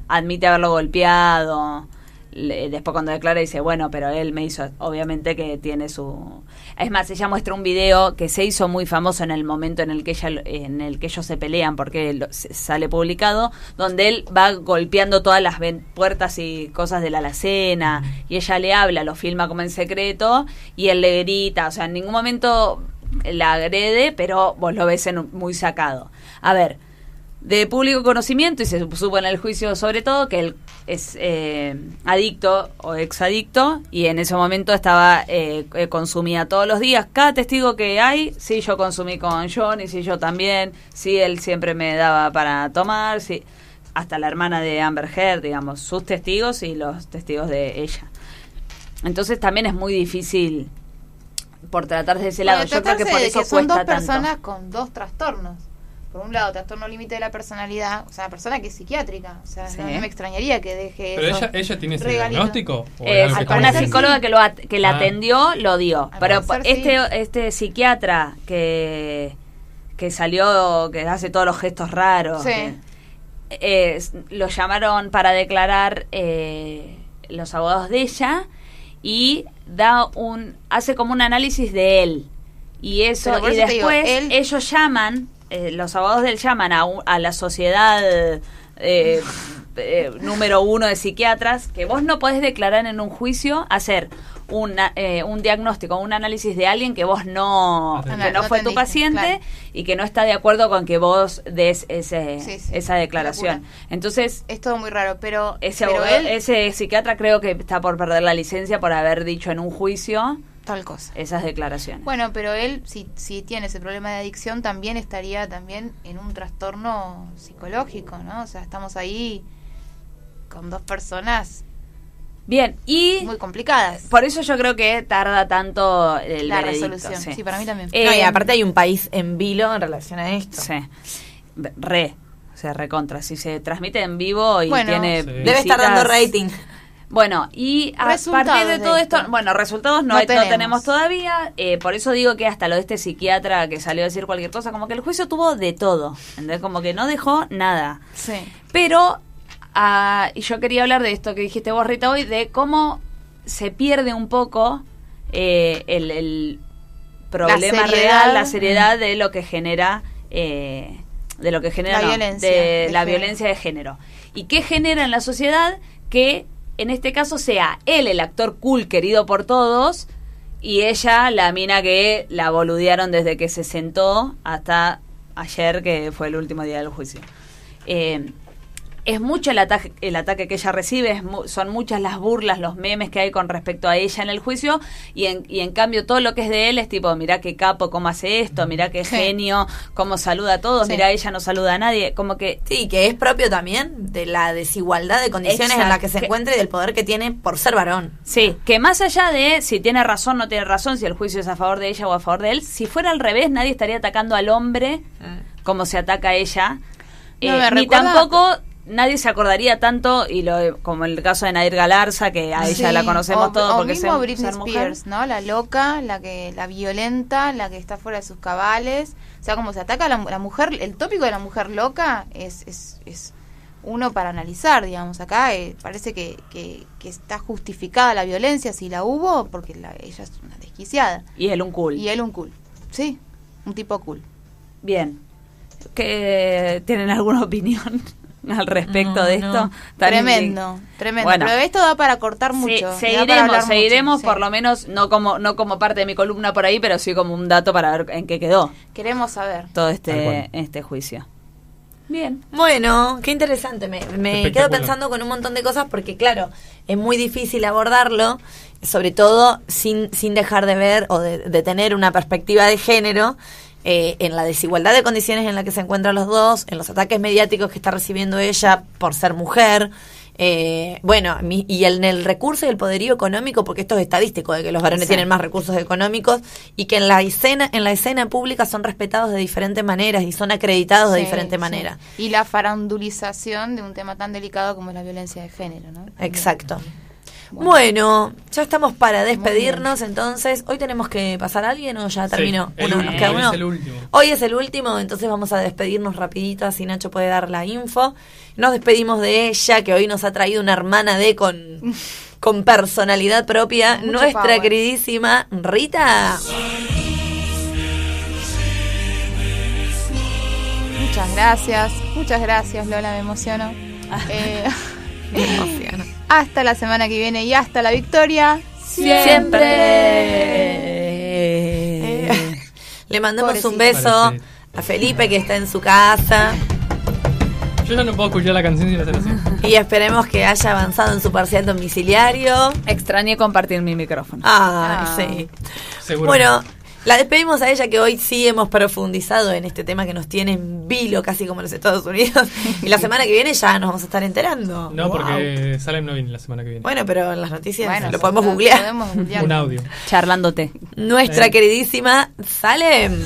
admite haberlo golpeado. Le- después cuando declara dice, bueno, pero él me hizo, obviamente que tiene su... Es más, ella muestra un video que se hizo muy famoso en el momento en el que ella, en el que ellos se pelean, porque lo- se- sale publicado, donde él va golpeando todas las puertas y cosas de la alacena, y ella le habla, lo filma como en secreto, y él le grita, o sea, en ningún momento la agrede, pero vos lo ves en muy sacado. A ver, de público conocimiento, y se supo en el juicio sobre todo que él es eh, adicto o exadicto, y en ese momento estaba, eh, eh, consumía todos los días. Cada testigo que hay, sí, yo consumí con John, y sí, yo también, sí, él siempre me daba para tomar, sí, hasta la hermana de Amber Heard, digamos, sus testigos y los testigos de ella. Entonces también es muy difícil por tratarse de ese lado. Yo creo que por de eso son dos tanto. personas con dos trastornos. Por un lado, trastorno límite de la personalidad, o sea, una persona que es psiquiátrica. O sea, Sí. no, no me extrañaría que deje. Pero eso ella, ella tiene ese regalito. diagnóstico. ¿O Eh, una psicóloga que lo at- que la Ah. atendió lo dio. Al Pero parecer, este sí. este psiquiatra que que salió que hace todos los gestos raros. Sí. que, eh, lo llamaron para declarar eh, los abogados de ella y da un hace como un análisis de él y eso y digo, después él- ellos llaman eh, los abogados de él llaman a, un- a la sociedad eh, eh, número uno de psiquiatras que vos no podés declarar en un juicio hacer una, eh, un diagnóstico, un análisis de alguien que vos no, que no No fue tu paciente claro. y que no está de acuerdo con que vos des ese, Sí, sí, esa declaración. Entonces, Es todo muy raro, pero, ese, pero abogado- él, ese psiquiatra creo que está por perder la licencia por haber dicho en un juicio tal cosa. esas declaraciones. Bueno, pero él, si, si tiene ese problema de adicción, también estaría también en un trastorno psicológico, ¿no? O sea, estamos ahí con dos personas Bien, y muy complicadas. por eso yo creo que tarda tanto el La veredicto, resolución, sí. sí, para mí también. Eh, No, y aparte hay un país en vilo en relación a esto. Sí. Re, o sea, recontra. Si se transmite en vivo y Bueno, tiene. Sí. Debe estar dando rating. Bueno, y a Resultados partir de de todo esto, esto. bueno, resultados no, No hay- no tenemos. todavía. eh, por eso digo que hasta lo de este psiquiatra que salió a decir cualquier cosa, como que el juicio tuvo de todo. ¿entendés? Como que no dejó nada. Sí. Pero, ah, y yo quería hablar de esto que dijiste vos, Rita, hoy, de cómo se pierde un poco eh, el, el problema real, la seriedad de lo que genera, eh, de lo que genera La no, violencia de de la género. violencia de género. ¿Y qué genera en la sociedad que en este caso sea él el actor cool querido por todos y ella la mina que la boludearon desde que se sentó hasta ayer que fue el último día del juicio. Eh, es mucho el ataque, el ataque que ella recibe, es mu- son muchas las burlas, los memes que hay con respecto a ella en el juicio, y en, y en cambio todo lo que es de él es tipo, mirá qué capo, cómo hace esto, mirá qué Sí. genio, cómo saluda a todos, Sí. mirá ella no saluda a nadie, como que Sí, que es propio también de la desigualdad de condiciones en la que se encuentra y del poder que tiene por ser varón. Sí, que más allá de si tiene razón o no tiene razón, si el juicio es a favor de ella o a favor de él, si fuera al revés, nadie estaría atacando al hombre como se ataca a ella. No, Eh, ni recuerda- tampoco nadie se acordaría tanto, y lo como el caso de Nadir Galarza, que a ella Sí, la conocemos o, todos o porque mismo ser- Britney mujer. Spears, ¿no? La loca, la que la violenta, la que está fuera de sus cabales. O sea, como se ataca a la, la mujer, el tópico de la mujer loca es, es, es uno para analizar, digamos. Acá eh, parece que, que, que está justificada la violencia, si la hubo, porque la- ella es una desquiciada. Y él un cool. Y él un cool. Sí, un tipo cool. Bien. que tienen alguna opinión al respecto No, de no. esto. Tan Tremendo, tremendo. Bueno. Pero esto da para cortar mucho. seguiremos, mucho, seguiremos sí. por lo menos, no como, no como parte de mi columna por ahí, pero sí como un dato para ver en qué quedó Queremos saber. todo este, este juicio. Bien. Bueno, qué interesante. Me, me quedo pensando con un montón de cosas porque, claro, es muy difícil abordarlo, sobre todo sin, sin dejar de ver o de, de tener una perspectiva de género eh, en la desigualdad de condiciones en la que se encuentran los dos, en los ataques mediáticos que está recibiendo ella por ser mujer. eh, bueno, mi- y en el recurso y el poderío económico, porque esto es estadístico, de que los varones Sí. tienen más recursos económicos y que en la escena, en la escena pública son respetados de diferentes maneras y son acreditados de diferentes sí. maneras. Y la farandulización de un tema tan delicado como es la violencia de género, ¿no? Exacto. Bueno, ya estamos para despedirnos, entonces, ¿hoy tenemos que pasar a alguien o ya terminó? Uno, nos queda hoy uno. es el último. Hoy es el último, entonces vamos a despedirnos rapidito, así Nacho puede dar la info. Nos despedimos de ella, que hoy nos ha traído una hermana de con, con personalidad propia, Mucho nuestra power. queridísima Rita. Muchas gracias, muchas gracias Lola, me emociono. Eh, Me emociona. Hasta la semana que viene y hasta la victoria. Siempre. Le mandamos un beso a Felipe que está en su casa. Yo ya no puedo escuchar la canción sin hacer así. Y esperemos que haya avanzado en su parcial domiciliario. Extrañé compartir mi micrófono. Ah, Ah. sí. Seguro. Bueno, la despedimos a ella que hoy sí hemos profundizado en este tema que nos tiene en vilo casi como en los Estados Unidos. Y la semana que viene ya nos vamos a estar enterando. No, Wow. porque Salem no viene la semana que viene. Bueno, pero en las noticias Bueno, lo podemos googlear. podemos googlear. Un audio. Charlándote. Nuestra Eh. queridísima Salem.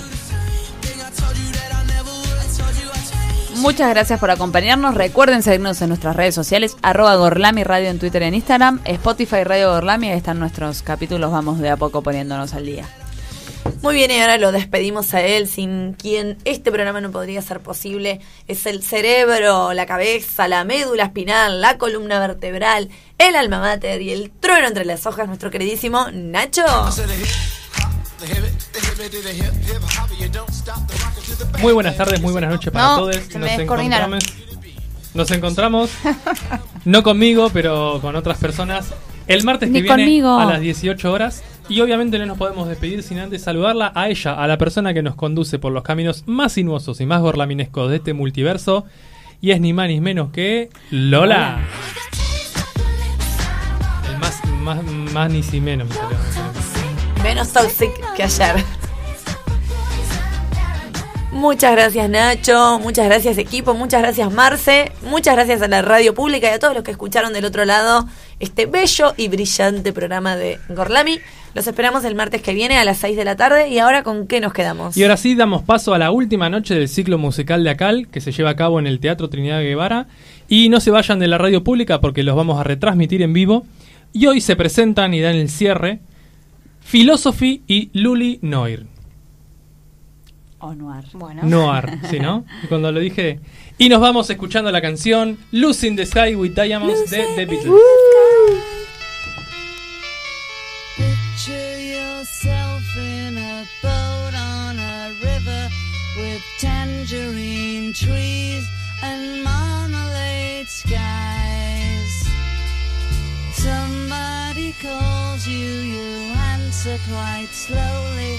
Muchas gracias por acompañarnos. Recuerden seguirnos en nuestras redes sociales, arroba Gorlami Radio en Twitter y en Instagram, Spotify Radio Gorlami, ahí están nuestros capítulos, vamos de a poco poniéndonos al día. Muy bien, y ahora lo despedimos a él, sin quien este programa no podría ser posible. Es el cerebro, la cabeza, la médula espinal, la columna vertebral, el alma mater y el trueno entre las hojas, nuestro queridísimo Nacho. Muy buenas tardes, muy buenas noches para No, todos. se me descoordinaron. encontramos, nos encontramos, no conmigo, pero con otras personas, el martes que viene conmigo. a las 18 horas. Y obviamente no nos podemos despedir sin antes saludarla a ella, a la persona que nos conduce por los caminos más sinuosos y más gorlaminescos de este multiverso. Y es ni más ni menos que Lola. El más, más, más ni si menos. me salió. Menos toxic que ayer. Muchas gracias Nacho, muchas gracias equipo, muchas gracias Marce, muchas gracias a la radio pública y a todos los que escucharon del otro lado este bello y brillante programa de Gorlami. Los esperamos el martes que viene a las 6 de la tarde y ahora con qué nos quedamos. Y ahora sí damos paso a la última noche del ciclo musical de Acal, que se lleva a cabo en el Teatro Trinidad Guevara. Y no se vayan de la radio pública porque los vamos a retransmitir en vivo. Y hoy se presentan y dan el cierre Philosophy y Luli Noir. O Noir. Bueno. Noir, ¿sí, no? Y cuando lo dije. Y nos vamos escuchando la canción Lucy in the Sky with Diamonds de The Beatles. Picture yourself in a boat on a river with tangerine trees and marmalade skies. Somebody calls you, you answer quite slowly.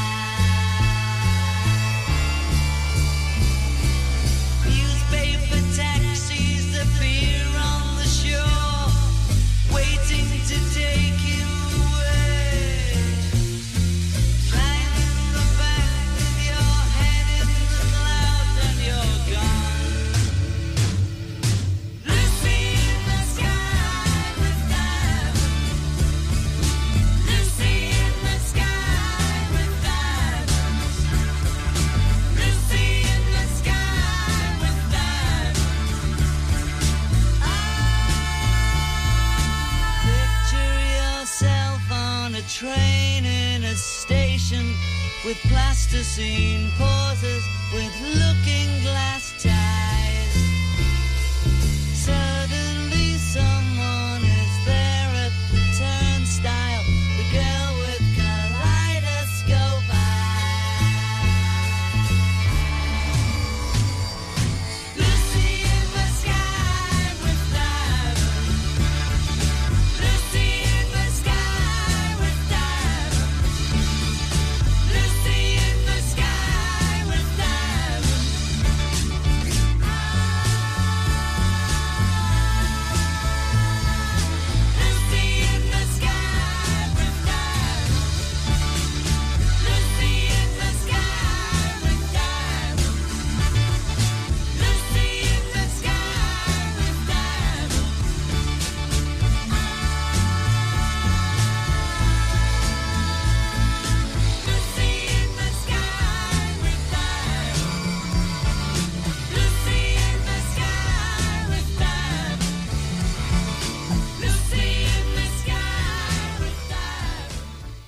train in a station with plasticine pauses with looking glass towers.